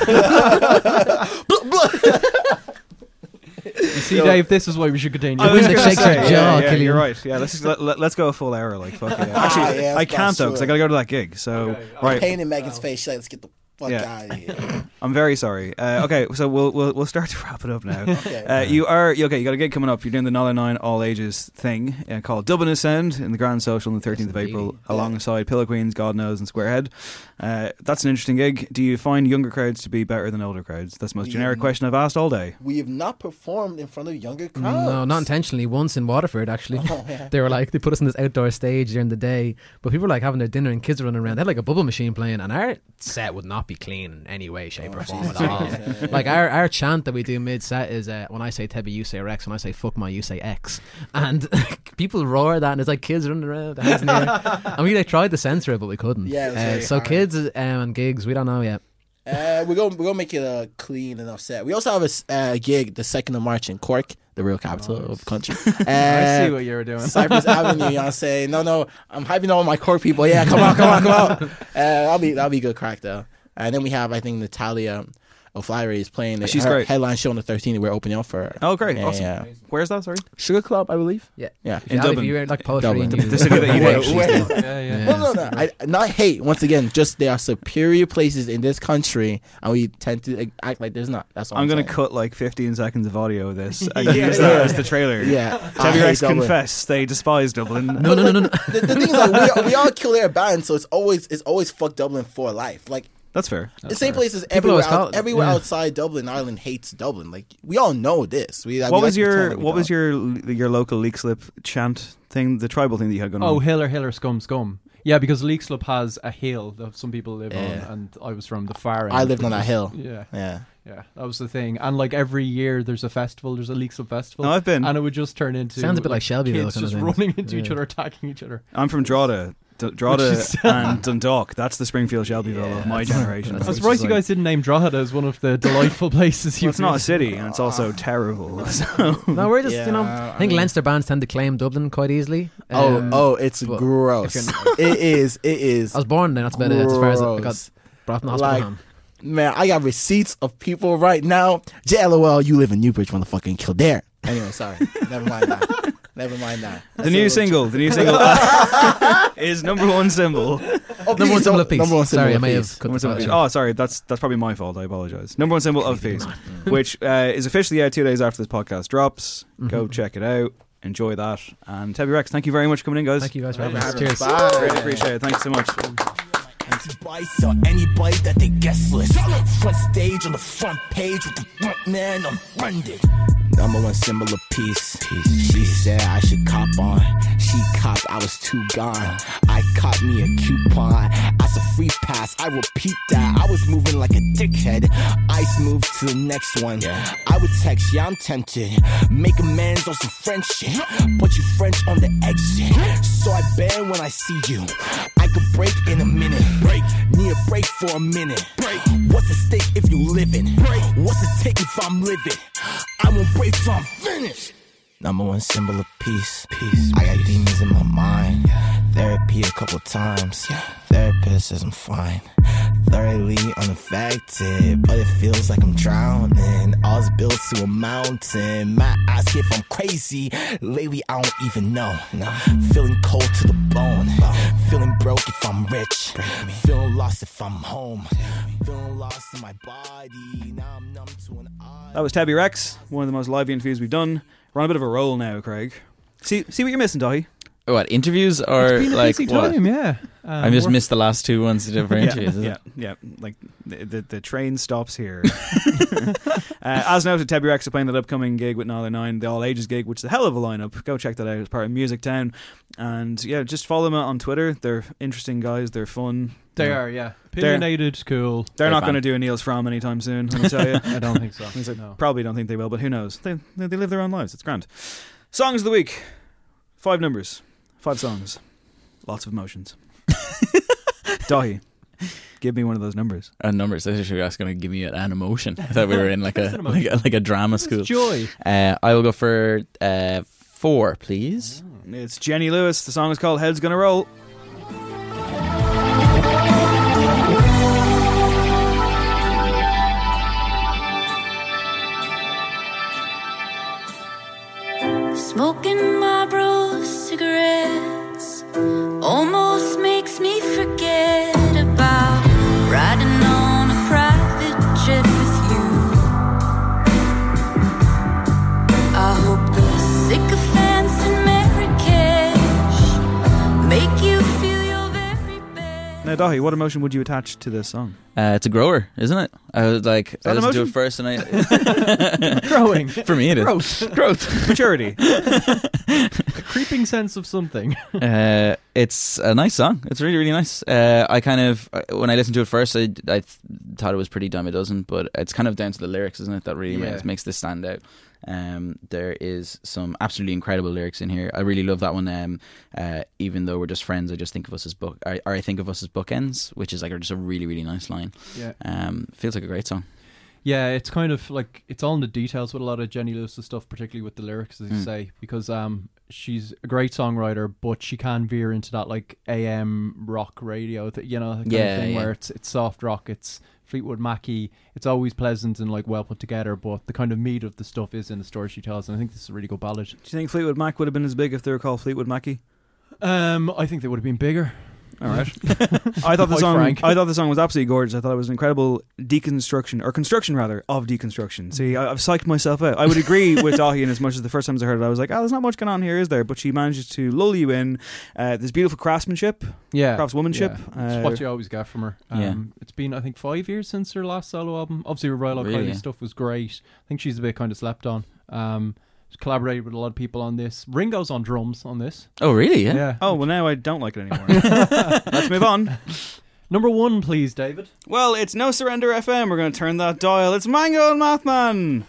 you see, Dave, this is why we should continue. I was Wind gonna say, your yeah, jaw, yeah, you're right. Yeah, let's let, let, us go a full hour. Like fuck yeah. Ah, Actually, yeah, I can't though because. I gotta go to that gig. So right, Pain in Megan's face. She's like, let's get the fuck Yeah. out of here. I'm very sorry. Uh, okay, so we'll, we'll we'll start to wrap it up now. Okay. Uh, you are okay. You got a gig coming up. You're doing the Nialler9 All Ages thing uh, called Dublin Ascend in the Grand Social on the 13th of April, alongside Pillow Queens, God Knows, and Squarehead. Uh, that's an interesting gig. Do you find younger crowds to be better than older crowds? That's the most generic Yeah. question I've asked all day. We have not performed in front of younger crowds. No, not intentionally. Once in Waterford, actually, Oh, yeah. they were like they put us on this outdoor stage during the day, but people were like having their dinner and kids were running around. They had like a bubble machine playing, and our set would not be clean in any way, shape, or form at all. Like our, our chant that we do mid set is uh, when I say Tebi, you say Rex. When I say fuck my, you say X, and people roar that, and it's like kids running around, their hands in the air. and we like tried to censor it, but we couldn't. Yeah, Uh, so hard. kids um, and gigs, we don't know yet. Uh, we're gonna we're gonna make it a clean enough set. We also have a uh, gig the second of March in Cork, the real capital of the country. I Uh, see what you were doing. Cypress Avenue, you know what saying? No, no, I'm hyping all my Cork people. Yeah, come on, come on, come on. Uh, that'll be that'll be good crack though. And then we have I think Natalia O'Flaherty is playing. The, oh, She's her great. headline show on the 13th. We're opening up for. her. Oh, great, Yeah, awesome. yeah. Where's that? Sorry, Sugar Club, I believe. Yeah, Yeah. In you, Dublin. if you like poetry, Dublin. The city that you Wait, hate. yeah, yeah. No, no, no. I, not hate. Once again, just there are superior places in this country, and we tend to act like there's not. That's all I'm I'm gonna cut like 15 seconds of audio of this and Yeah, use that yeah. as the trailer. Yeah, I Tebi hate Rex Dublin. confess they despise Dublin. no, no, no, no, no. The, the thing is, like, we, we all kill their band, so it's always it's always fuck Dublin for life. Like That's fair. the same places People everywhere, always out, everywhere yeah. outside Dublin, Ireland hates Dublin. Like we all know this. We, we What like was to pretend your What was your your local Leixlip chant thing? The tribal thing that you had going on? Oh, on. Hiller, Hiller, Scum, Scum. Yeah, because Leixlip has a hill that some people live Yeah. on, and I was from the far end. I lived on which that is- hill. Yeah, Yeah, yeah, that was the thing. And like every year, there's a festival. There's a Leixlip festival. No, I've been. and it would just turn into Sounds a bit like Shelbyville kids kind of just running into each other, attacking each other. I'm from Drogheda. D- Drogheda is- and Dundalk. That's the Springfield Shelbyville of my generation. I'm Which is surprised you like- guys didn't name Drogheda as one of the delightful places. Well, you it's not a city, and it's also terrible. So. No, we're just you know. Yeah, I think mean- Leinster bands tend to claim Dublin quite easily. Oh, Um, oh, it's gross. if it is. It is. I was born there. That's about it. As far as I got gross. brought up in the hospital. Like, home. Man, I got receipts of people right now. JLOL, you live in Newbridge, motherfucking Kildare. Anyway, sorry. Never mind that. Never mind that. The new single, the new single is number one symbol. Oh, Number one symbol of peace. Number one symbol Sorry, I of may peace. have cut Number one the symbol of thought short. Oh, sorry, that's that's probably my fault. I apologize. Number one symbol of peace, which uh, is officially out two days after this podcast drops. Go check it out. Enjoy that. And Tebi Rex, thank you very much for coming in, guys. Thank you guys for Thank having you us. Cheers. having. Bye. Really appreciate it. Thanks so much. Spice or anybody that they guest list. Front stage on the front page with the front man on funded. Number one symbol of peace. She said I should cop on. She copped, I was too gone. I caught me a coupon. I said free pass. I repeat that. I was moving like a dickhead. Ice move to the next one. I would text, yeah, I'm tempted. Make amends on some French shit. Put you French on the exit. So I bend when I see you. I could break in a minute. Break. Need a break for a minute. Break. What's the stake if you living? Break. What's the take if I'm living? I won't break till I'm finished. Number one symbol of peace. Peace. I got demons in my mind. Therapy a couple times. Therapist says I'm fine. Thoroughly unaffected, but it feels like I'm drowning. All's built to a mountain. My ask if I'm crazy. Lately, I don't even know. Feeling cold to the bone. Feeling broke if I'm rich. Feeling lost if I'm home. Feeling lost in my body. Now I'm numb to an eye. That was Tebi Rex, one of the most lively interviews we've done. We're on a bit of a roll now, Craig. See, see what you're missing, Dahi. What interviews or It's been a like busy what? time, yeah. Um, I just we're- missed the last two ones you did for interviews. is yeah, yeah, Like the, the the train stops here. uh, as noted, Tebi Rex are playing that upcoming gig with Nialler9, the all ages gig, which is a hell of a lineup. Go check that out. It's part of Music Town, and yeah, just follow them on Twitter. They're interesting guys. They're fun. They Yeah. are, yeah. They're- Opinionated, cool. They're Big not going to do a Nils Frahm anytime soon. Let me tell you. I don't think so. Like, No. Probably don't think they will, but who knows? They, they they live their own lives. It's grand. Songs of the week. Five numbers. Five songs. Lots of emotions. Dahi, give me one of those numbers. Uh, numbers. I thought you were going to give me an emotion. I thought we were in like a like a, like a drama It's school. joy. Uh, I will go for uh, four, please. It's Jenny Lewis. The song is called Head's Gonna Roll. Now, Daithí, what emotion would you attach to this song? Uh, it's a grower, isn't it? I was like, I that listened to it first, and I Growing. for me it is Growth. growth. Maturity. A creeping sense of something. uh, it's a nice song. It's really, really nice. Uh, I kind of uh, when I listened to it first, I, I th- thought it was pretty dime a dozen, but it's kind of down to the lyrics, isn't it? That really Yeah. makes, makes this stand out. Um, there is some absolutely incredible lyrics in here. I really love that one. Um, uh, even though we're just friends, I just think of us as book, or, or I think of us as bookends, which is like just a really, really nice line. Yeah. Um, feels like a great song. Yeah, it's kind of like it's all in the details with a lot of Jenny Lewis's stuff, particularly with the lyrics, as you Mm. say, because um she's a great songwriter, but she can veer into that like AM rock radio, th- you know, kind Yeah, of thing yeah. where it's it's soft rock, it's Fleetwood Mackie, it's always pleasant and like well put together, but the kind of meat of the stuff is in the story she tells, and I think this is a really good ballad. Do you think Fleetwood Mac would have been as big if they were called Fleetwood Mackie? Um, I think they would have been bigger. All right. I thought the Quite song. frank. I thought the song was absolutely gorgeous. I thought it was an incredible deconstruction or construction rather of deconstruction. See, I, I've psyched myself out. I would agree with Daithí in as much as the first times I heard it, I was like, "Oh, there's not much going on here, is there?" But she manages to lull you in. Uh, there's beautiful craftsmanship, Yeah, craftswomanship. Yeah. It's Uh, what you always get from her. Um, Yeah. It's been, I think, five years since her last solo album. Obviously, her Rilo Really, Kiley yeah. stuff was great. I think she's a bit kind of slept on. Um, she's collaborated with a lot of people on this. Ringo's on drums on this. Oh, really? Yeah. oh well, now I don't like it anymore. Let's move on. Number one, please, David. Well, it's No Surrender FM. We're going to turn that dial. It's Mango and Mathman.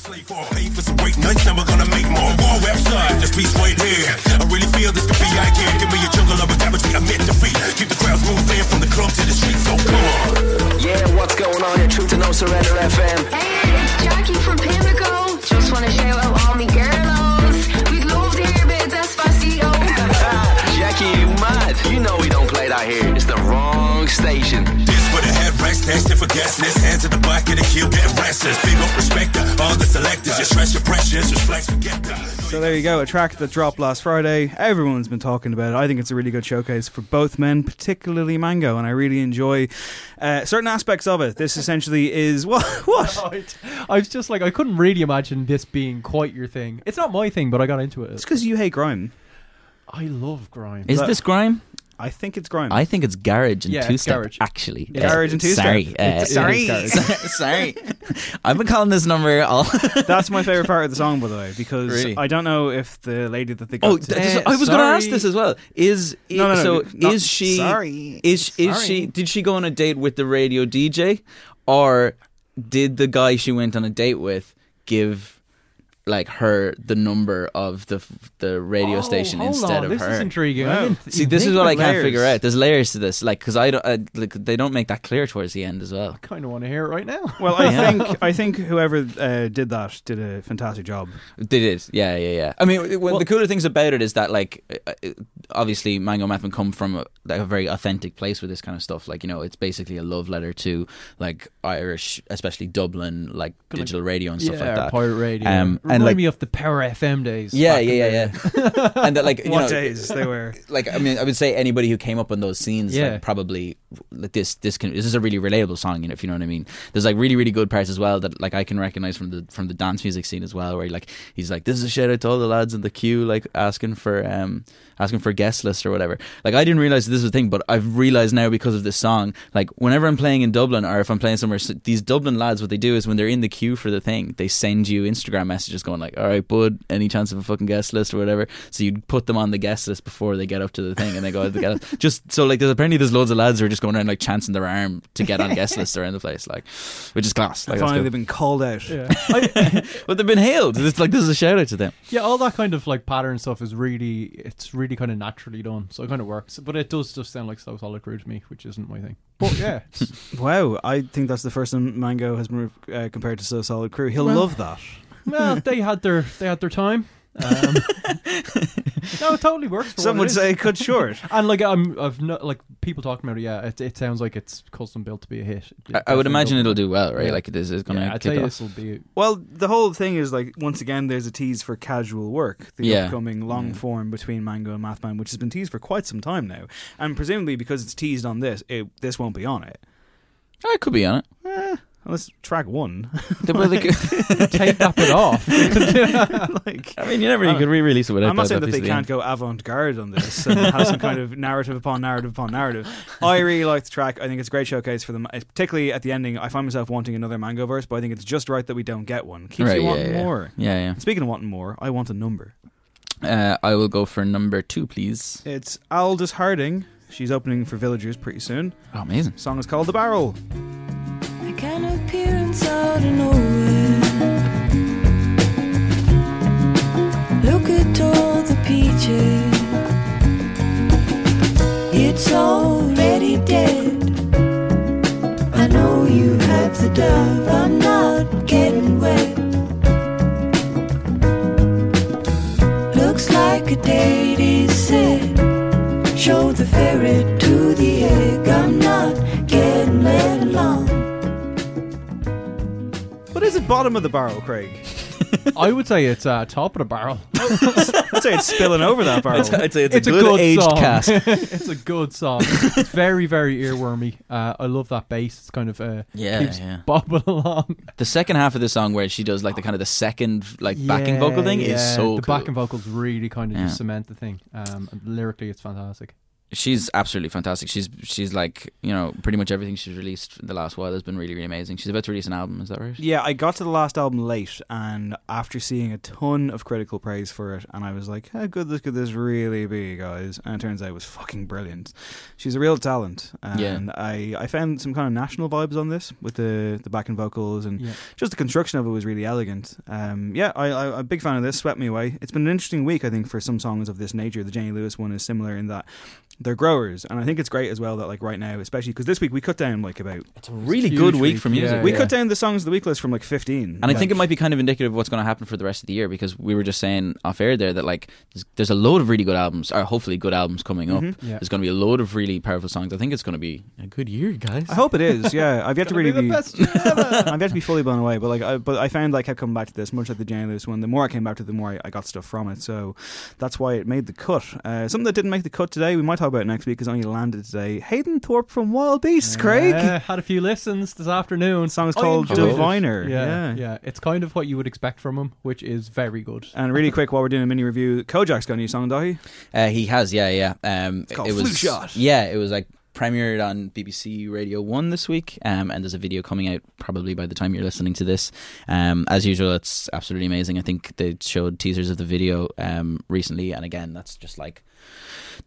Slave for a pay for some great nights, then we're gonna make more. War website, this piece right here. I really feel this could be idea. Give me a jungle of a cabbage, we admit defeat. Keep the crowds moving from the club to the streets, so come on. Yeah, what's going on? You're true to No Surrender FM. Hey, it's Jackie from Pimlico. Just wanna shout out all me girlos. We'd love to hear a bit of Despacito. Jackie, you mad? You know we don't play that here. It's the wrong station. This for the headrest, that's it for guest list. Hands at the back of the queue, get restless. Big up respect to all the selectors. Just stress your pressures, just flex, forget that. So there you go, a track that dropped last Friday. Everyone's been talking about it. I think it's a really good showcase for both men, particularly Mango, and I really enjoy uh, certain aspects of it. This essentially is what what? I was just like, I couldn't really imagine this being quite your thing. It's not my thing, but I got into it. It's because you hate grime. I love grime. Is That- this grime? I think it's grime. I think it's garage and Yeah, two it's step. garage. Actually, It's garage and two-step. Sorry, uh, It's- it is sorry, garage. sorry. I've been calling this number all. That's my favorite part of the song, by the way, because Really? I don't know if the lady that they got. Oh, to- th- this- I was going to ask this as well. Is No, no, no, so? not- is she? sorry. Is is Sorry. she? Did she go on a date with the radio DJ, or did the guy she went on a date with give? Like her the number of the the radio Oh, station instead on, of this her. is intriguing. Wow. didn't See, this is what I about can't figure out. There's layers to this, like because I don't, I, like they don't make that clear towards the end as well. I kind of want to hear it right now. well, I Yeah. think I think whoever uh, did that did a fantastic job. They did, yeah, yeah, yeah. I mean, one of the cooler things about it is that, like, uh, uh, obviously, Mango Mathman come from a, like, a very authentic place with this kind of stuff. Like, you know, it's basically a love letter to like Irish, especially Dublin, like digital radio and stuff yeah, like that. pirate radio. Um, Remind and like, me of the Power FM days. yeah, yeah, yeah, yeah. and that, like, you what know, days they were? like I mean, I would say anybody who came up on those scenes, Yeah. like probably like this. This can this is a really relatable song, you know, if you know what I mean. There's like really really good parts as well that like I can recognize from the from the dance music scene as well, where like he's like, this is a shout out to all the lads in the queue, like asking for um asking for guest list or whatever. Like I didn't realize this was a thing, but I've realized now because of this song. Like whenever I'm playing in Dublin or if I'm playing somewhere, s- these Dublin lads, what they do is when they're in the queue for the thing, they send you Instagram messages going like, "All right, bud, any chance of a fucking guest list or whatever?" So you put them on the guest list before they get up to the thing, and they go the guest. Just so like, there's apparently there's loads of lads who are just going around like chancing their arm to get on guest lists around the place, like, which is class. Like, Finally, they've been called out. Yeah. but they've been hailed. It's like this is a shout out to them. Yeah, all that kind of like pattern stuff is really, it's really kind of naturally done, so it kind of works. But it does just sound like so solid crew to me, which isn't my thing. But yeah, Wow, I think that's the first time Mango has been uh, compared to So Solid Crew. He'll Well- love that. well, they had their they had their time. Um, no, it totally works. For Some would it is. say cut short. And like I'm, I've no, like people talking about it. Yeah, it, it sounds like it's custom built to be a hit. It I, I would imagine it'll do well, right? Yeah. Like this is going to Yeah, I'd say this will be. Well, the whole thing is like once again, there's a tease for casual work, the Yeah. upcoming long form between Mango and Mathman, which has been teased for quite some time now, and presumably because it's teased on this, it, this won't be on it. I could be on it. Eh, unless track one. They- could- Take that bit off. like, I mean, you never you could re-release it without I'm not saying that they the can't go avant-garde on this and have some kind of narrative upon narrative upon narrative. I really like the track. I think it's a great showcase for them, particularly at the ending. I find myself wanting another Mango verse, but I think it's just right that we don't get one. Keeps Right, you wanting yeah. more. Yeah, yeah. Speaking of wanting more, I want a number. Uh, I will go for number two, please. It's Aldous Harding. She's opening for Villagers pretty soon. Oh, amazing. Song is called The Barrel. Show the ferret to the egg. I'm not getting let along. What is it, bottom of the barrel, Craig? I would say it's uh, top of the barrel. I'd say it's spilling over that barrel. I'd, I'd say it's, a good, aged song. cast. it's a good song. It's very, very earwormy. Uh, I love that bass. It's kind of uh, Yeah, keeps yeah. bobbing along. The second half of the song, where she does like the kind of the second like backing vocal thing, is so the cool. backing vocals really kind of Yeah. just cement the thing. Um, lyrically, it's fantastic. She's absolutely fantastic. She's she's like you know pretty much everything she's released in the last while has been really really amazing. She's about to release an album. Is that right? Yeah, I got to the last album late, and after seeing a ton of critical praise for it, and I was like, "How good this could this really be, guys?" And it turns out it was fucking brilliant. She's a real talent, and Yeah. I, I found some kind of national vibes on this with the the backing vocals and Yeah. just the construction of it was really elegant. Um, yeah, I, I, I'm a big fan of this. Swept me away. It's been an interesting week, I think, for some songs of this nature. The Jenny Lewis one is similar in that they're growers, and I think it's great as well that like right now, especially because this week we cut down like about It's a really good week week, for music. yeah, we yeah. cut down the songs of the week list from like 15. And I think it might be kind of indicative of what's going to happen for the rest of the year because we were just saying off air there that like there's, there's a load of really good albums, or hopefully good albums coming up. Mhm. Yeah. There's going to be a load of really powerful songs. I think it's going to be a good year, guys. I hope it is. Yeah, I've yet to really be the best I've yet to be fully blown away, but like, I, but I found like I kept coming back to this, much like the Jane Lewis one. The more I came back to, it, the more I, I got stuff from it. So that's why it made the cut. Uh, something that didn't make the cut today. We might talk about next week has only landed today. Hayden Thorpe from Wild Beasts, Craig. Yeah, had a few listens this afternoon. The song is called enjoyed it. Diviner. Yeah, Yeah. yeah, It's kind of what you would expect from him, which is very good. And really quick, while we're doing a mini review, Kojaque's got a new song, Daithí. Uh, he has, yeah, yeah. Um, called it was, Flu Shot. Yeah, it was like premiered on BBC Radio One this week, um, and there's a video coming out probably by the time you're listening to this. Um, as usual, it's absolutely amazing. I think they showed teasers of the video um, recently, and again, that's just like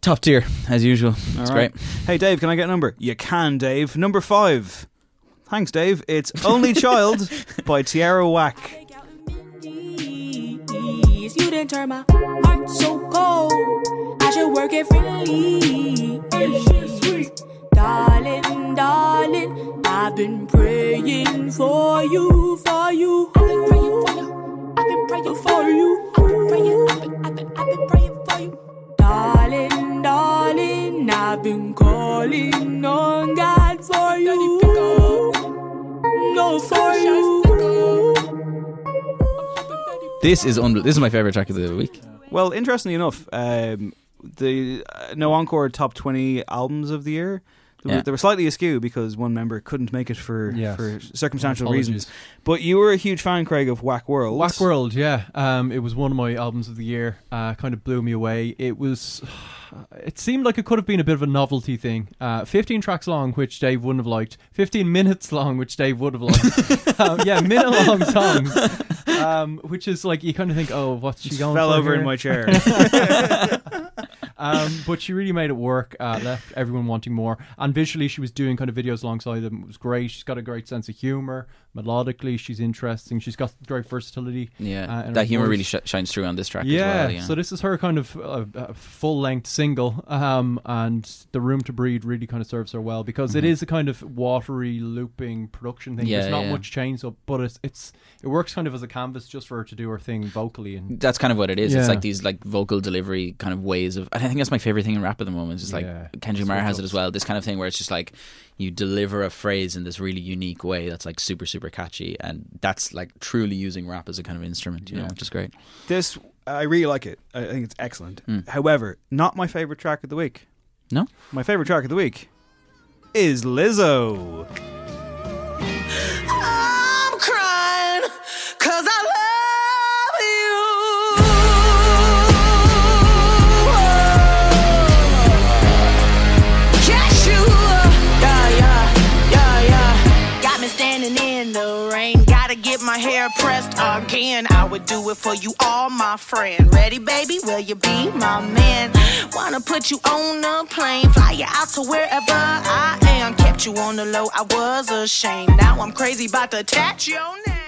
top tier as usual. It's All right. great. Hey, Dave, can I get a number? You can, Dave. Number five. Thanks, Dave. It's Only Child by Tierra Whack. You didn't turn my heart so cold. I should work it freely. Darling, darling, I've been praying for you, for you. I've been praying for you. I've been praying for you. I've been praying, I've been, I've been, I've been praying for you. Darling, darling, I've been calling on God for you. No, for you. This is unbel- this is my favorite track of the week. Well, interestingly enough, um, the uh, No Encore top 20 albums of the year. They were, Yeah. they were slightly askew because one member couldn't make it for Yes. for circumstantial Apologies. reasons. But you were a huge fan, Craig, of Whack World. Whack World, yeah. Um, it was one of my albums of the year. Uh, kind of blew me away. It was. It seemed like it could have been a bit of a novelty thing. Uh, 15 tracks long, which Dave wouldn't have liked. 15 minutes long, which Dave would have liked. um, yeah, minute long songs. Um, which is like, you kind of think, oh, what's she Just going fell for over in my chair. um, but she really made it work. Uh, left everyone wanting more. And visually, she was doing kind of videos alongside them. It was great. She's got a great sense of humor. Melodically, she's interesting. She's got great versatility. Yeah, uh, that humor voice. really sh- shines through on this track Yeah, as well. Yeah, so this is her kind of uh, uh, full length single, um, and the Room to Breathe really kind of serves her well because it Mhm. is a kind of watery looping production thing. Yeah, There's not yeah. much change up, but it's it's it works kind of as a canvas just for her to do her thing vocally and that's kind of what it is. It's like these like vocal delivery kind of ways of. And I think that's my favorite thing in rap at the moment. It's just like. Kendrick Lamar has it as well. This kind of thing where it's just like you deliver a phrase in this really unique way that's like super super catchy, and that's like truly using rap as a kind of instrument. You know, which is great. This, I really like it. I think it's excellent. Mm. However, not my favorite track of the week. No, My favorite track of the week is Lizzo. Pressed again. I would do it for you, all my friend. Ready, baby? Will you be my man? Wanna put you on a plane, fly you out to wherever I am. Kept you on the low, I was ashamed. Now I'm crazy about to attach your name.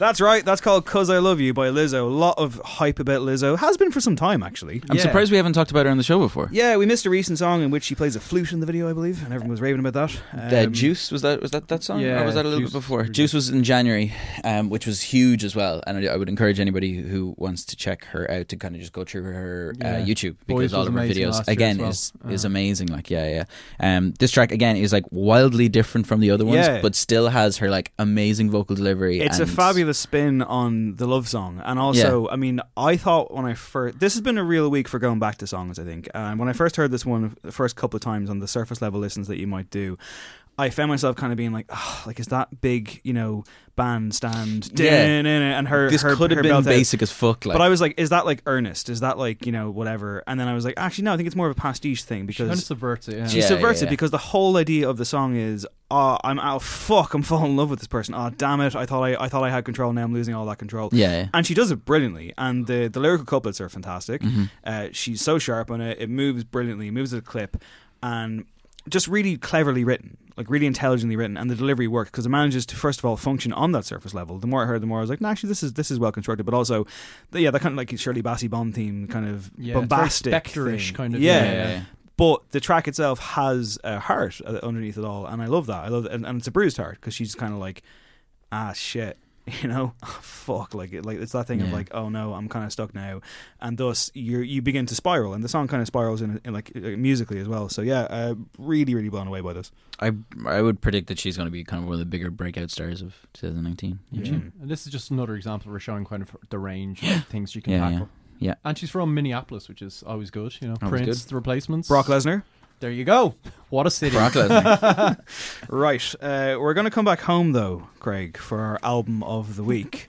That's right. That's called "Cause I Love You" by Lizzo. A lot of hype about Lizzo has been for some time, actually. I'm surprised we haven't talked about her on the show before. Yeah, we missed a recent song in which she plays a flute in the video, I believe, and everyone was raving about that. The Um, Juice was that was that that song Yeah, or was that a little Juice bit before? was Juice was in January, um, which was huge as well, and I, I would encourage anybody who wants to check her out to kind of just go through her Yeah. uh, YouTube Boys because all was of her amazing videos last year again as well. is is Uh. amazing. Like yeah, yeah. Um, this track again is like wildly different from the other ones, Yeah. but still has her like amazing vocal delivery. It's a and- fabulous spin on the love song, and also, I mean, I thought when I first this has been a real week for going back to songs. I think, and when I first heard this one, the first couple of times on the surface level listens that you might do, I found myself kind of being like, oh, like is that big, you know, bandstand, Yeah. and her This her, could have been belt out. basic as fuck. Like, But I was like, is that like earnest? Is that like you know whatever? And then I was like, actually, no, I think it's more of a pastiche thing she because kind of subverts it. Yeah. she Yeah, subverts yeah, it because the whole idea of the song is, oh, I'm oh fuck, I'm falling in love with this person. Oh damn it, I thought I, I thought I had control. Now I'm losing all that control. Yeah, yeah. and she does it brilliantly. And the the lyrical couplets are fantastic. Mm-hmm. Uh, she's so sharp on it. It moves brilliantly. It moves at a clip, and just really cleverly written, like really intelligently written, and the delivery works because it manages to first of all function on that surface level. The more I heard, the more I was like, no, actually, this is this is well constructed, but also, the, yeah, that kind of like Shirley Bassey Bond theme, kind of Yeah, bombastic, Spectre-ish thing. kind of- yeah. yeah, yeah. But the track itself has a heart uh, underneath it all, and I love that. I love, and, and it's a bruised heart because she's kind of like, ah, shit, you know, fuck, like it, like it's that thing of like, oh no, I'm kind of stuck now, and thus you you begin to spiral, and the song kind of spirals in, in like uh, musically as well. So yeah, uh, really, really blown away by this. I I would predict that she's going to be kind of one of the bigger breakout stars of 2019. Yeah. Actually. And this is just another example of her showing kind of the range of things she can Yeah, tackle. Yeah. And she's from Minneapolis, which is always good. You know, Always Prince, good. the replacements. Brock Lesnar. There you go. What a city. Right. Uh, we're going to come back home, though, Craig, for our album of the week.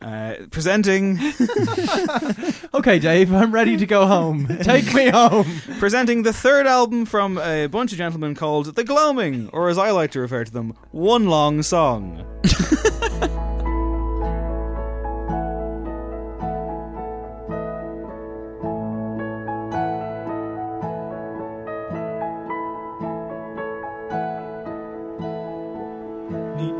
Uh, presenting. okay, Dave, I'm ready to go home. Take me home. Presenting the third album from a bunch of gentlemen called The Gloaming, or as I like to refer to them, One Long Song.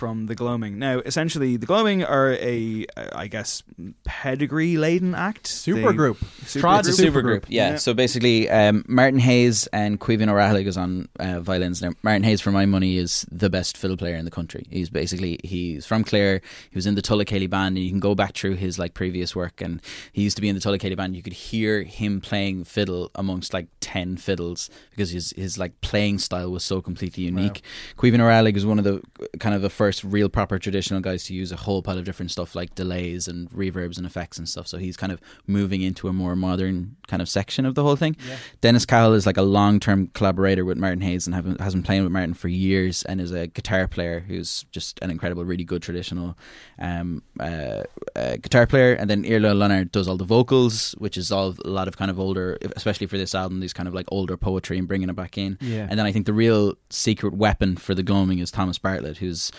from The Gloaming. Now, essentially, The Gloaming are a, uh, guess, pedigree laden act. Supergroup. They- Trad It's a super group, yeah. So basically, um, Martin Hayes and Caoimhín Ó Raghallaigh goes on uh, violins. Now, Martin Hayes, for my money, is the best fiddle player in the country. He's basically he's from Clare. He was in the Tulla Céilí band, and you can go back through his like previous work. And he used to be in the Tulla Céilí band. You could hear him playing fiddle amongst like ten fiddles because his his like playing style was so completely unique. Caoimhín Ó Raghallaigh was one of the kind of the first real proper traditional guys to use a whole pile of different stuff like delays and reverbs and effects and stuff. So he's kind of moving into a more modern kind of section of the whole thing. Dennis Cahill is like a long term collaborator with Martin Hayes and have, has been playing with Martin for years and is a guitar player who's just an incredible, really good traditional um, uh, uh, guitar player. And then Iarla Ó Lionáird does all the vocals, which is all a lot of kind of older, especially for this album, these kind of like older poetry and bringing it back in. Yeah. And then I think the real secret weapon for the gloaming is Thomas Bartlett, who's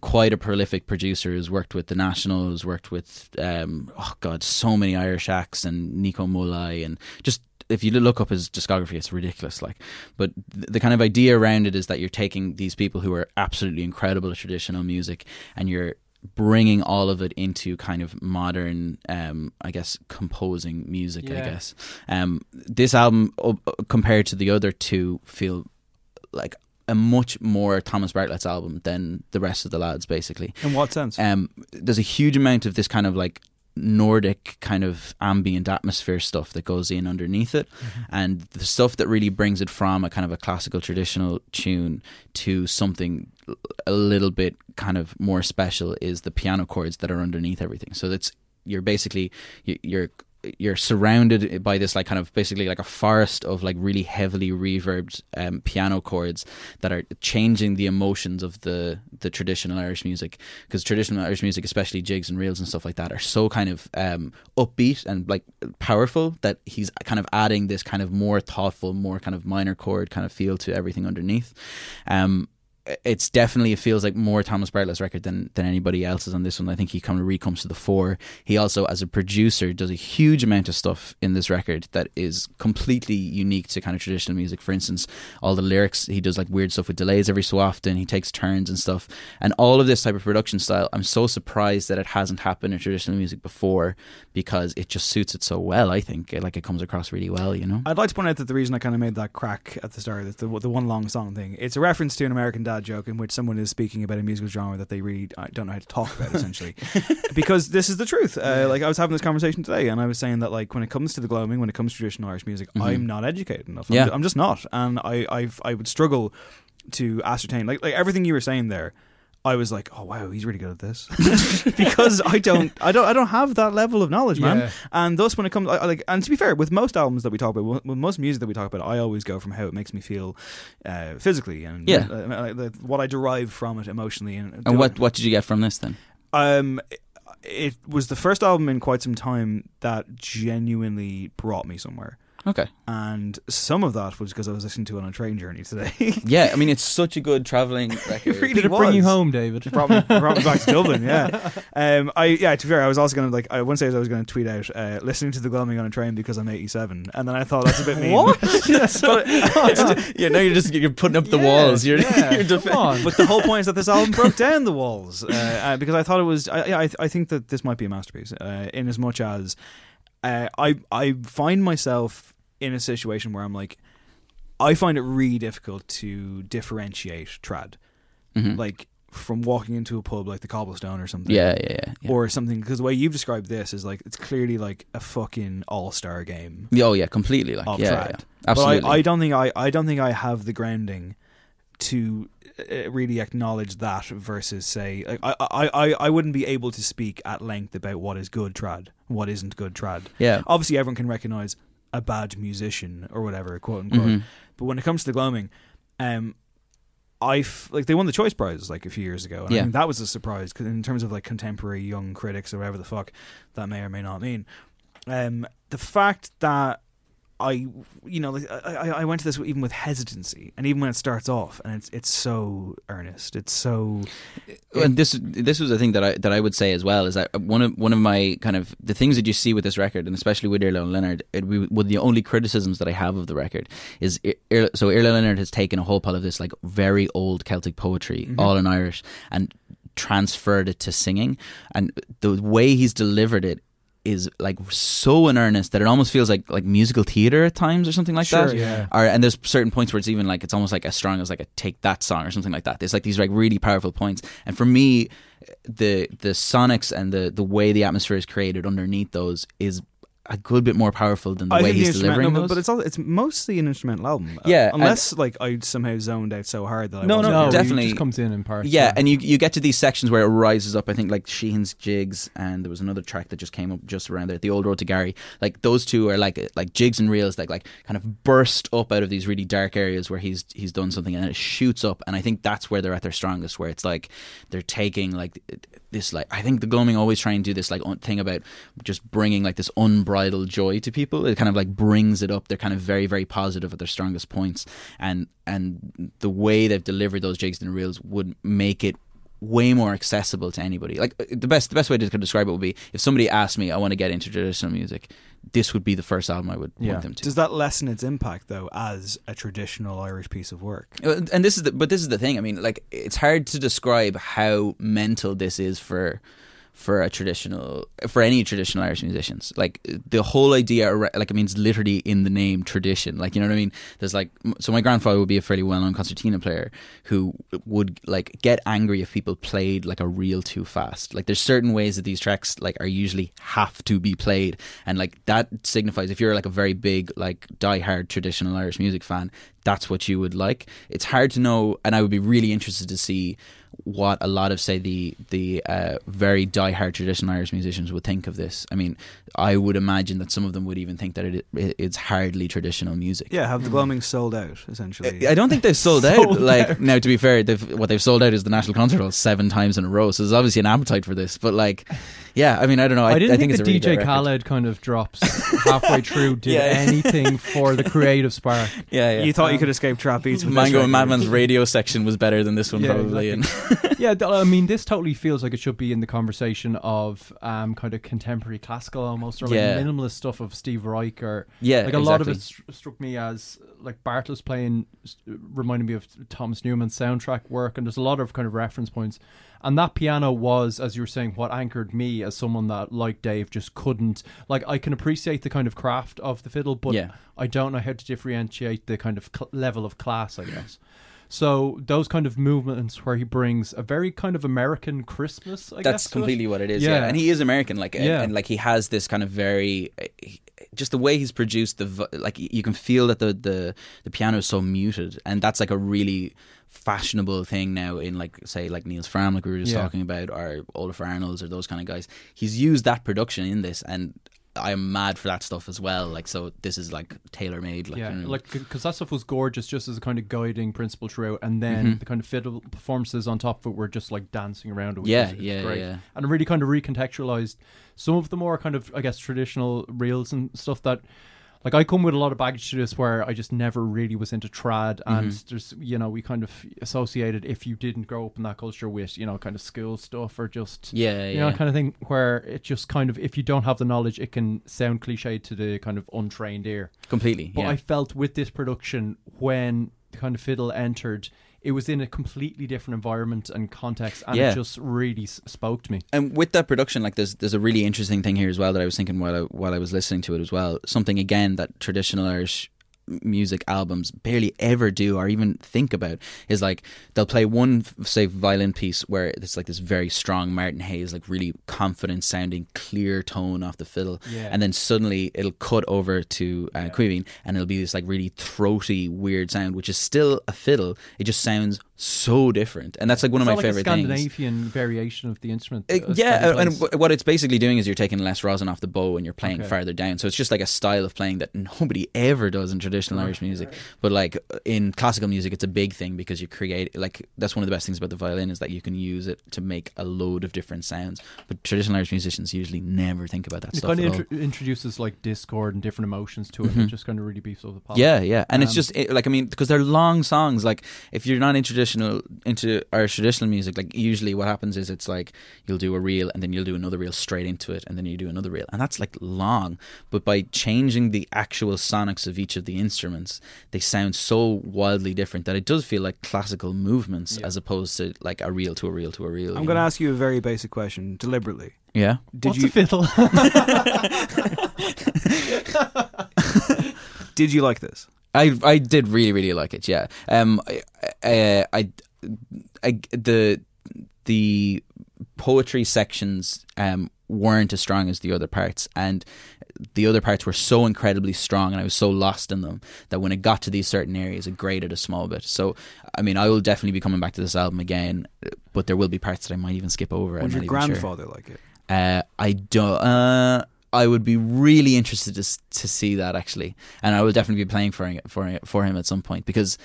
quite a prolific producer. Who's worked with the National, who's worked with um, oh god, so many Irish acts and Nico Muhly, and just if you look up his discography, it's ridiculous. Like, but th- the kind of idea around it is that you're taking these people who are absolutely incredible at traditional music, and you're bringing all of it into kind of modern um i guess composing music i guess um this album uh, compared to the other two feel like a much more Thomas Bartlett's album than the rest of the lads, basically. In what sense? Um, there's a huge amount of this kind of like Nordic kind of ambient atmosphere stuff that goes in underneath it, and the stuff that really brings it from a kind of a classical traditional tune to something a little bit kind of more special is the piano chords that are underneath everything. So that's you're basically you're you're surrounded by this like kind of basically like a forest of like really heavily reverbed um, piano chords that are changing the emotions of the the traditional Irish music. Because traditional Irish music especially jigs and reels and stuff like that are so kind of um, upbeat and like powerful that he's kind of adding this kind of more thoughtful more kind of minor chord kind of feel to everything underneath. Um it's definitely it feels like more Thomas Bartlett's record than than anybody else's on this one. I think he kind of recomes to the fore. He also, as a producer, does a huge amount of stuff in this record that is completely unique to kind of traditional music. For instance, all the lyrics he does like weird stuff with delays every so often. He takes turns and stuff, and all of this type of production style. I'm so surprised that it hasn't happened in traditional music before because it just suits it so well. I think like it comes across really well. You know. I'd like to point out that the reason I kind of made that crack at the start, the, the one long song thing, it's a reference to an American Dad joke in which someone is speaking about a musical genre that they really uh, don't know how to talk about, essentially. because this is the truth. Uh, like I was having this conversation today, and I was saying that like when it comes to the gloaming, when it comes to traditional Irish music, Mhm. I'm not educated enough. I'm, Yeah. ju- I'm just not, and I I've, I would struggle to ascertain like like everything you were saying there. I was like, oh wow, he's really good at this because I don't, I don't, I don't have that level of knowledge, man. Yeah. And thus, when it comes, I, I like, and to be fair, with most albums that we talk about, with most music that we talk about, I always go from how it makes me feel uh, physically and Yeah. uh, the- what I derive from it emotionally. And, And what what did you get from this then? um, it was the first album in quite some time that genuinely brought me somewhere. Okay. And some of that was because I was listening to it on a train journey today. Yeah, I mean it's such a good traveling record. It really Did it bring you home, David? It brought me, brought me back to Dublin. Yeah, um, I yeah. To be fair, I was also going to like. I one stage I was going to tweet out uh, listening to the gloaming on a train because I'm 87, and then I thought that's a bit mean. What? but, yeah, now you're just you're putting up the Yeah, walls. You're, yeah, you're def- but the whole point is that this album broke down the walls uh, uh, because I thought it was. I, yeah, I, I think that this might be a masterpiece uh, in as much as. uh, I I find myself in a situation where I'm like, I find it really difficult to differentiate trad, Mhm. like from walking into a pub like the Cobblestone or something. Yeah, yeah, yeah, yeah. Or something because the way you've described this is like it's clearly like a fucking all star game. Oh yeah, completely. Like yeah, trad. yeah, But. I, I don't think I I don't think I have the grounding to uh, really acknowledge that versus say like, I, I I I wouldn't be able to speak at length about what is good trad, what isn't good trad. Yeah. obviously everyone can recognize a bad musician or whatever, quote unquote. Mhm. But when it comes to the gloaming, um, I f- like they won the choice prize like a few years ago, and I Yeah. think that was a surprise 'cause in terms of like contemporary young critics or whatever the fuck that may or may not mean. Um, the fact that I, you know, like I, I I went to this even with hesitancy, and even when it starts off, and it's it's so earnest, it's so. and this this was a thing that I that I would say as well is that one of one of my kind of the things that you see with this record and especially with Iarla Ó Lionáird it, we, one of the only criticisms that I have of the record is Ir- so Iarla Ó Lionáird has taken a whole pile of this like very old Celtic poetry Mhm. all in Irish and transferred it to singing and the way he's delivered it is like so in earnest that it almost feels like like musical theater at times or something like Sure, that yeah. or and there's certain points where it's even like it's almost like as strong as like a take that song or something like that. There's like these like really powerful points, and for me, the the sonics and the the way the atmosphere is created underneath those is a good bit more powerful than the I way think the he's delivering no, those. but it's all, it's mostly an instrumental album. Uh, Yeah, and- unless like I somehow zoned out so hard that I no, wasn't no, able- definitely comes in in parts. Yeah, yeah. and you you get to these sections where it rises up. I think like Sheehan's jigs, and there was another track that just came up just around there, the old road to Gary. Like those two are like like jigs and reels that like kind of burst up out of these really dark areas where he's he's done something, and it shoots up. And I think that's where they're at their strongest, where it's like they're taking like this like I think the gloaming always try and do this like thing about just bringing like this unbridled joy to people. It kind of like brings it up. They're kind of very very positive at their strongest points, and and the way they've delivered those jigs and reels would make it way more accessible to anybody. Like uh, the best the best way to describe it would be if somebody asked me I want to get into traditional music, this would be the first album I would want them to. Does that lessen its impact though as a traditional Irish piece of work? Uh, and this is the, but this is the thing. I mean, like it's hard to describe how mental this is for for a traditional for any traditional Irish musicians. Like the whole idea, like it means literally in the name tradition. Like you know what I mean. There's like so my grandfather would be a fairly well known concertina player who would like get angry if people played like a reel too fast. Like there's certain ways that these tracks like are usually have to be played, and like that signifies if you're like a very big like diehard traditional Irish music fan, that's what you would like. It's hard to know, and I would be really interested to see what a lot of say the the uh, very diehard traditional Irish musicians would think of this. I mean, I would imagine that some of them would even think that it, it it's hardly traditional music. Yeah, have the gloaming sold out essentially? I don't think they've sold, out. Like out. now, to be fair, they've, what they've sold out is the National Concert Hall seven times in a row. So there's obviously an appetite for this. But like, yeah, I mean, I don't know. I, I didn't I think, think, it's the a really DJ great record. Khaled kind of drops halfway through did Yeah. anything for the creative spark. Yeah, yeah. You thought you could escape trap beats Mango and. Mathman's radio section was better than this one, Yeah, probably. exactly. yeah, I mean, this totally feels like it should be in the conversation of um, kind of contemporary classical almost, or like Yeah. minimalist stuff of Steve Reich, or Yeah, like a lot of it exactly. str- struck me as like Bartlett's playing reminded me of Thomas Newman's soundtrack work, and there's a lot of kind of reference points. And that piano was, as you were saying, what anchored me as someone that, like Dave, just couldn't like. I can appreciate the kind of craft of the fiddle, but Yeah. I don't know how to differentiate the kind of cl- level of class, I guess. So those kind of movements where he brings a very kind of American Christmas, I That's guess. to it. completely what it is. Yeah. and he is American, like, Yeah. and like he has this kind of very, eh, just the way he's produced the, like you can feel that the the the piano is so muted, and that's like a really fashionable thing now in like say like Nils Frahm, like we were just Yeah. talking about, or Ólafur Arnalds, or those kind of guys. He's used that production in this, and I'm mad for that stuff as well. Like, so this is like tailor made. Like, yeah, you know. like because that stuff was gorgeous, just as a kind of guiding principle throughout, and then Mhm. the kind of fiddle performances on top of it were just like dancing around it. Yeah, was, yeah, great. yeah. and really kind of recontextualized some of the more kind of I guess traditional reels and stuff that. Like I come with a lot of baggage to this, where I just never really was into trad, and Mhm. there's you know we kind of associated if you didn't grow up in that culture with you know kind of school stuff or just Yeah, you know kind of thing where it just kind of if you don't have the knowledge, it can sound cliche to the kind of untrained ear. Completely, But yeah. I felt with this production when the kind of fiddle entered, it was in a completely different environment and context, and Yeah. it just really s- spoke to me. And with that production, like there's there's a really interesting thing here as well that I was thinking while I while I was listening to it as well. Something again that traditional Irish music albums barely ever do or even think about is like they'll play one say violin piece where it's like this very strong Martin Hayes like really confident sounding clear tone off the fiddle. Yeah. and then suddenly it'll cut over to uh, Caoimhín and it'll be this like really throaty weird sound which is still a fiddle. It just sounds so different and that's like one of my like favorite a things Scandinavian variation of the instrument. uh, yeah, and w- what it's basically doing is you're taking less rosin off the bow and you're playing Okay. farther down. So it's just like a style of playing that nobody ever does in traditional Irish music. But like in classical music, it's a big thing because you create like that's one of the best things about the violin is that you can use it to make a load of different sounds. But traditional Irish musicians usually never think about that it stuff kind at of intro- introduces like discord and different emotions to it. Mhm. It just kind of really beefs up the pop. Yeah, yeah, and it's Um, just it, like I mean, because they're long songs. Like if you're not in traditional into Irish traditional music, like usually what happens is it's like you'll do a reel and then you'll do another reel straight into it, and then you do another reel, and that's like long. But by changing the actual sonics of each of the instruments, they sound so wildly different that it does feel like classical movements as opposed to like a reel to a reel to a reel. I'm going to know? ask you a very basic question deliberately. Yeah. Did What's you a fiddle? Did you like this? I I did really really like it. Yeah. Um. I, I, I, I the the poetry sections um weren't as strong as the other parts and the other parts were so incredibly strong and I was so lost in them that when it got to these certain areas it graded a small bit so I mean I will definitely be coming back to this album again but there will be parts that I might even skip over I'm your even sure. grandfather like it? Uh, I don't. Uh, I would be really interested to to see that actually, and I will definitely be playing for him, for for him at some point because.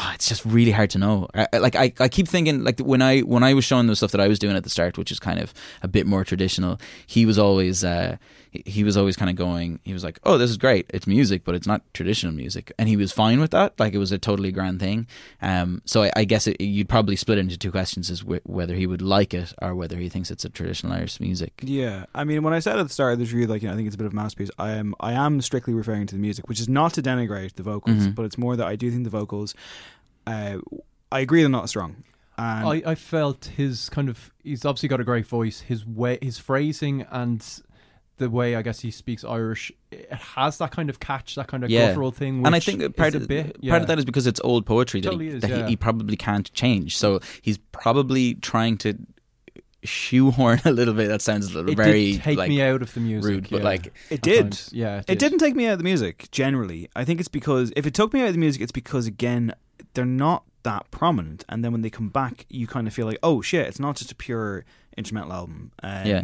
ah, it's just really hard to know. I- like I, I keep thinking like when I when I was showing the stuff that I was doing at the start, which is kind of a bit more traditional. He was always uh, he, he was always kind of going. He was like, "Oh, this is great. It's music, but it's not traditional music," and he was fine with that. Like it was a totally grand thing. Um, so I, I guess it, you'd probably split it into two questions: is wh- whether he would like it or whether he thinks it's a traditional Irish music. Yeah, I mean, when I said at the start of this review, like, you know, I think it's a bit of a masterpiece. I am, I am strictly referring to the music, which is not to denigrate the vocals, Mhm. but it's more that I do think the vocals. Uh, I agree they're not strong. And I, I felt his kind of he's obviously got a great voice. His way, his phrasing, and the way I guess he speaks Irish, it has that kind of catch, that kind of guttural thing. and I think part of a bit, part yeah. of that is because it's old poetry that, Totally he, is, that yeah. he, he probably can't change. So he's probably trying to shoehorn a little bit. That sounds a little It very did take like, me out of the music, rude, but like It did. times, yeah, it It, did. didn't take me out of the music, generally. I think it's because if it took me out of the music, it's because, again, they're not that prominent. And then when they come back, you kind of feel like, oh shit, it's not just a pure instrumental album. Um, Yeah.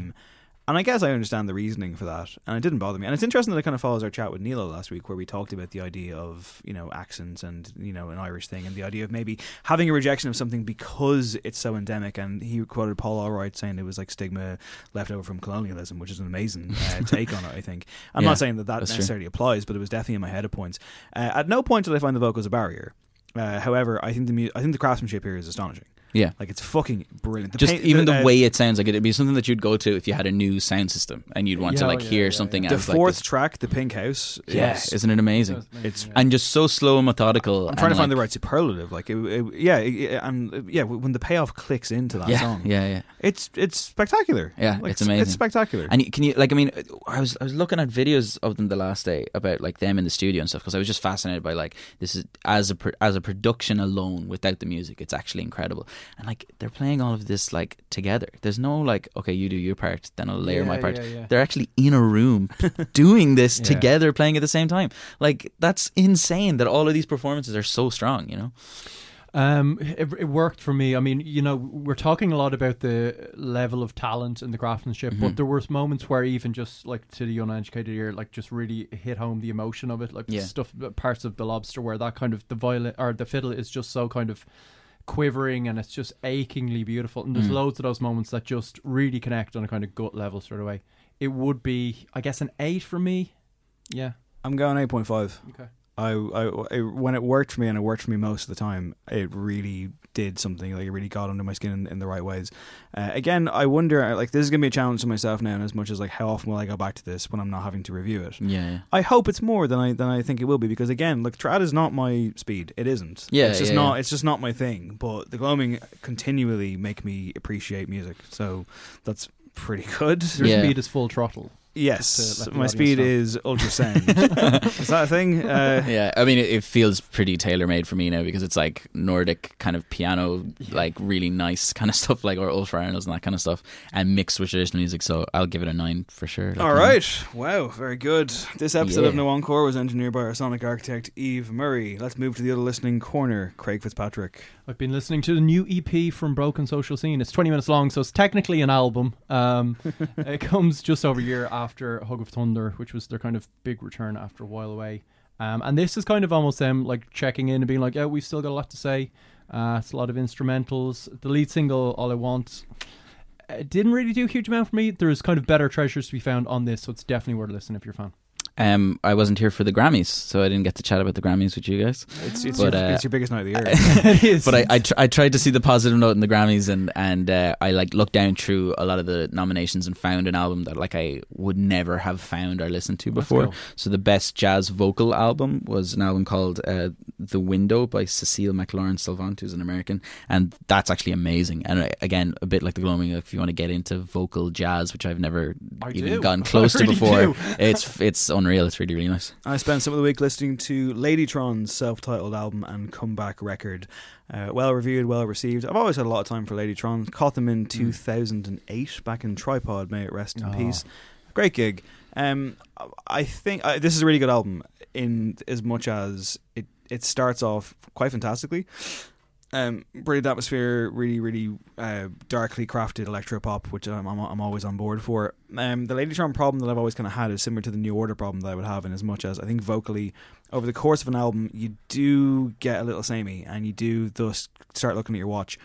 And I guess I understand the reasoning for that. And it didn't bother me. And it's interesting that it kind of follows our chat with Nialler last week, where we talked about the idea of, you know, accents and, you know, an Irish thing, and the idea of maybe having a rejection of something because it's so endemic. And he quoted Paul Allright saying it was like stigma left over from colonialism, which is an amazing uh, take on it, I think. I'm Yeah, not saying that that that's true. necessarily applies, but it was definitely in my head at points. Uh, at no point did I find the vocals a barrier. Uh, however, I think the mu- I think the craftsmanship here is astonishing. Yeah. like it's fucking brilliant. The just even the uh, way it sounds like it'd be something that you'd go to if you had a new sound system and you'd want to like yeah, hear yeah, something the as fourth like track, the Pink House. yeah, is- isn't it amazing? It's and just so slow and methodical. I'm trying to find the right superlative. Like, it, it- yeah, it, and yeah, when the payoff clicks into that Yeah, song, yeah, yeah. it's it's spectacular. Yeah, Like, it's amazing. It's spectacular. And can you like? I mean, I was I was looking at videos of them the last day about like them in the studio and stuff because I was just fascinated by like this is as a as a production alone without the music, it's actually incredible. And like they're playing all of this like together. There's no like okay, you do your part, then I'll layer my part. yeah, yeah. They're actually in a room doing this Yeah. together, playing at the same time. Like that's insane that all of these performances are so strong. You know. Um, it, it worked for me. I mean, you know, we're talking a lot about the level of talent and the craftsmanship, Mhm. but there was moments where even just like to the uneducated ear, like just really hit home the emotion of it, like Yeah. stuff, parts of the lobster where that kind of the violin or the fiddle is just so kind of quivering and it's just achingly beautiful. And there's Mm. loads of those moments that just really connect on a kind of gut level straight away. It would be, I guess, an eight for me. Yeah. I'm going eight point five. Okay. I, I, I when it worked for me and it worked for me most of the time, it really did something like it really got under my skin in, in the right ways. Uh, again, I wonder like this is gonna be a challenge to myself now, and as much as like how often will I go back to this when I'm not having to review it? Yeah, yeah. I hope it's more than I than I think it will be because again, like trad is not my speed. It isn't. Yeah, it's just yeah, not. yeah. It's just not my thing. But the gloaming continually make me appreciate music, so that's pretty good. Your speed is full throttle. Yes, Just to let the my speed know. is ultrasound. is that a thing? Uh, yeah, I mean, it, it feels pretty tailor made for me now because it's like Nordic kind of piano, like really nice kind of stuff, like or Ólafur Arnalds and that kind of stuff, and mixed with traditional music. So I'll give it a nine for sure. Like, All you Wow. Very good. This episode of Yeah. No Encore was engineered by our sonic architect Eve Murray. Let's move to the other listening corner. Craig Fitzpatrick. I've been listening to the new EP from Broken Social Scene. It's 20 minutes long, so it's technically an album. Um, it comes just over a year after Hug of Thunder, which was their kind of big return after a while away. Um, and this is kind of almost them like checking in and being like, yeah, we've still got a lot to say. Uh, it's a lot of instrumentals. The lead single, All I Want, it didn't really do a huge amount for me. There's kind of better treasures to be found on this, so it's definitely worth listening if you're a fan. Um, I wasn't here for the Grammys, so I didn't get to chat about the Grammys with you guys. It's- it's But, your- uh, it's your biggest night of the year. It is. But I I, tr- I tried to see the positive note in the Grammys, and and uh, I like looked down through a lot of the nominations and found an album that like I would never have found or listened to before. go. So the best jazz vocal album was an album called uh, "The Window" by Cecile McLorin Salvant, who's an American, and that's actually amazing. And uh, again, a bit like the gloaming, if you want to get into vocal jazz, which I've never I even do. gone close I to before, do. it's it's unreal. It's really really nice. I spent some of the week listening to Ladytron's self-titled album and comeback record. Uh, well reviewed, well received. I've always had a lot of time for Ladytron. Caught them in 2008 back in Tripod. May it rest in Oh. peace. Great gig. Um, I think uh, this is a really good album in as much as it it starts off quite fantastically. Um, brilliant atmosphere, really, really uh, darkly crafted electro pop, which I'm, I'm, I'm always on board for. Um, the Ladytron problem that I've always kind of had is similar to the New Order problem that I would have, in as much as I think vocally, over the course of an album, you do get a little samey, and you do thus start looking at your watch.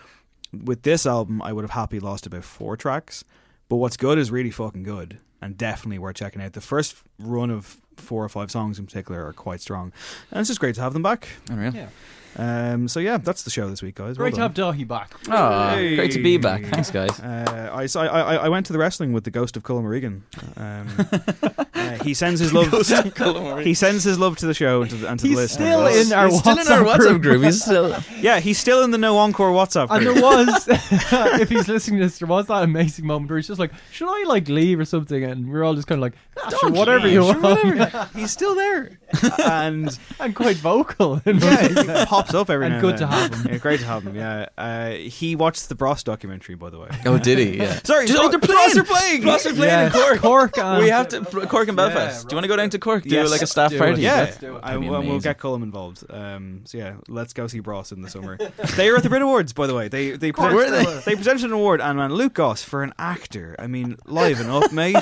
With this album, I would have happily lost about four tracks, but what's good is really fucking good, and definitely worth checking out. The first run of four or five songs in particular are quite strong, and it's just great to have them back. Unreal. Yeah. Um, so yeah, that's the show this week, guys. Great to have Daithí back. Oh, Hey. great to be back. Thanks, guys. Uh, I, so I, I I went to the wrestling with the ghost of Cullum Regan. Um, uh, he sends his love. Ghost of he sends his love to the show and to, the- and to He's the listeners. still in our He's still in our WhatsApp WhatsApp group. He's still. Yeah, he's still in the No Encore WhatsApp And there was, if he's listening to this, there was that amazing moment where he's just like, "Should I like leave or something?" And we're all just kind of like, ah, "Sure, whatever you sure, want." whatever. he's still there, and and quite vocal. in yeah, what he he says. pops up every and now good and to then. have him. Yeah, great to have him. Yeah, uh, he watched the Bros documentary, by the way. Oh, did he? Yeah. Sorry, Just- Bro- oh, they're Bros are playing. Bros are playing Yes, in Cork. Cork and- we have to Cork and Yeah, Belfast. do you want to go down to Cork? Do Yes, like a staff do it. party? Yeah, Let's do it. I, That'd be well, we'll amazing. get Cullum involved. Um, so yeah, let's go see Bros in the summer. they were at the Brit Awards, by the way. They they course presented, they were. they presented an award, and man, Luke Goss for an actor. I mean, liven up, mate.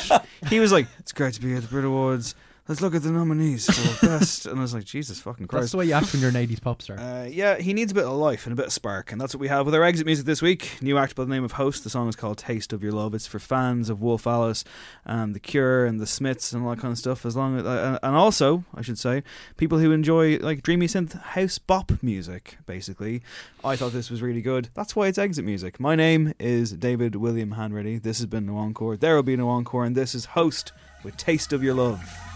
He was like, "It's great to be at the Brit Awards. Let's look at the nominees for best." And I was like, "Jesus fucking Christ. That's the way you act when you're an 80s pop star. Uh, yeah, he needs a bit of life and a bit of spark, and that's what we have with our exit music this week. New act by the name of Host. The song is called "Taste of Your Love." It's for fans of Wolf Alice and The Cure and The Smiths and all that kind of stuff. As long as, uh, and also, I should say, people who enjoy like dreamy synth house bop music. Basically, I thought this was really good. That's why it's exit music. My name is David William Hanratty. This has been No Encore. There will be no encore, and this is Host with "Taste of Your Love."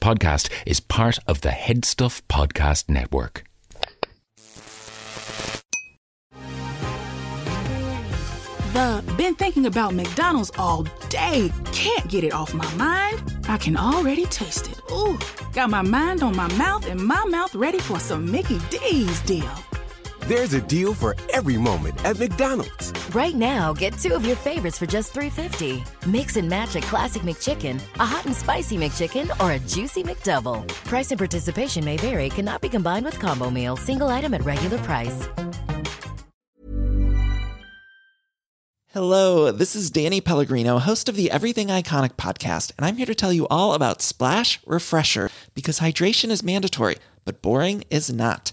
Podcast is part of the HeadStuff Podcast Network. The been thinking about McDonald's all day. Can't get it off my mind. I can already taste it. Ooh, got my mind on my mouth and my mouth ready for some Mickey D's deal. There's a deal for every moment at McDonald's. Right now, get two of your favorites for just $3.50. Mix and match a classic McChicken, a hot and spicy McChicken, or a juicy McDouble. Price and participation may vary, cannot be combined with combo meal, single item at regular price. Hello, this is Danny Pellegrino, host of the Everything Iconic podcast, and I'm here to tell you all about Splash Refresher because hydration is mandatory, but boring is not.